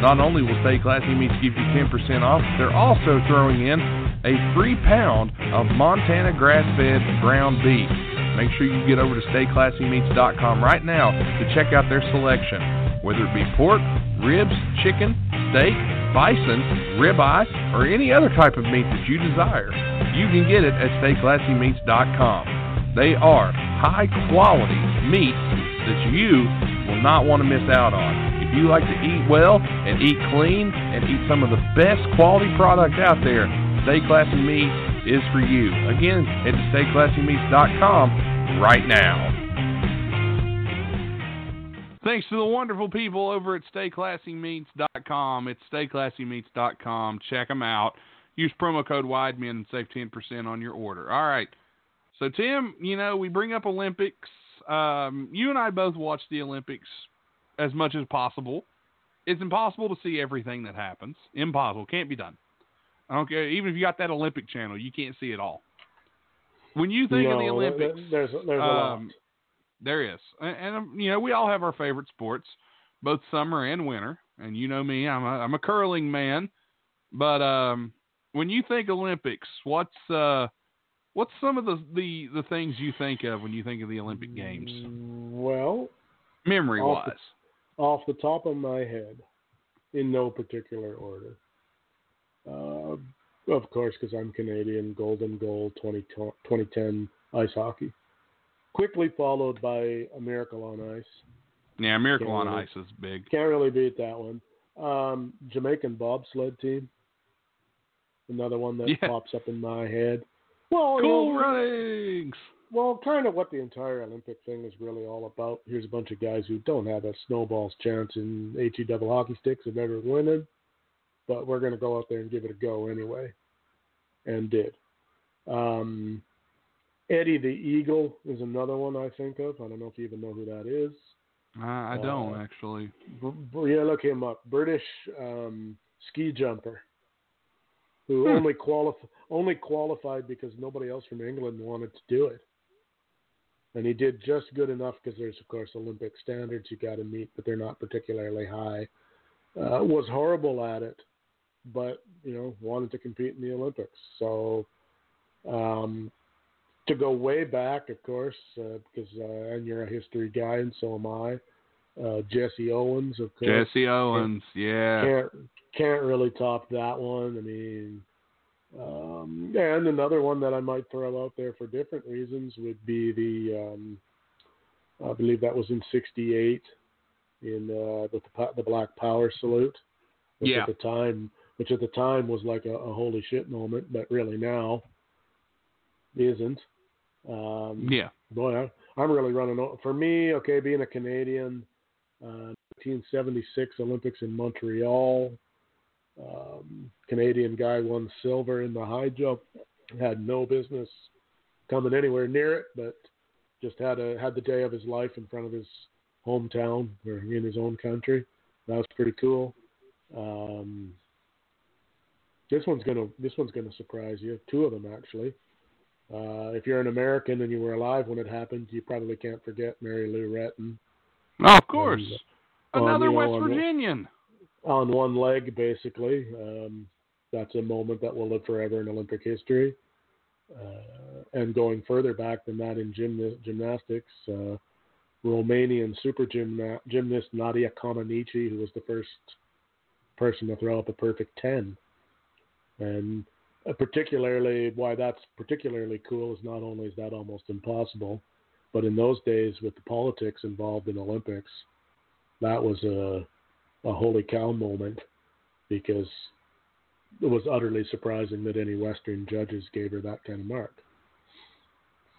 Not only will Stay Classy Meats give you 10% off, they're also throwing in a free pound of Montana grass-fed ground beef. Make sure you get over to stayclassymeats.com right now to check out their selection. Whether it be pork, ribs, chicken, steak, bison, ribeye, or any other type of meat that you desire, you can get it at stayclassymeats.com. They are high quality meats that you will not want to miss out on. If you like to eat well and eat clean and eat some of the best quality product out there, Stay Classy Meats is for you. Again, head to stayclassymeats.com right now. Thanks to the wonderful people over at StayClassyMeats.com. It's StayClassyMeats.com. Check them out. Use promo code WIDEMEN and save 10% on your order. All right. So, Tim, you know, we bring up Olympics. Um, you and I both watch the Olympics as much as possible. It's impossible to see everything that happens. Impossible. Can't be done. I don't care. Even if you got that Olympic channel, you can't see it all. When you think of the Olympics, there's there's a lot. um, there is, and, and um, you know we all have our favorite sports, both summer and winter. And you know me, I'm a I'm a curling man. But um, when you think Olympics, what's uh, what's some of the, the the things you think of when you think of the Olympic Games, Well, memory off wise? off the top of my head, in no particular order. Uh, of course, because I'm Canadian, Golden Goal 20, 2010 ice hockey. Quickly followed by A Miracle on Ice. Yeah, Miracle on really- Ice is big. Can't really beat that one. Um, Jamaican bobsled team. Another one that Yeah. pops up in my head. Well, you Cool know, runnings. well, kind of what the entire Olympic thing is really all about. Here's a bunch of guys who don't have a snowball's chance in HE double hockey sticks of ever winning, but we're going to go out there and give it a go anyway, and did. Um, Eddie the Eagle is another one I think of. I don't know if you even know who that is. Uh, I don't Uh, actually. B- yeah, look him up. British um, ski jumper who Hmm. only qualif- only qualified because nobody else from England wanted to do it, and he did just good enough because there's of course Olympic standards you got to meet, but they're not particularly high. Uh, was horrible at it, but you know wanted to compete in the Olympics. So um, to go way back, of course, uh, because uh, and you're a history guy, and so am I. Uh, Jesse Owens, of course Jesse Owens, yeah. can't can't really top that one. I mean, um, and another one that I might throw out there for different reasons would be the um, I believe that was in '68 in uh, with the, the Black Power salute, which Yeah. at the time, which at the time was like a, a holy shit moment, but really now isn't. Um, Yeah. boy, I, I'm really running. For me, okay, being a Canadian, uh, 1976 Olympics in Montreal. Um, Canadian guy won silver in the high jump. Had no business coming anywhere near it, but just had a had the day of his life in front of his hometown or in his own country. That was pretty cool. Um, this one's gonna this one's gonna surprise you. Two of them actually. Uh, if you're an American and you were alive when it happened, you probably can't forget Mary Lou Retton. Oh, of course. And, Another you know, West on Virginian. on one leg, basically. Um, that's a moment that will live forever in Olympic history. Uh, and going further back than that in gymna- gymnastics, uh, Romanian super gymna- gymnast Nadia Comaneci, who was the first person to throw up a perfect 10. And uh, particularly, why that's particularly cool is not only is that almost impossible, but in those days with the politics involved in Olympics, that was a a holy cow moment because it was utterly surprising that any Western judges gave her that kind of mark.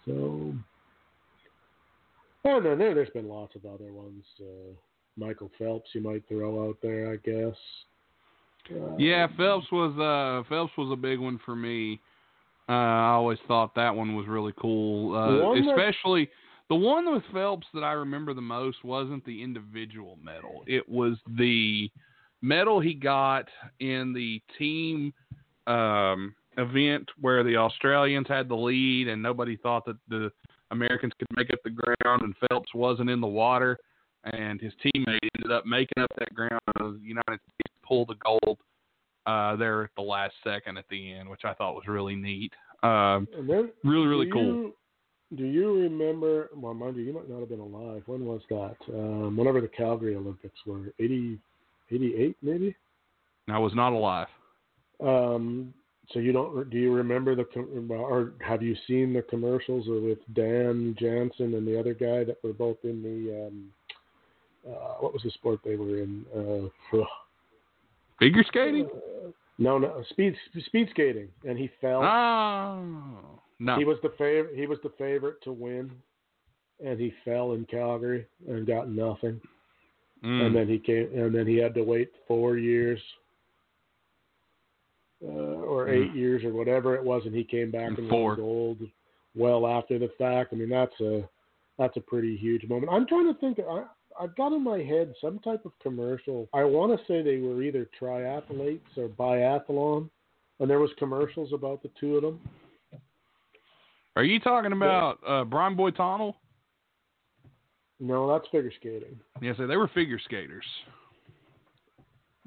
So, and then there, there's been lots of other ones. Uh, Michael Phelps, you might throw out there, I guess. Uh, Yeah, Phelps was uh Phelps was a big one for me. Uh, I always thought that one was really cool, uh, one that- especially the one with Phelps that I remember the most wasn't the individual medal. It was the medal he got in the team um, event where the Australians had the lead and nobody thought that the Americans could make up the ground and Phelps wasn't in the water and his teammate ended up making up that ground and the United States pulled the gold uh, there at the last second at the end, which I thought was really neat. Um, really, really cool. You, do you remember? Well, mind you, you might not have been alive. When was that? Um, whenever the Calgary Olympics were 80, 88 maybe. I was not alive. Um, so you don't? Do you remember the? Or have you seen the commercials with Dan Jansen and the other guy that were both in the? Um, uh, what was the sport they were in? Uh, (sighs) Figure skating? no, no, speed speed skating, and he fell. Oh no. He was the favorite. He was the favorite to win, and he fell in Calgary and got nothing. Mm. And then he came, and then he had to wait four years, uh, or eight years, or whatever it was, and he came back And and won gold. Well after the fact, I mean that's a that's a pretty huge moment. I'm trying to think. I I've got in my head some type of commercial. I want to say they were either triathletes or biathlon, and there was commercials about the two of them. Are you talking about uh, Brian Boitano? No, that's figure skating. Yes, they were figure skaters.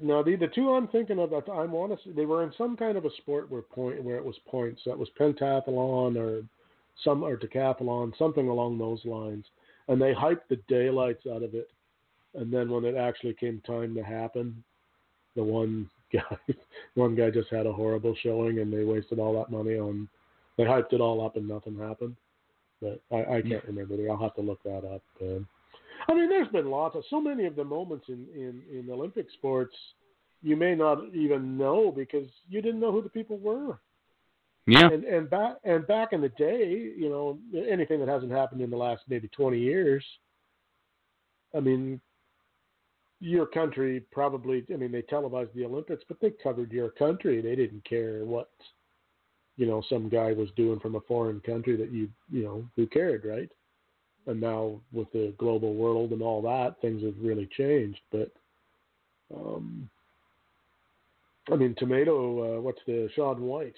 No, the the two I'm thinking of, I want to say they were in some kind of a sport where point where it was points. That was pentathlon or some or decathlon, something along those lines. And they hyped the daylights out of it. And then when it actually came time to happen, the one (laughs) guy one guy just had a horrible showing, and they wasted all that money on. They hyped it all up, and nothing happened. But I, I can't remember. I'll have to look that up. Um, I mean, there's been lots of so many of the moments in, in, in Olympic sports you may not even know because you didn't know who the people were. Yeah. And and back and back in the day, you know, anything that hasn't happened in the last maybe 20 years, I mean, your country probably. I mean, they televised the Olympics, but they covered your country. They didn't care what, you know, some guy was doing from a foreign country that you, you know, who cared, right? And now with the global world and all that, things have really changed. But, um, I mean, tomato. Uh, what's the Shaun White?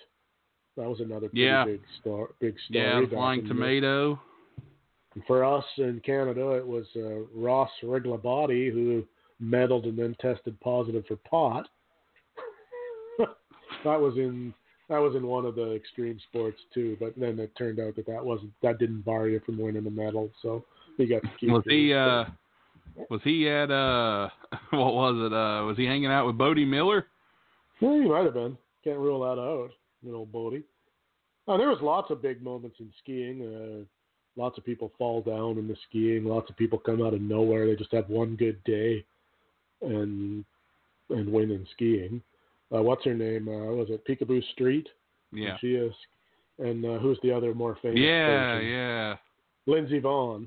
That was another pretty Yeah. big star. Big story. Yeah, flying the- tomato. for us in Canada, it was uh, Ross Rebagliati who meddled and then tested positive for pot. (laughs) that was in that was in one of the extreme sports too, but then it turned out that that wasn't that didn't bar you from winning a medal, so he got to keep. Was he uh was he at uh (laughs) what was it? Uh was he hanging out with Bode Miller? Well, he might have been. Can't rule that out. You know, Bode. Oh, there was lots of big moments in skiing. Uh, lots of people fall down in the skiing. Lots of people come out of nowhere. They just have one good day, and and win in skiing. Uh, what's her name? Uh, was it Picabo Street? Yeah. She is. And uh, who's the other more famous? Yeah, person? yeah. Lindsey Vonn.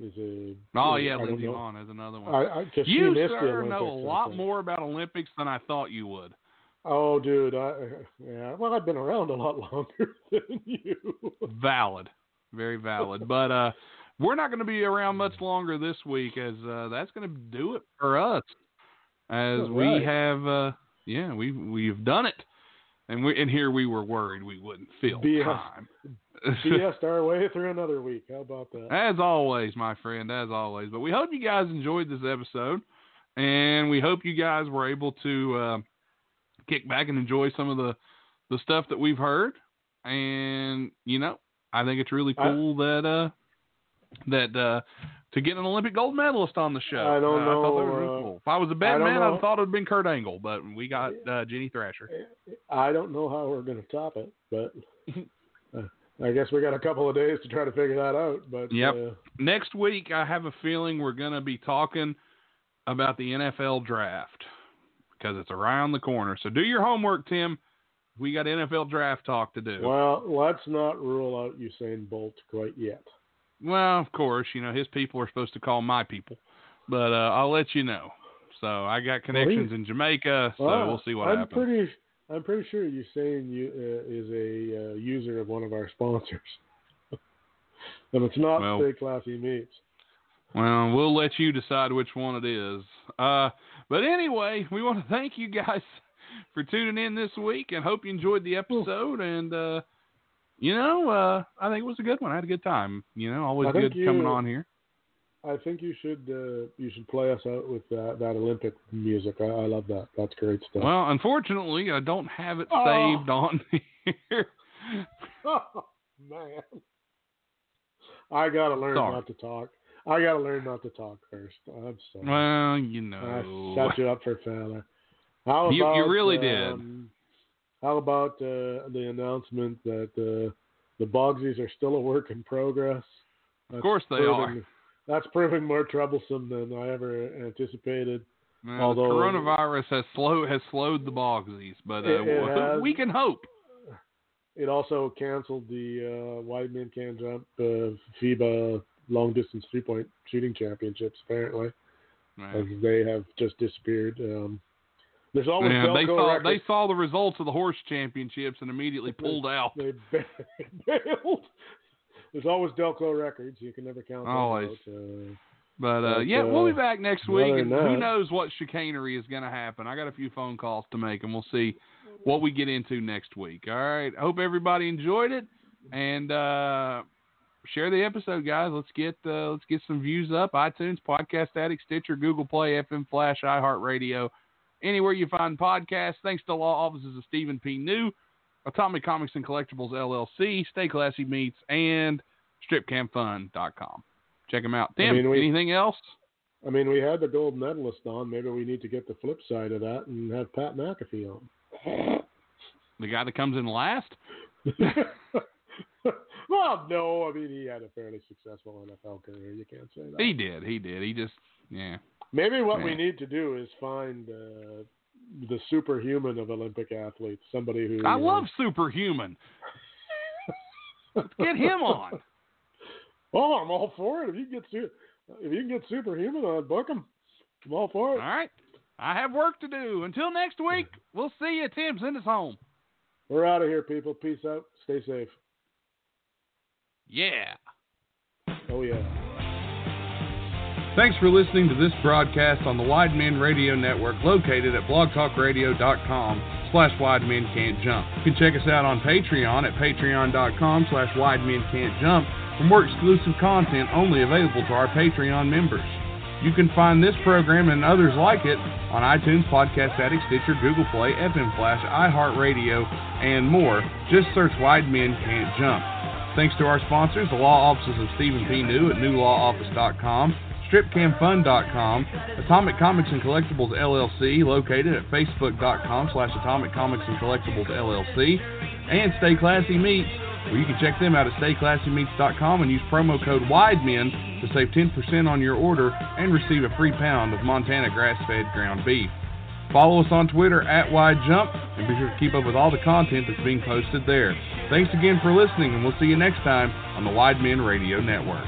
Is a, Oh yeah, don't Lindsey. Vonn is another one. I, I, you sir know a lot more about Olympics than I thought you would. Oh, dude, I, yeah. Well, I've been around a lot (laughs) longer than you. Valid. Very valid. (laughs) but uh we're not going to be around much longer this week as uh that's going to do it for us. As All we have uh yeah, we we've done it. and we and here we were worried we wouldn't fill BS. time. (laughs) BS'd our way through another week. How about that? As always, my friend, as always. But we hope you guys enjoyed this episode, and we hope you guys were able to uh, kick back and enjoy some of the the stuff that we've heard. And you know, I think it's really I- cool that uh that uh to get an Olympic gold medalist on the show. I don't Uh, thought that was know, really uh, cool. If I was a bad man, I'd know. have thought it'd been Kurt Angle, but we got uh, Ginny Thrasher. I don't know how we're going to top it, but (laughs) uh, I guess we got a couple of days to try to figure that out. But Yep. uh, next week I have a feeling we're going to be talking about the NFL draft because it's around the corner. So do your homework, Tim. We got NFL draft talk to do. well, let's not rule out Usain Bolt quite yet. Well, of course, you know his people are supposed to call my people, but uh, I'll let you know. So I got connections in Jamaica, so Well, we'll see what I'm happens. pretty. I'm pretty sure Usain you, uh, is a uh, user of one of our sponsors, (laughs) and it's not Well- Stay Classy Meats. Well, we'll let you decide which one it is. Uh, but anyway, we want to thank you guys (laughs) for tuning in this week and hope you enjoyed the episode. And, uh, you know, uh, I think it was a good one. I had a good time. You know, always good coming on here. I think you should uh, you should play us out with that, that Olympic music. I, I love that. That's great stuff. Well, unfortunately, I don't have it Oh. saved on (laughs) here. oh, (laughs) man, I gotta learn Sorry. not to talk. I gotta learn not to talk first. I'm sorry. well, you know, I set you up for failure. How about, you really did. How about uh, the announcement that uh, the Bogsies are still a work in progress? Of course they proving, That's proving more troublesome than I ever anticipated. Well, although- the coronavirus has slow has slowed the Bogsies, but uh, has. we can hope. It also canceled the uh, wide men can jump uh, FIBA long distance three point shooting championships apparently, Right. as they have just disappeared. Um, there's always Yeah, they saw records. they saw the results of the horse championships and immediately pulled out. They bailed. There's always Delco records. You can never count them Always. out. Uh, But uh, yeah, we'll be uh, back next week, and who knows what chicanery is going to happen. I got a few phone calls to make, and we'll see what we get into next week. All right. I hope everybody enjoyed it, and uh, share the episode, guys. Let's get uh, let's get some views up. iTunes, Podcast Addict, Stitcher, Google Play, FM Flash, iHeartRadio, anywhere you find podcasts. Thanks to law offices of Stephen P. New, Atomic Comics and Collectibles LLC, Stay Classy Meats, and StripCamFun.com. Check them out. I Tim, mean, we- anything else? I mean, we had the gold medalist on. Maybe we need to get the flip side of that and have Pat McAfee on. The guy that comes in last? (laughs) well, no, I mean he had a fairly successful NFL career. You can't say that. He did. He did. He just, yeah. Maybe what we need to do is find uh, the superhuman of Olympic athletes, somebody who I uh, love Superhuman. Let's get him on. (laughs) Oh, I'm all for it. If you can get su- if you can get superhuman on, book him. I'm all for it. All right. I have work to do. Until next week, we'll see you. Tim, send us home. We're out of here, people. Peace out. Stay safe. Yeah. Oh yeah. Thanks for listening to this broadcast on the Wide Men Radio Network located at blogtalkradio.com slash Wide Men Can't Jump. You can check us out on Patreon at patreon.com slash Wide Men Can't Jump for more exclusive content only available to our Patreon members. You can find this program and others like it on iTunes, Podcast Addict, Stitcher, Google Play, FM Flash, iHeartRadio, and more. Just search Wide Men Can't Jump. Thanks to our sponsors, the law offices of Stephen P. New at newlawoffice.com, stripcamfun.com, Atomic Comics and Collectibles LLC, located at facebook.com slash Atomic Comics and Collectibles LLC, and Stay Classy Meats, where you can check them out at stayclassymeats.com and use promo code WIDEMEN to save 10% on your order and receive a free pound of Montana grass-fed ground beef. Follow us on Twitter at Wide Jump and be sure to keep up with all the content that's being posted there. Thanks again for listening, and we'll see you next time on the Wide Men Radio Network.